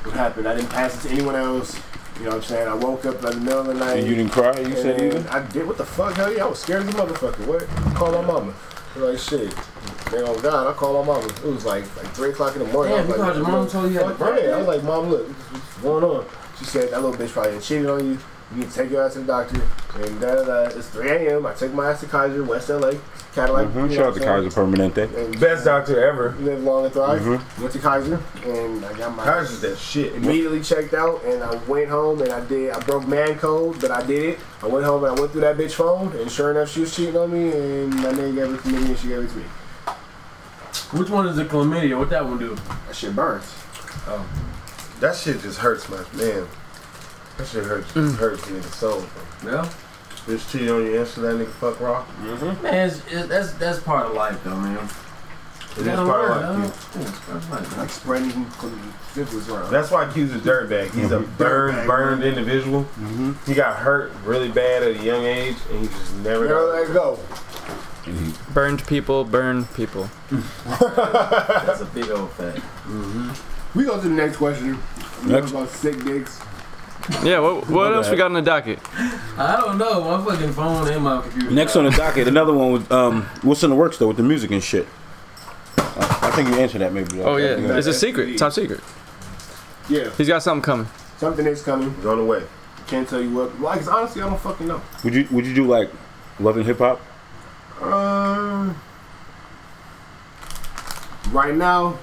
what happened. I didn't pass it to anyone else. You know what I'm saying? I woke up in the middle of the night. And you didn't cry? You said and either? I did. What the fuck? Hell yeah! I was scared as a motherfucker. What? Call my mama. Like shit. They on God. I called my mama. It was like like three o'clock in the morning. I Damn, was you like, called your mom and told you you had fuck a birthday? I was like, mom, look, what's going on? She said that little bitch probably had cheated on you. You need to take your ass to the doctor. And da da da. It's 3 a.m. I take my ass to Kaiser, West LA, Cadillac. Mm-hmm. you know Shout out to Kaiser Permanente. And Best doctor ever. Live long and thrive. Mhm. Went to Kaiser and I got my Kaiser's that shit. immediately checked out and I went home and I did I broke man code, but I did it. I went home and I went through that bitch phone and sure enough she was cheating on me and my nigga gave it to me and she gave it to me. Which one is the chlamydia? What that one do? That shit burns. Oh. That shit just hurts my man. That shit hurts hurts nigga soul. Bro. Yeah. Bitch cheated on you answer that nigga fuck raw. Mm-hmm. Man, it's, it, that's that's part of life though, man. It is part of life. dog. Yeah, part of life, man. Like spreading syphilis around. That's why Q's a dirtbag. He's a mm-hmm. burned, burned individual. Mm-hmm. He got hurt really bad at a young age, and he just never Never got. let go. And Burned people, burn people. That's a big old fact. Mm-hmm. We go to the next question. Next. About sick dicks. Yeah, what, what else we got on the docket? I don't know. My fucking phone and my computer. Next on the docket, another one with um, what's in the works though with the music and shit. I, I think you answered that maybe. Oh yeah, Yeah. it's a secret, top secret. Yeah, He's got something coming. something is coming. It's on the way. Can't tell you what. Like, 'cause honestly, I don't fucking know. Would you Would you do like Love & Hip Hop? Um, right now,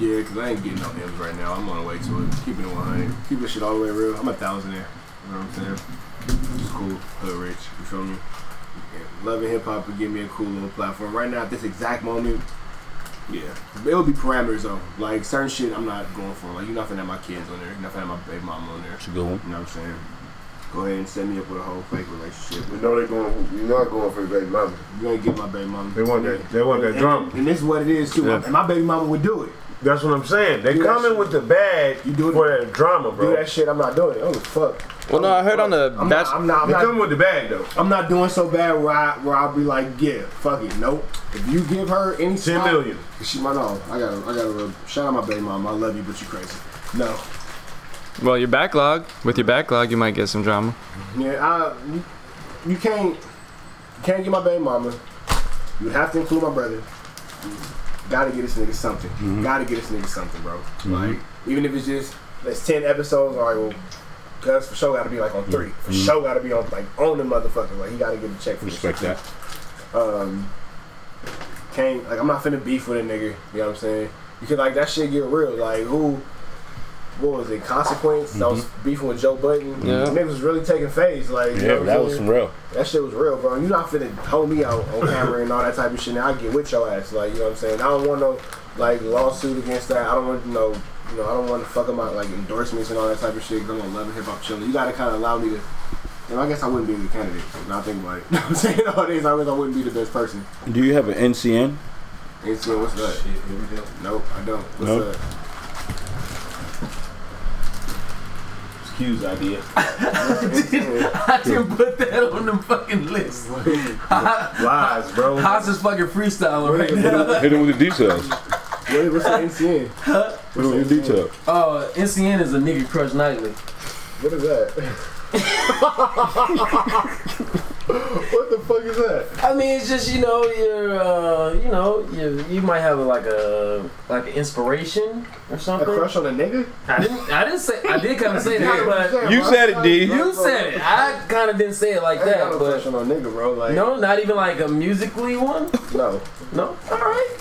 yeah, because I ain't getting no M's right now. I'm on the way to it. Keeping it 100. Keep this shit all the way real. I'm a thousand there. You know what I'm saying? It's cool. Hood rich. You feel me? Yeah, Love & Hip Hop would give me a cool little platform. Right now, at this exact moment, yeah. It would be parameters though. Like certain shit I'm not going for. Like, you're not finna have my kids on there. You're not finna have my baby mama on there. It's a good one. You know what I'm saying? Go ahead and set me up with a whole fake relationship. You know they going. You're not going for the baby mama. You ain't get my baby mama. They want that. They want that And- drama. And, this is what it is too. Yeah. And my baby mama would do it. That's what I'm saying. They coming with the bag You do it- for that drama, bro. Do that shit. I'm not doing it. Oh fuck. Well, no, I heard on the I'm Bach- not. I'm not. I'm They not, coming with the bag though. I'm not doing so bad where I where I'll be like, yeah, fuck it. Nope. If you give her any Ten spot- million. she might know. I got. I got to uh, shout out my baby mama. I love you, but you crazy. No. Well, your backlog. With your backlog, you might get some drama. Yeah. I. You, you can't. You can't get my baby mama. You have to include my brother. Gotta get this nigga something. Mm-hmm. Gotta get this nigga something, bro. Mm-hmm. Like even if it's just it's ten episodes. All right, well, cuz for sure gotta be like on 3 mm-hmm. For sure gotta be on like on the motherfucker. Like he gotta get a check for Respect that. um can't like I'm not finna beef with a nigga, you know what I'm saying? Because like that shit get real. Like who what was it, consequence? I was mm-hmm. beefing with Joe Budden. Yeah. Niggas was really taking phase, like you know Yeah, that was some real. That shit was real, bro. And you not finna hold me out on camera and all that type of shit. Now I get with your ass, like you know what I'm saying. I don't want no like lawsuit against that. I don't want no, you know, I don't want to fuck about like endorsements and all that type of shit. 'cause I'm gonna love hip hop chilling. You gotta kind of allow me to. You know, I guess I wouldn't be the candidate. Now I think about it. You know what I'm saying nowadays, I guess I wouldn't be the best person. Do you have an NCN? NCN, what's that? Shit, here we go. Nope, I don't. What's Nope. that? Excuse idea. I didn't put that on the fucking list. Lies, bro. How's this fucking freestyle right now? Hit him with the details. What, what's the NCN? Hit him with the details. Uh, oh, NCN is a nigga crush nightly. What is that? what the fuck is that? I mean, it's just you know you're uh, you know you you might have like a like an inspiration or something. A crush on a nigga? I didn't I didn't say I did kind of say that, but You said it, D. you said it. I kind of didn't say it like I ain't got that, no but crush on no nigga, bro. Like, no, not even like a musically one. no. No, all right.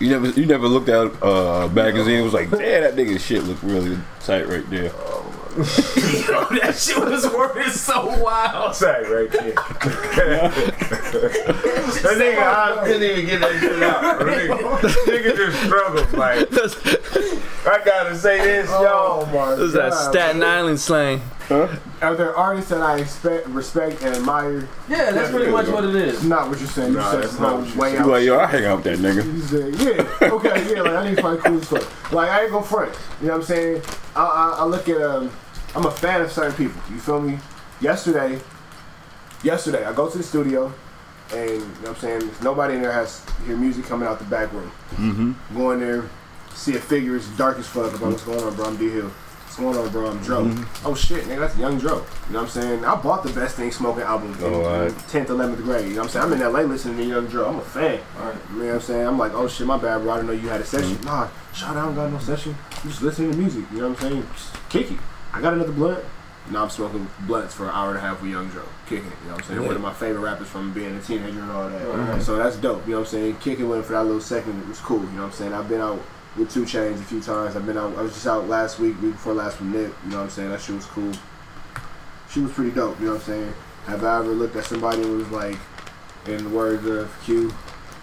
You never you never looked at uh, a magazine and was like, damn, that nigga shit look really tight right there. Yo, that shit was worded so wild. Say right there. that nigga, I couldn't even get that shit out. Nigga, nigga just struggled. Like, I gotta say this, Oh y'all. my This is that Staten Island slang. Are there artists that I expect, respect, and admire? Yeah, that's pretty much what it is. Not what you're saying. You Nah, said that's not what way out. like, yo, I hang out with that nigga. You said, yeah, okay, yeah, like I need to find cool stuff. Like I ain't gonna front. You know what I'm saying? I, I, I look at um, I'm a fan of certain people. You feel me? Yesterday, yesterday I go to the studio, and you know what I'm saying there's nobody in there has hear music coming out the back room. Mm-hmm. Go in there, see a figure, it's dark as fuck. I'm what's going on, bro? I'm D Hill. What's going on, bro? I'm Dro. Oh shit, nigga, that's Young Dro. You know what I'm saying? I bought the Best Thing Smoking album in Oh, 10th, 11th grade. You know what I'm saying? I'm in LA listening to Young Dro. I'm a fan. You know what I'm saying? I'm like, oh shit, my bad, bro. I didn't know you had a session. Nah, shout out, I don't got no session. You just listening to music. You know what I'm saying? Just kick it. I got another blunt. Now I'm smoking blunts for an hour and a half with Young Dro. Kicking it. You know what I'm saying? Yeah. One of my favorite rappers from being a teenager and all that. Right. So that's dope. You know what I'm saying? Kicking with him for that little second it was cool. You know what I'm saying? I've been out with Two Chainz a few times. I've been out. I was just out last week, week before last with Nick. You know what I'm saying? That shit was cool. She was pretty dope. You know what I'm saying? Have I ever looked at somebody who was like, in the words of Q,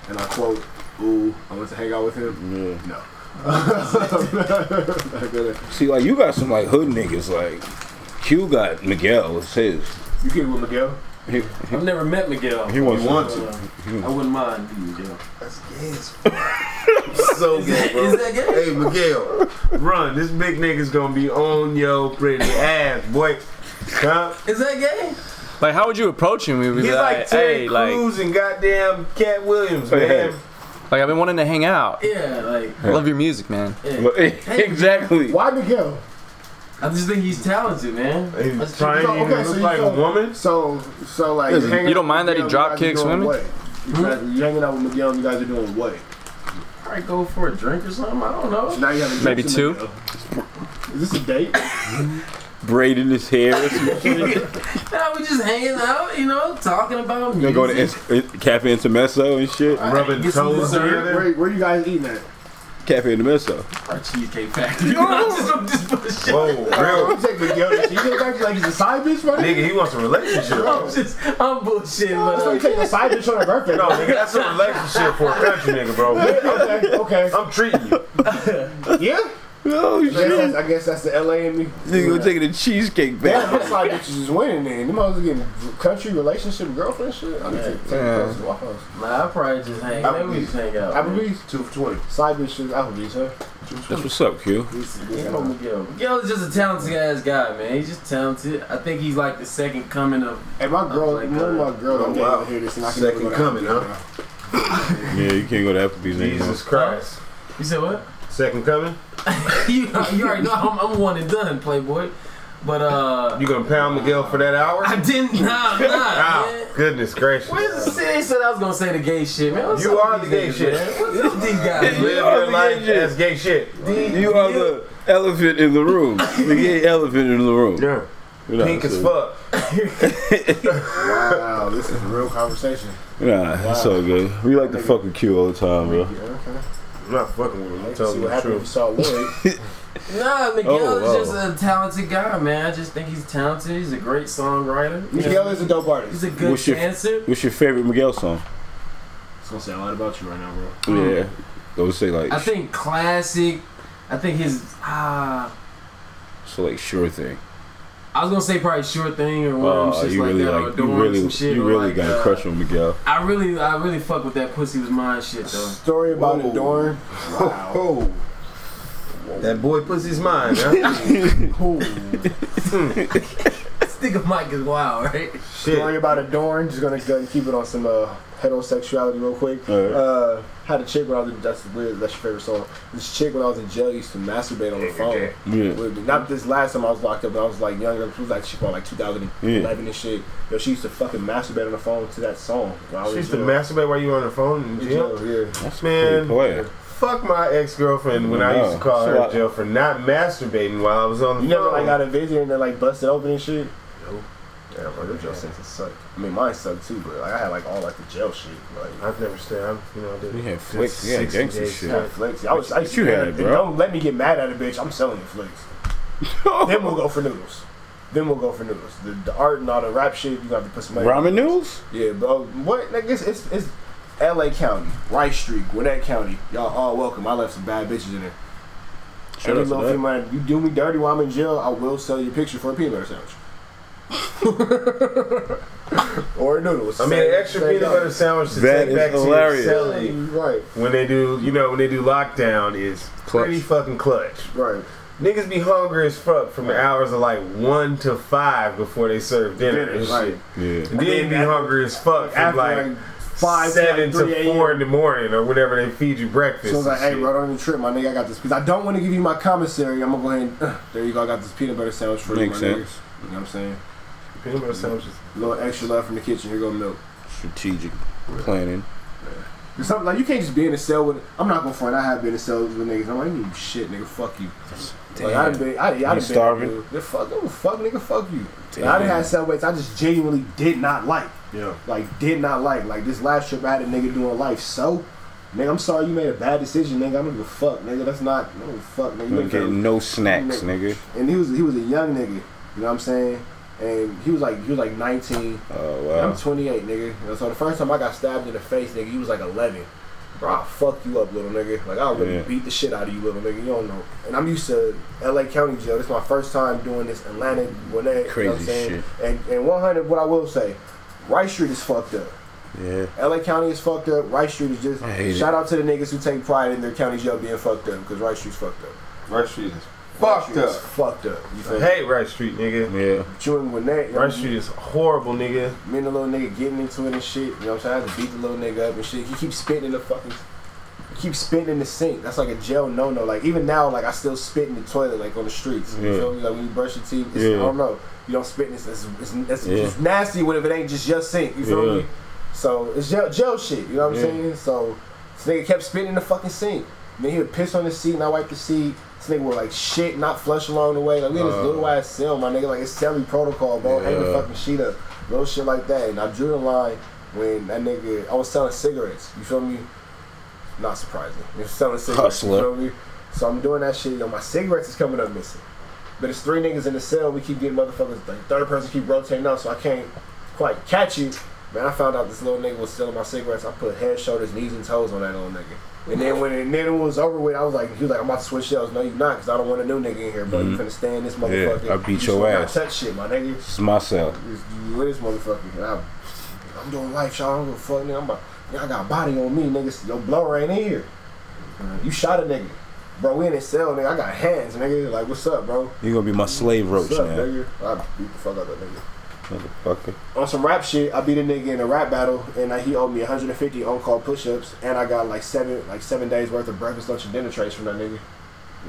and I quote, "Ooh, I want to hang out with him." Yeah. No. Not gonna- See, like you got some like hood niggas. Like Q got Miguel. It's his. you get with Miguel? He, I've never met Miguel. he wants You want to. Uh, I wouldn't mind meeting Miguel. That's gay. so Is gay, that, bro. is that gay? Hey, Miguel. Run, this big nigga's gonna be on your pretty ass, boy. Huh? Is that gay? Like, how would you approach him? He's like, like, Terry hey, like, and goddamn Katt Williams, Hey, man. Like I've been wanting to hang out. Yeah, like I love your music, man. yeah. exactly. Why Miguel? I just think he's talented, man. He's That's- trying so- to okay, look so like a woman. So, so like, Listen, you don't mind that he Miguel, drop you're kicks women? what? You, guys, you hanging out with Miguel and you guys are doing what? All right, go for a drink or something. I don't know. So now you have a Maybe two? Miguel. Is this a date? Braiding his hair. or some shit. Nah, we just hanging out, you know, talking about They music. go to Ins- in- Cafe Intermezzo and shit. Rubbing Get toes dessert. together. Where, where you guys eating at? Cafe Intermezzo. Our cheesecake factory. I'm just, I'm just bullshit. Whoa, real You take Miguel. You get back like he's a side bitch, buddy. nigga, he wants a relationship. I'm just, I'm bullshitting, So you but take a side bitch on her birthday? No, nigga, that's a relationship for a country nigga, bro. okay, okay. I'm treating you. Yeah. Oh I guess, shit. that's, I guess that's the LA in me. Nigga taking a cheesecake Damn, back. them side bitches is winning then. Them hoes getting country relationship girlfriend shit. I need to take Yeah. those to my house. nah, I probably just hang. Maybe we just hang out. man. Applebee's? Two for twenty. Side bitches, Applebee's, huh? That's what's up, Q. Yeah, no, Miguel. Miguel is just a talented ass guy, man. He's just talented. I think he's like the second coming of. Hey, my girl, like, one of uh, my girl, oh, I'm wow. wow. hear this and I Second never go to coming, Applebee's huh? Yeah, you can't go to Applebee's anymore. Jesus Christ. You said what? Second coming? you, you already know I'm, I'm one and done, Playboy. But uh, You gonna pound Miguel for that hour? I didn't. Nah, nah. Wow, man. goodness gracious. Where's the they said I was gonna say the gay shit, man. What's You up are the gay shit. Man? What's up with these guys? Live You are your the life gay shit. as gay shit. You are the elephant in the room. The gay elephant in the room. Yeah. You know, Pink as fuck. Wow, this is a real conversation. Nah, it's all good. We like to fuck with Q all the time, bro. Yeah, okay. I'm not fucking with him. I'm telling you what the happened if you truth. saw Lloyd. Nah, Miguel Oh, wow. is just a talented guy, man. I just think he's talented. He's a great songwriter. Miguel know, is a dope artist. He's a good What's your- dancer. What's your favorite Miguel song? It's gonna say a lot about you right now, bro. Yeah. Those say like I think classic. I think his ah. so like sure thing. I was gonna say probably sure thing or one of them shits like really that or like you doing really some shit. you or really like, got a uh, crush on Miguel. I really, I really fuck with that pussy was mine shit though. Story about Whoa. Adorn. Wow. Oh, That boy pussy's mine, huh? Cool. This nigga Mike is wild, right? Shit. Story about Adorn. Just gonna go and keep it on some uh, heterosexuality real quick. Alright. Uh, had a chick when I was in, that's weird. That's your favorite song. This chick when I was in jail used to masturbate on the phone. Yeah. With me. Not this last time I was locked up, but I was like younger. It was like she called like 2011 and shit. Yo, she used to fucking masturbate on the phone to that song. When I was She used to masturbate while you were on the phone in In jail. jail, Yeah. That's Man. player. Fuck my ex girlfriend when I used to call her So in jail for not masturbating while I was on the You phone. never like got a visit and then like busted open and shit. Yeah, Bro, your jail sentence sucked. I mean, mine sucked too, but like I had like all like the jail shit. Like I've never stayed. I'm, you know, I did. You had did flicks, you had 60 gangster shit. yeah, flicks. I was. I used you to, had, if bro? Don't let me get mad at a bitch. I'm selling you flicks. then we'll go for noodles. Then we'll go for noodles. The, the art and all the rap shit, you got to put some money. Ramen noodles? Yeah, bro. What? Like it's it's, it's L.A. County, Rice Street, Gwinnett County. Y'all all welcome. I left some bad bitches in there. Shout Any out to little that. female, you do me dirty while I'm in jail, I will sell you a picture for a peanut butter sandwich. or noodles. I mean, an extra peanut thing. butter sandwich to That take is back hilarious. to your celly Right, when they do, you know, when they do lockdown is pretty fucking clutch. right. Niggas be hungry as fuck from the hours of like one to five before they serve dinner and right. shit. Yeah. And then be hungry as fuck from like, like five seven to, like, to four in the morning or whenever they feed you breakfast. So I was like, and hey, shit. bro, don't trip, my nigga. I got this. Because I don't want to give you my commissary. I'm going to go ahead and, there you go. I got this peanut butter sandwich for Makes you, my sense. niggas. You know what I'm saying? Peanut butter sandwiches. A little extra love from the kitchen. Here go milk. Strategic planning. There's something like you can't just be in a cell with. I'm not gonna front. I have been in cells with niggas. I'm like, you shit, nigga. Fuck you. Like, I done been. I, I done been starving? Dude. Yeah, Fuck, oh, fuck, nigga. Fuck you. Damn. I done had cellmates I just genuinely did not like. yeah. Like, did not like. Like this last trip, I had a nigga doing life. So, nigga, I'm sorry you made a bad decision, nigga. I don't give a fuck, nigga. That's not. I don't give a fuck, nigga. You You make get no snacks, nigga. and he was he was a young nigga. You know what I'm saying? And he was like he was like 19. Oh wow. I'm 28, nigga. You know, so the first time I got stabbed in the face, nigga, he was like 11. Bro, I'll fuck you up, little nigga. Like, I'll really Yeah. beat the shit out of you, little nigga. You don't know. And I'm used to LA County Jail. This is my first time doing this Atlanta, Gwinnett. you know what I'm Crazy saying? shit. And, and 100, what I will say, Rice Street is fucked up. Yeah. LA County is fucked up. Rice Street is just. I hate it. Shout out to the niggas who take pride in their county jail being fucked up because Rice Street's fucked up. Rice Street is Fucked Street up. Fucked up. You feel I me? hate Rice Street, nigga. Yeah. You and Gwinnett, you know, Rice Street is horrible, nigga. me and the little nigga getting into it and shit. You know what I'm saying? I had to beat the little nigga up and shit. He keeps spitting in the fucking. He keeps spitting in the sink. That's like a jail no no. Like even now, like I still spit in the toilet, like on the streets. You Yeah. feel me? Like when you brush your teeth, it's, Yeah. I don't know. You don't spit in this. It's, it's, it's, Yeah. it's nasty when if it ain't just your sink. You feel Yeah. me? So it's jail, jail shit. You know what I'm saying? So this nigga kept spitting in the fucking sink. Then he would piss on the seat and I wiped the seat. This nigga would like shit, not flush along the way. Like we in this Uh. little ass cell, my nigga. Like it's celly protocol, bro. Hang the fucking sheet up, little shit like that. And I drew the line when that nigga. I was selling cigarettes. You feel me? Not surprising. You're selling cigarettes. You feel me? So I'm doing that shit. Yo, my cigarettes is coming up missing. But it's three niggas in the cell. We keep getting motherfuckers. Like third person keep rotating out, so I can't quite catch you. Man, I found out this little nigga was stealing my cigarettes. I put head, shoulders, knees, and toes on that little nigga. And then when it, and then it was over with, I was like, he was like, I'm about to switch shells. No, you not, because I don't want a new nigga in here, bro. You mm-hmm. finna stay in this motherfucker. I beat You your ass. Touch shit, my nigga. This is my cell. You with this motherfucker. And I'm, I'm doing life, y'all. I don't give a fuck, nigga. I'm about, I got a body on me, nigga. Your blower ain't in here. You shot a nigga. Bro, we in this cell, nigga. I got hands, nigga. Like, what's up, bro? You gonna be my slave roach What's up, now, nigga? I beat the fuck out of that nigga. Motherfucker. On some rap shit, I beat a nigga in a rap battle, and uh, he owed me 150 on-call push-ups, and I got like seven, like seven days worth of breakfast, lunch, and dinner trays from that nigga.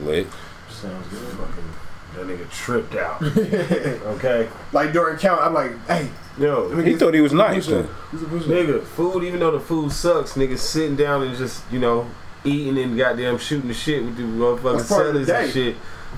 Lit. Sounds good. Fucking, that nigga tripped out. okay. Like during count, I'm like, hey, Yo, He get thought he was nice. push-up. Then. A push-up? Nigga, food, even though the food sucks, nigga sitting down and just, you know, eating and goddamn shooting the shit with the motherfucking That's part sellers and shit.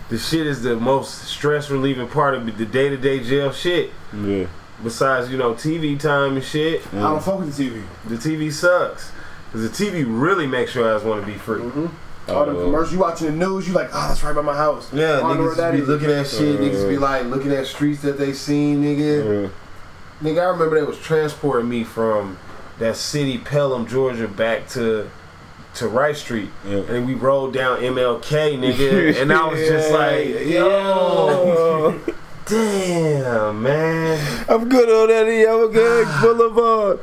The shit is the most stress relieving part of the day to day jail shit. Yeah. Besides, you know, TV time and shit. I don't fuck with the TV. The TV sucks. Because the TV really makes your ass want to be free. Mm-hmm. All the Oh. commercials, you watching the news, you like, oh, that's right by my house. Yeah, I wonder niggas that be is. looking at shit. Niggas be like looking at streets that they seen, nigga. Yeah. Nigga, I remember they was transporting me from that city, Pelham, Georgia, back to to Rice Street. Yeah. And we rolled down MLK, nigga. and I was just like, yo, damn, man. I'm good on that Gang Boulevard.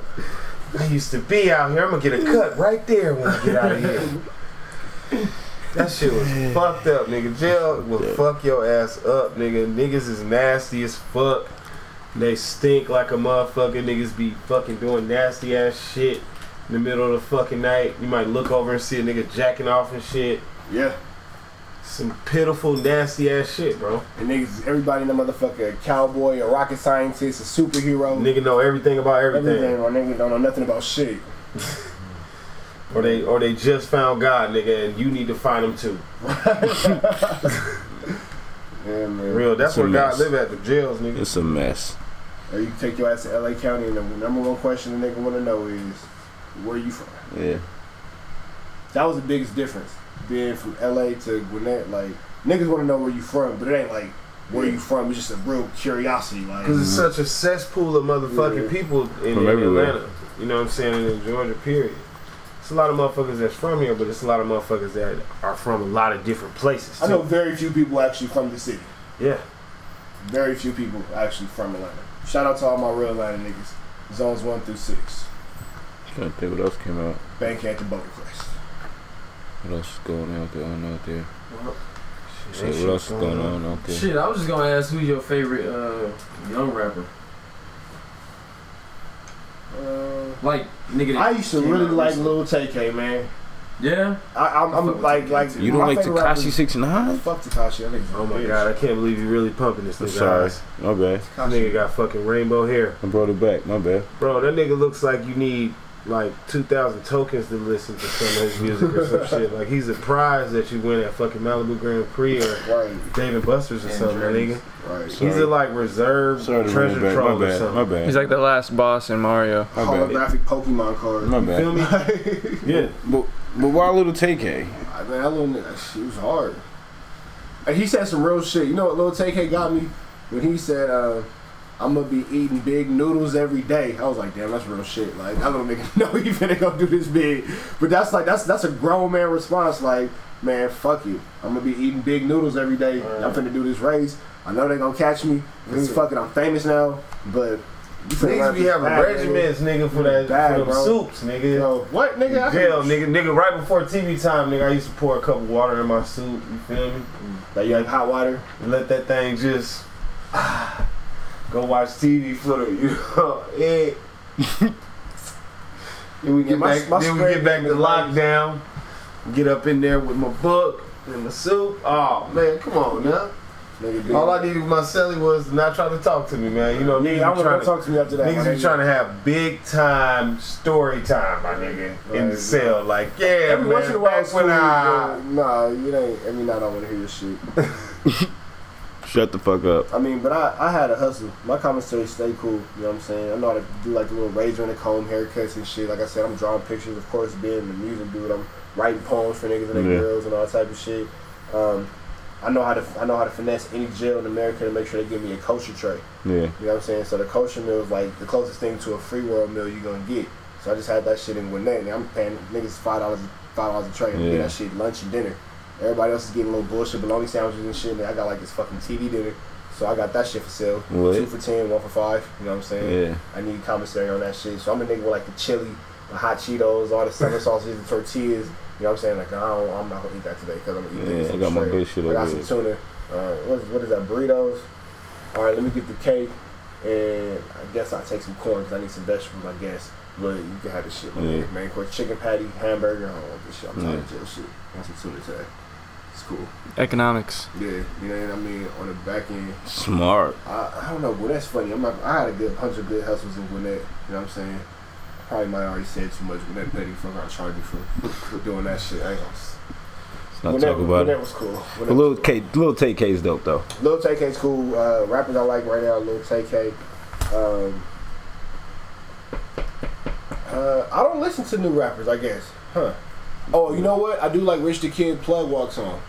I used to be out here. I'm gonna get a cut right there when I get out of here. That shit was fucked up, nigga. Jail will fuck your ass up, nigga. Niggas is nasty as fuck. They stink like a motherfucker. Niggas be fucking doing nasty ass shit in the middle of the fucking night. You might look over and see a nigga jacking off and shit. Yeah. Some pitiful, nasty ass shit, bro. And niggas, everybody in the motherfucker, a cowboy, a rocket scientist, a superhero. Nigga know everything about everything. Everything, or nigga don't know nothing about shit. Or they or they just found God, nigga, and you need to find him too. Yeah, man. Real, that's It's where God live at the jails, nigga. It's a mess. Or you take your ass to LA County, and the number one question the nigga want to know is, where you from? Yeah. That was the biggest difference. Being from LA to Gwinnett, like, niggas want to know where you from, but it ain't like, where you from? It's just a real curiosity. Like, Because it's mm-hmm. such a cesspool of motherfucking Yeah. people in, in. Atlanta. You know what I'm saying? And in Georgia, period. It's a lot of motherfuckers that's from here, but it's a lot of motherfuckers that are from a lot of different places. I know very few people actually from the city. Yeah. Very few people actually from Atlanta. Shout out to all my real Atlanta niggas. Zones 1 through 6. Trying to think what else came out. Bank at the Boulder Crest. What else is going out there? On out there. Shit, Shit, shit what else is going on out there? Shit, I was just gonna ask who's your favorite uh, young rapper? Uh, Like nigga. that I used to really like. Lil Tay K, man. Yeah. I, I'm, I fuck I'm like, like. You don't like Tekashi rappers- 69? Fuck Tekashi. I think he's a Oh my bitch. god, I can't believe you really pumping this I'm nigga. sorry. eyes. My bad. This nigga got fucking rainbow hair. I brought it back. My bad. Bro, that nigga looks like you need like 2,000 tokens to listen to some of his music or some shit. Like he's a prize that you win at fucking Malibu Grand Prix or Right, Dave & Buster's or And something, my nigga. right. He's a like reserve Sorry treasure bring back. trove My or bad. something. My bad. He's like the last boss in Mario. My bad. Holographic Pokemon card. My You bad. feel me? yeah. But, but why little Tay K? I mean, that little nigga, shit was hard. And he said some real shit. You know what Lil Tay K got me? When he said, uh, I'm gonna be eating big noodles every day. I was like, damn, that's real shit. Like, that little nigga no he finna go do this big. But that's like, that's that's a grown man response. Like, man, fuck you. I'm gonna be eating big noodles every day. I'm finna do this race. I know they gonna catch me. Cause fucking, I'm famous now. But Niggas be having bag, regiments, nigga, for that Bag, for them soups, nigga. Yo, what, nigga? Jail, can- nigga, nigga. Right before TV time, nigga, I used to pour a cup of water in my soup. You feel me? Like you have hot water. And let that thing just ah, go watch TV for the you know. Yeah. then we Yeah, get my- back. my then we get back to lockdown. Get up in there with my book and my soup. Oh man, come on now. Nigga. All I needed with my celly was not trying to talk to me, man. You know, niggas Yeah, I want trying to talk to me after that. Niggas be trying to have big time story time, my nigga, in the Right. cell. Like, yeah, Every man, once in a while, when I, Nah, you ain't. Every night I don't want to hear your shit. Shut the fuck up. I mean, but I, I had a hustle. My commentary stay cool. You know what I'm saying? I know how to do like the little razor and the comb haircuts and shit. Like I said, I'm drawing pictures, of course, being the music dude. I'm writing poems for niggas and their Yeah. girls and all type of shit. Um, I know how to I know how to finesse any jail in America to make sure they give me a kosher tray. Yeah. You know what I'm saying? So the kosher meal is like the closest thing to a free world meal you're gonna get. So I just had that shit in Gwinnett. and I'm paying niggas five dollars five dollars a tray. I'm Yeah. getting that shit lunch and dinner. Everybody else is getting little bullshit bologna sandwiches and shit. And I got like this fucking TV dinner. So I got that shit for sale. What? Two for ten, one for five. You know what I'm saying? Yeah. I need commissary on that shit. So I'm a nigga with like the chili, the hot Cheetos, all the summer sausages, the tortillas. You know what I'm saying? Like I don't, I'm not gonna eat that today because I'm gonna eat Yeah, niggas I got my good shit I got over some here. tuna. Uh, what, is, what is that? Burritos. All right, let me get the cake, and I guess I'll take some corn because I need some vegetables. I guess, but you can have this shit. Man, Yeah. main course, chicken patty, hamburger. I don't want this shit. I'm tired Yeah. of jail shit. Got some tuna today. It's cool. Economics. Yeah, you know what I mean. On the back end, Smart. I, I don't know, but that's funny. I'm not, I had a good bunch of good hustles in Gwinnett. You know what I'm saying? Probably might have already said too much. Gwinnett petty fuck I charge you for, for doing that shit. I ain't gonna. s- Let's not Gwinnett, talk about Gwinnett it. was cool. A Gwinnett little was cool. K, little Tay K's dope though. Lil Tay K's cool. Uh, rappers I like right now, Lil Tay K. Um, uh, I don't listen to new rappers, I guess. Huh. Oh, you know what? I do like Rich the Kid plug walks song.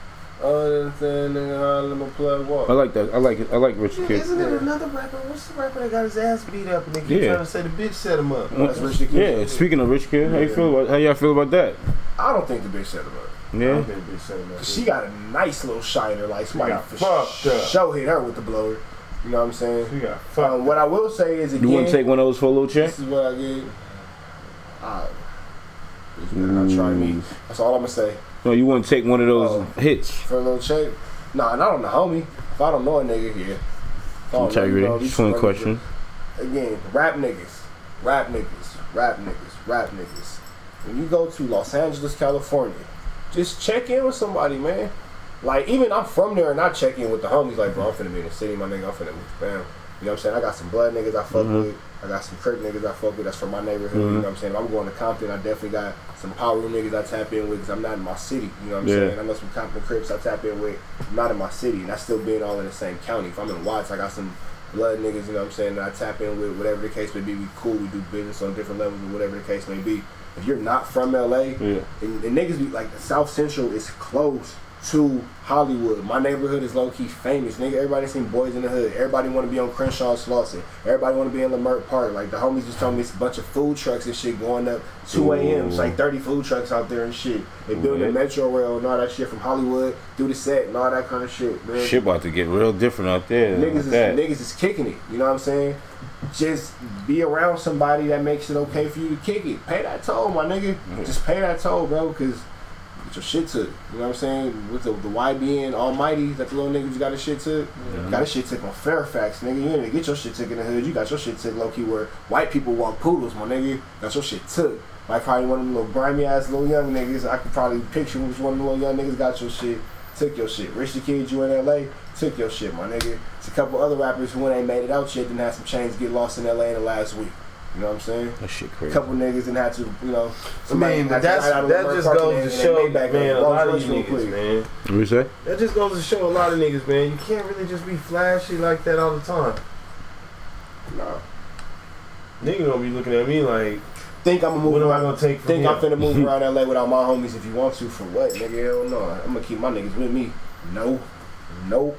Uh, then uh, let me plug walk. I like that. I like it. I like Rich Yeah, Kid. isn't it another rapper? What's the rapper that got his ass beat up and they keep Yeah. trying to say the bitch set him up? That's Rich the Kid. Yeah. Speaking of Rich Kid, how you feel about how y'all feel about that? I don't think the bitch set him up. I Yeah. don't bitch set him. She got a nice little shiner, like somebody got for fucked show hit her with the blower. You know what I'm saying? She got fucked. Um, what I will say is again, You want to take one of those for a little check? this is what I get. I, this better not try me. That's all I'm gonna say. No, you want to take one of those Oh. hits? For a little check, nah, not on the homie. If I don't know a nigga, yeah. I don't know, Integrity. you know, one question. Again, rap niggas, rap niggas, rap niggas, rap niggas. When you go to Los Angeles, California, just check in with somebody, man. Like even I'm from there and I check in with the homies. Like, bro, I'm finna be in the city, my nigga. I'm finna bam. You know what I'm saying? I got some blood niggas I fuck Mhm. with. I got some Crip niggas I fuck with. That's from my neighborhood. You Mhm. know what I'm saying? If I'm going to Compton, I definitely got some power niggas I tap in with because I'm not in my city. You know what I'm Yeah. saying? I know some Compton Crips I tap in with. I'm not in my city, and I still being all in the same county. If I'm in Watts, I got some blood niggas. You know what I'm saying? That I tap in with. Whatever the case may be, we cool. We do business on different levels, or whatever the case may be. If you're not from LA, Yeah. and, and niggas be like South Central is close to Hollywood. My neighborhood is low key famous. Nigga, everybody seen Boyz n the Hood. Everybody want to be on Crenshaw Slauson. Everybody want to be in Leimert Park. Like the homies just told me it's a bunch of food trucks and shit going up 2 a.m. It's like 30 food trucks out there and shit. They building Yeah. the Metro Rail and all that shit from Hollywood, do the set and all that kind of shit, man. Shit about to get real different out there. Niggas like is, that. niggas is kicking it. You know what I'm saying? Just be around somebody that makes it okay for you to kick it. Pay that toll, my nigga. Just pay that toll, bro, because get your shit took. You know what I'm saying? With the, the YBN Almighty, that the little nigga you got his shit took. Got his shit took on Fairfax, nigga. You didn't get your shit took in the hood. You got your shit took low key where white people walk poodles, my nigga. Got your shit took. Like probably one of them little grimy ass little young niggas. I could probably picture which one of the little young niggas got your shit, took your shit. Rich the Kid, you in LA, took your shit, my nigga. It's a couple other rappers who ain't made it out yet, didn't have some chains get lost in LA in the last week. You know what I'm saying? That shit A crazy. couple niggas didn't have to, you know. I mean, but that's hide that just goes to show, and man, a lot of Royce niggas, quick. man. What you say? That just goes to show a lot of niggas, man. You can't really just be flashy like that all the time. Nah. Nigga gonna be looking at me like, Think I'm gonna move what am I around. gonna take from Think here? I'm finna move around LA without my homies if you want to for what, nigga? Hell no. I'm gonna keep my niggas with me. No. Nope.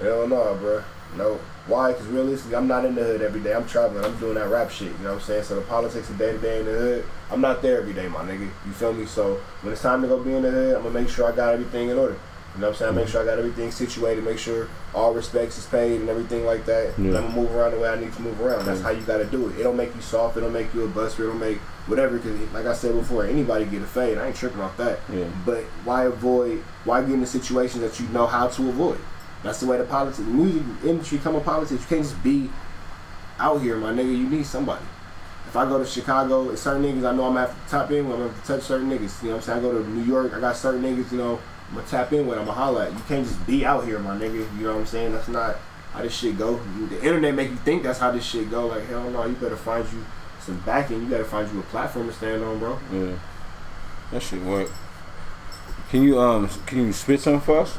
Hell no, bro. No. Why? Because realistically, I'm not in the hood every day. I'm traveling. I'm doing that rap shit. You know what I'm saying? So the politics of day to day in the hood, I'm not there every day, my nigga. You feel me? So when it's time to go be in the hood, I'm gonna make sure I got everything in order. You know what I'm saying? I make mm-hmm. sure I got everything situated, make sure all respects is paid and everything like that. Yeah. I'm gonna move around the way I need to move around. That's how you gotta do it. It don't make you soft, it don't make you a buster, it don't make whatever, because like I said before, anybody get a fade. I ain't tripping off that. Yeah. But why avoid, why get into situations that you know how to avoid? That's the way the politics, the music industry come in politics. You can't just be out here, my nigga. You need somebody. If I go to Chicago, it's certain niggas I know I'm gonna have to tap in with, I'm gonna touch certain niggas. You know what I'm saying? I go to New York, I got certain niggas, you know, I'm gonna tap in with, I'm gonna holla at. You can't just be out here, my nigga. You know what I'm saying? That's not how this shit go. The internet make you think that's how this shit go. Like, hell no, you better find you some backing. You gotta find you a platform to stand on, bro. Yeah. That shit work. Can you um can you spit something for us?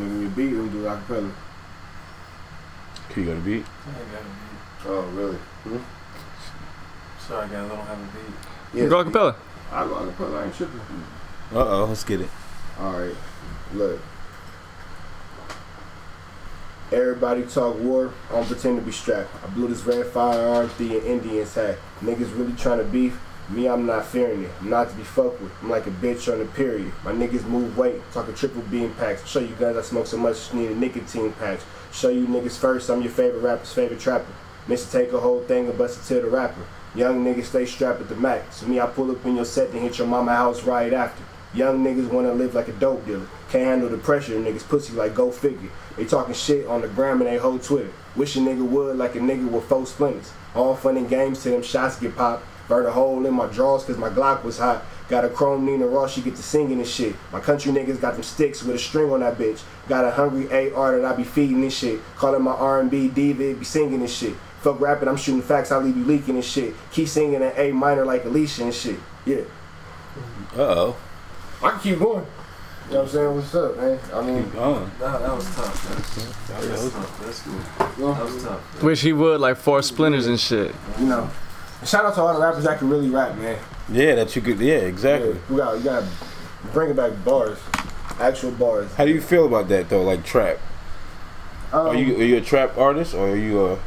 When you beat them, do acapella. Can you go to beat? I ain't got a beat. Oh, really? Sorry, guys, I don't have a beat. Yeah, Go acapella. I go acapella. I ain't tripping. Uh oh, let's get it. All right, look. Everybody talk war. I don't pretend to be strapped. I blew this red firearm through your Indians hat. Niggas really trying to beef. Me, I'm not fearing it. I'm not to be fucked with. I'm like a bitch on the period. My niggas move weight. Talking triple beam packs. Show you guys I smoke so much need a nicotine patch. Show you niggas first. I'm your favorite rapper's favorite trapper. Mr. Take a whole thing and bust it to the rapper. Young niggas stay strapped at the max. So me, I pull up in your set and hit your mama house right after. Young niggas wanna live like a dope dealer. Can't handle the pressure, niggas pussy like go figure. They talking shit on the gram and they whole Twitter. Wish a nigga would like a nigga with four splinters. All fun and games till them shots get popped. Burn a hole in my drawers cause my Glock was hot. Got a chrome Nina Ross, she get to singing and shit. My country niggas got them sticks with a string on that bitch. Got a hungry AR that I be feeding this shit. Calling my R&B diva, be singing this shit. Fuck rapping, I'm shooting facts, I leave you leaking and shit. Keep singing an A minor like Alicia and shit. Yeah. Uh oh. I can keep going. You know what I'm saying? What's up, man? I mean, Keep going. That, that was tough. man. That's, that's tough. That's cool. That was tough. Wish he would like four splinters and shit. you know. Shout out to all the rappers that can really rap, man. Yeah, that you could. Yeah, exactly. Yeah, we got, you gotta bring it back bars, actual bars. How do you feel about that though? Like trap? Um, Are you are you a trap artist or are you a?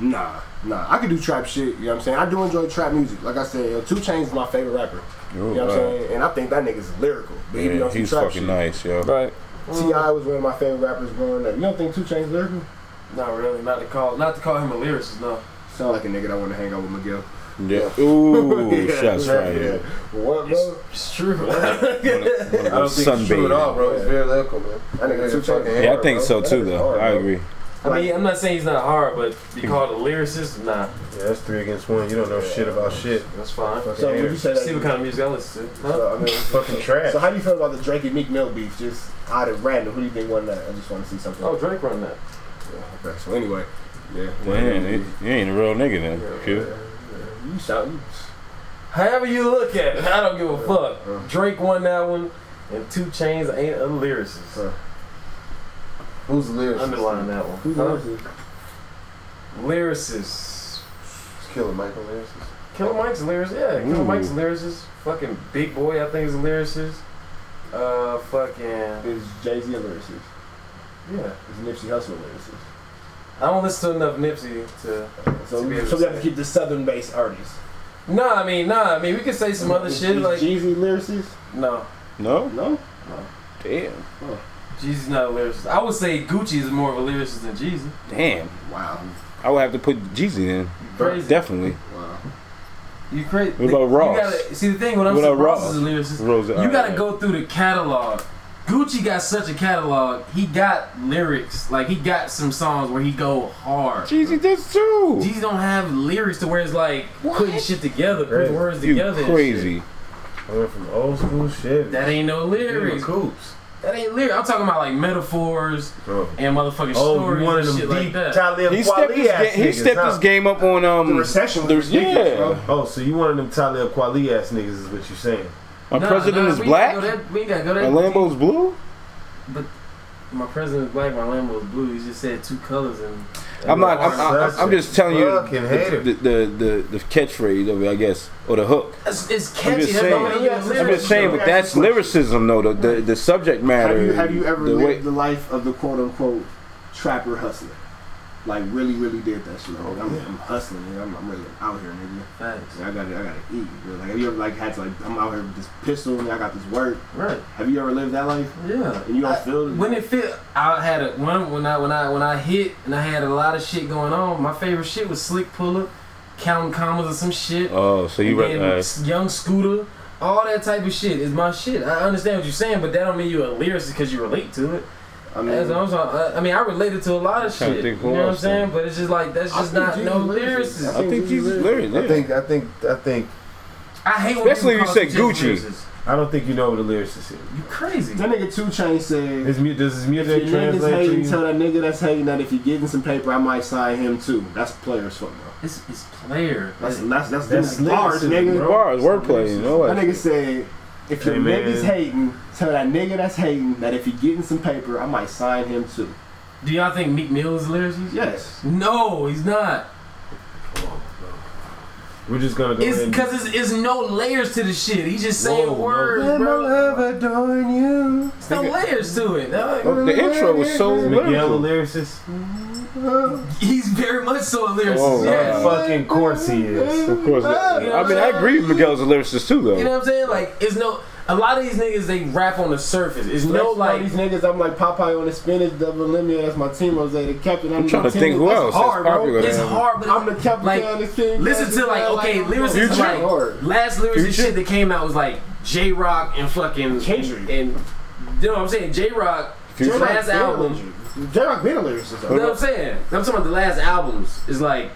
Nah, nah. I can do trap shit. You know what I'm saying? I do enjoy trap music. Like I said, Two Chainz is my favorite rapper. You know what I'm saying? And I think that nigga's lyrical. But Yeah, on he's trap fucking shit. nice, yo. Right. T.I. was one of my favorite rappers growing up. You don't think Two Chainz lyrical? Not really. Not to call. Not to call him a lyricist. No. Sound like a nigga that want to hang out with Miguel. Yeah. Ooh, Yeah, shots yeah, fired. yeah. What, bro? It's true. One of I don't those think it's true at all, sunbathing. bro. It's very lyrical, man. That nigga Two fucking Chainz. Yeah, I think bro. so too. Though hard, I agree. I mean, I'm not saying he's not hard, but be hmm. called a lyricist, nah. Yeah, that's three against one. You don't know shit about shit. That's fine. Fucking So you say that? See what kind of music I listen to. Huh? So, I mean, Fucking trash. So how do you feel about the Drake and Meek Mill beef? Just out of random, who do you think won that? I just want to see something. Oh, Drake won that. okay. So anyway, yeah. Damn, you you ain't a real nigga then. Q. You shouting? However you look at it, I don't give a fuck. Uh. Drake won that one, and Two Chainz ain't a lyricist. Uh. Who's the lyricist? Underline that one. Who's Huh? the Lyricist. It's Killer Michael lyricist. Killer Mike's lyricist. Yeah, Killer Mike's lyricist. Fucking Big Boi, I think is a lyricist. Uh, fucking Is Jay Z a lyricist? yeah. Is Nipsey Hussle a lyricist? I don't listen to enough Nipsey to. So, To be able so to we have to keep the southern based artists. Nah, I mean, nah. I mean, we could say some other Is- shit is like Jeezy lyricist? no. No. No. No. Damn. Oh. Jeezy's not a lyricist. I would say Gucci is more of a lyricist than Jeezy. Damn. Wow. I would have to put Jeezy in. Crazy. Definitely. Wow. You crazy? What about You Ross? gotta, see the thing when I'm What saying about Ross Ross? is a lyricist. Rose. You gotta uh, go through the catalog. Gucci got such a catalog. He got lyrics. Like he got some songs where he go hard. Jeezy does too. Jeezy don't have lyrics to where it's like putting shit together, putting Crazy. words You together. and crazy. I went from old school shit. shit. That ain't no lyrics. Coops. That ain't lyrics. I'm talking about like metaphors Oh, and motherfucking oh stories you wanted and them shit deep like that. Talib He stepped, his, ass ga- he niggas, stepped huh? his game up on um. The recession was yeah. bro. Oh, so you wanted them Talib Kweli ass niggas is what you saying? My Nah, president nah, is we black. Gotta go that, we gotta go My that. Lambo's blue. But my president is black, my Lambo is blue. You just said two colors and. I'm not. I'm, I'm, I'm just telling you the, hater. the, the, the, the catchphrase of it, I guess, or the hook. It's, it's I'm catchy. just saying. not I'm lyrics. just saying, but that's lyricism, though. The the, the subject matter. Have you have you ever the lived way, the life of the quote unquote trapper hustler? Like really, really did that shit. Like, I'm, oh, I'm hustling, nigga. I'm, I'm really out here, nigga. Facts. I got to I got to eat. Bro. Like, have you ever like had to like I'm out here with this pistol and I got this work. Right. Have you ever lived that life? Yeah. And you don't I- feel it? when it fit. I had a when when I when I when I hit and I had a lot of shit going on. My favorite shit was slick puller, counting commas or some shit. Oh, so you and then recognize? young scooter. All that type of shit is my shit. I understand what you're saying, but that don't mean you're a lyricist because you relate to it. I mean, As I'm saying, I I mean, I related to a lot of shit. think You know what I'm else saying? But it's just like that's just not Jesus no lyricist. lyricist. I I think Jesus lyrics. I Yeah. think I think I think I hate when Especially people if you call say Gucci. shit. I don't think you know what a lyricist is. You crazy? that nigga Two Chain said. His mu- does his If music your niggas translate to hating, tell that nigga that's hating that if he getting some paper, I might sign him too. That's players fuck, bro. It's it's player. That's that's that's, That's that's bars, lyricism, nigga. bro. Bars, wordplay, you know That nigga said, if your Hey, man. niggas hating, tell that nigga that's hating that if he getting some paper, I might sign him too. Do y'all think Meek Mill is a lyricist? Yes. No, he's not. We're just gonna go It's ahead because it's, it's no layers to the shit. He's just saying Whoa, words, And my bro. love adorn you. There's no layers to it. dog. The intro was so Is Miguel a lyrical. lyricist? Mm-hmm. He's very much so a lyricist. Oh, yeah. wow. Fucking course he is. Of course. I mean, I agree with Miguel's a lyricist too, though. You know what I'm saying? Like, it's no. A lot of these niggas they rap on the surface. It's no No, like. these niggas, I'm like Popeye on the spinach, double limit. That's my team. Jose, the captain. I'm trying to think who That's else is Hard, bro. It's Yeah. hard, but I'm the captain. Like, the king. listen to like okay, lyricists Future. like hard. last lyricist Future? shit that came out was like Jay Rock and fucking Kendrick. and, and you know what I'm saying? Jay Rock Future? last album. Jay Rock been a lyricist. You know what I'm saying? I'm talking about the last albums. Is like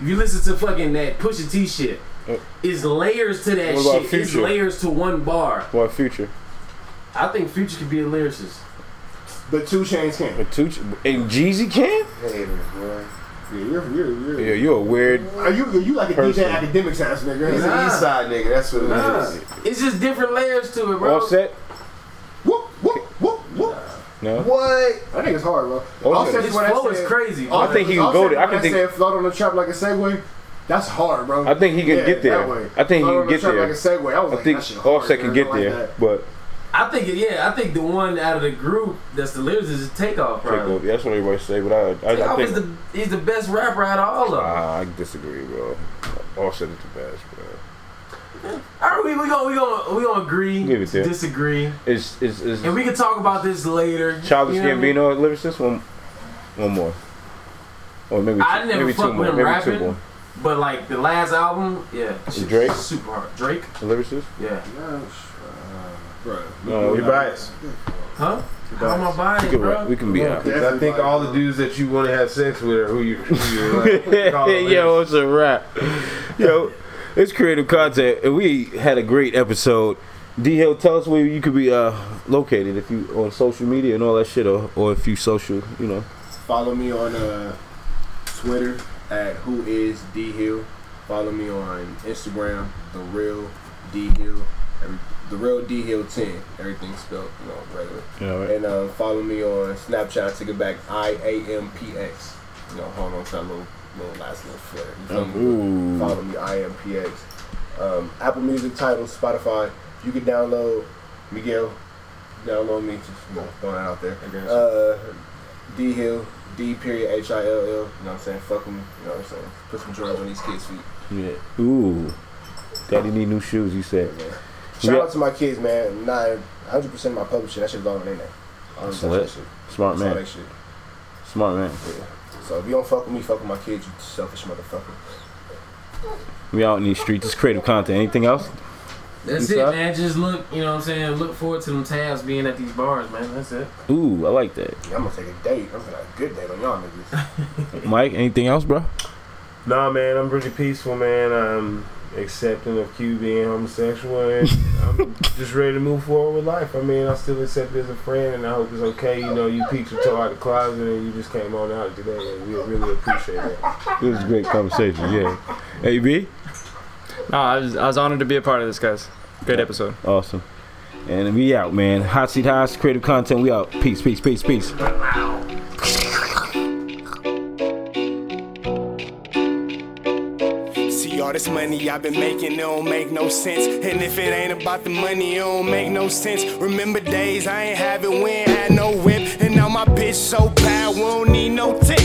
if you listen to fucking that Pusha T shit, Uh, it's layers to that what about shit. It's layers to one bar. What future? I think Future could be a lyricist. But two Chainz can. But two and Jeezy can? Yeah, you're, you're, you're. Yeah, you're a weird. Are you are you like a Person. DJ Akademiks ass nigga? He's Nah. an East Side nigga. That's what it Nah, is. it's just different layers to it, bro. Offset? Whoop whoop whoop whoop. No. What? I think it's hard, bro. Offset. His when I flow is said- crazy. I think he can go there. I can when think- said float on the trap like a Segway. That's hard, bro. I think he can Yeah, get there. I think he can on the get trap there. Like a Segway. I was I like, think that shit hard, Offset can get I like there, but I think yeah, I think the one out of the group that's the lyricist is Takeoff. Take Probably. over. That's what everybody say. But I, I, I Takeoff is think the he's the best rapper out of all of them. Ah, I disagree, bro. Offset is the best, bro. All right, we we gonna we gonna we gonna agree, Give it to disagree, Is is is and we can talk about this later. Childish You know what I mean? Gambino a lyricist? One, one more. Or maybe two, I never maybe fuck two with more. him Maybe rapping. two more. But like the last album, yeah, Drake? super hard. Drake, A lyricist? yeah, uh, Bro, No, You're biased. huh? How am I we buying, can, bro? we can be out. Because I think all the dudes that you want to have sex with are who you who you're like, calling Yo, it's a rap. Yo, it's creative content, and we had a great episode. D Hill, tell us where you could be uh, located if you on social media and all that shit, or, or if you social, you know. Follow me on uh, Twitter at who is D Hill. Follow me on Instagram, the real D Hill. Every, the real D Hill ten. Everything spelled, you know, regular. Yeah, right. And uh, follow me on Snapchat to get back I A M P X. You know, hold on to that little little last little flare. You feel me? Ooh. Follow me I M P X. Um, Apple Music, title, Spotify. You can download Miguel. Download me. Just you know, throwing that out there. Uh, D Hill. D period H I L L. You know what I'm saying? Fuck them. You know what I'm saying? Put some drugs on these kids' feet. Yeah. Ooh. Daddy need new shoes. You said. Man. Shout Yeah. out to my kids, man. Nine, 100% of my publishing. That shit's all in their name. I don't that shit. Smart man. Smart man. So if you don't fuck with me, fuck with my kids, you selfish motherfucker. We out in these streets. It's creative content. Anything else? That's You it, man. Just look, you know what I'm saying. Look forward to them tabs being at these bars, man. That's it. Ooh, I like that. Yeah, I'm gonna take a date. I'm gonna have a good date on y'all niggas. Mike, anything else, bro? Nah, man, I'm pretty peaceful, man. I'm accepting of Q being homosexual, and I'm just ready to move forward with life. I mean, I still accept you as a friend, and I hope it's okay. You know, you peeked your toe out of the closet, and you just came on out today, and we really appreciate that. This was a great conversation. Yeah. AB? No, I was, I was honored to be a part of this, guys. Great episode. Awesome. And we out, man. Hot Seat House, creative content. We out. Peace, peace, peace, peace. All this money I've been making, it don't make no sense. And if it ain't about the money, it don't make no sense. Remember days I ain't have it, we ain't had no whip. And now my bitch so bad, we don't need no tip.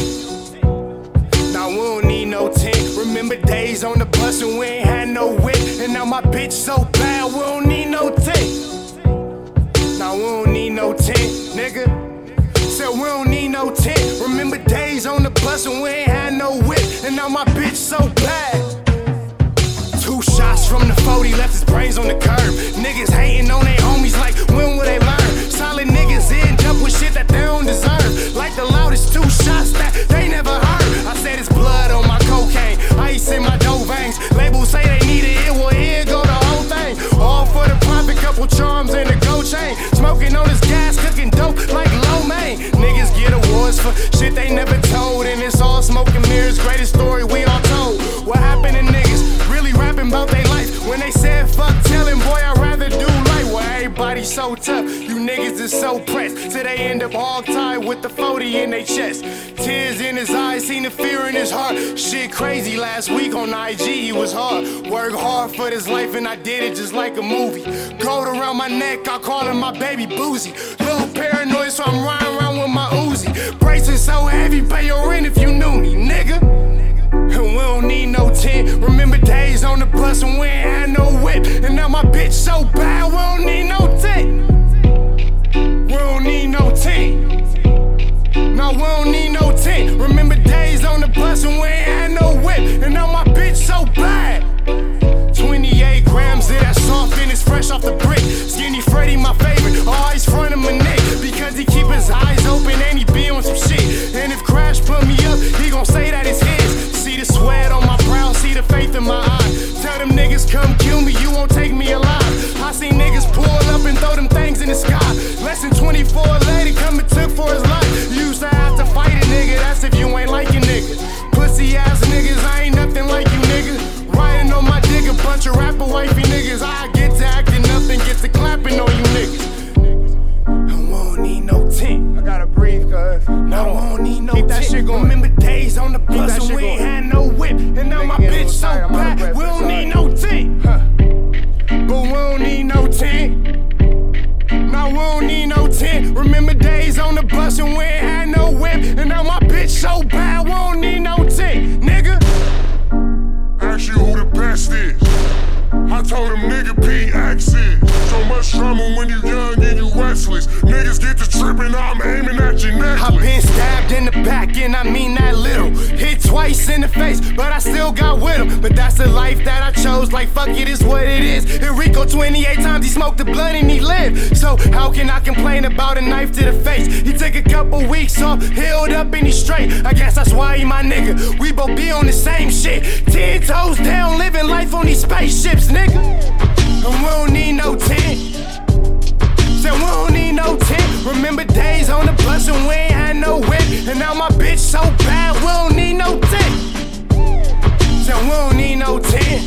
Now we don't need no tip. Remember days on the bus and we ain't had no whip. And now my bitch so bad, we don't need no tent. Now we don't need no tent, nigga. Said we don't need no tent. Remember days on the bus and we ain't had no whip. And now my bitch so bad. From the 40, left his brains on the curb. Niggas hating on their homies like when will they learn? Solid niggas end up with shit that they don't deserve. Like the loudest two shots that they never heard. I said it's blood on my cocaine, ice in my dough veins. Labels say they need it, it will here go the whole thing. All for the profit, couple charms and a gold chain. Smoking on this gas, cooking dope like low main. Niggas get awards for shit they never told. And it's all smoke and mirrors, greatest story we all Everybody so tough, you niggas is so pressed. Till they end up all tied with the 40 in their chest. Tears in his eyes, seen the fear in his heart. Shit crazy last week on IG, he was hard. Work hard for this life, and I did it just like a movie. Gold around my neck, I call him my baby boozy. Little paranoid, so I'm riding around with my Uzi. Braces so heavy, pay your rent if you knew me, nigga. And we don't need no tent. Remember days on the bus and we ain't had no whip. And now my bitch so bad, we don't need no tent. We don't need no tent. No, we don't need no tent. Remember days on the bus and we ain't had no whip. And now my bitch so bad. 28 grams of that soft and it's fresh off the brick. Skinny Freddy, my favorite. Always front of my neck because he keep his eyes open and he be on some shit. And if Crash put me up, he gon' say that it's come kill me, you won't take me alive. I seen niggas pull up and throw them things in the sky. Less than 24 lady come and took for his life. You used to have to fight a nigga, that's if you ain't like a nigga. Pussy ass niggas, I ain't nothing like you niggas. Riding on my dick, a bunch of rapper wifey niggas. I gotta cuz. No, I don't need no Keep that tent. shit going. Remember days on the bus that and we ain't had no whip. And now my bitch so tired. I'm out of bad, we don't need no tent. But we don't need no tent. No, we don't need no tent. Remember days on the bus and we ain't had no whip. And now my bitch so bad, we don't need no tent. Nigga. Ask you who the best is. I told him nigga P accent. So much drama when you young and you restless. Niggas get to tripping, I'm aiming at your I necklace. been stabbed in the back and I mean that little. Hit twice in the face, but I still got with him. But that's the life that I chose. Like fuck it is what it is. Enrico 28 times he smoked the blunt and he lived. So how can I complain about a knife to the face? He took a couple weeks off, healed up and he's straight. I guess that's why he my nigga. We both be on the same shit. Ten toes down, living life on these spaceships, nigga. And we don't need no tent. Said we don't need no tent. Remember days on the bus and we ain't had no whip. And now my bitch so bad, we don't need no tent. Said we don't need no tent.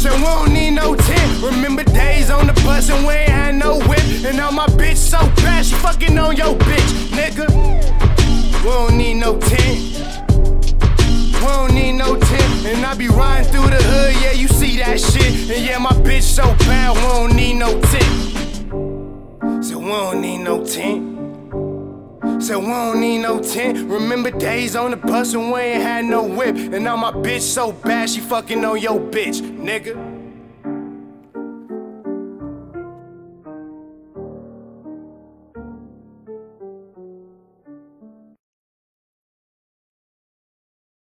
Said we don't need no tent. Remember days on the bus and we ain't had no whip. And now my bitch so bad, she fucking on your bitch, nigga. We don't need no tent. We don't need no tent. And I be riding through the hood, yeah, you see that shit. And yeah, my bitch so bad, we don't need no tent. Said we don't need no tent. Said we don't need no tent. Remember days on the bus and we ain't had no whip. And now my bitch so bad, she fucking on your bitch, nigga.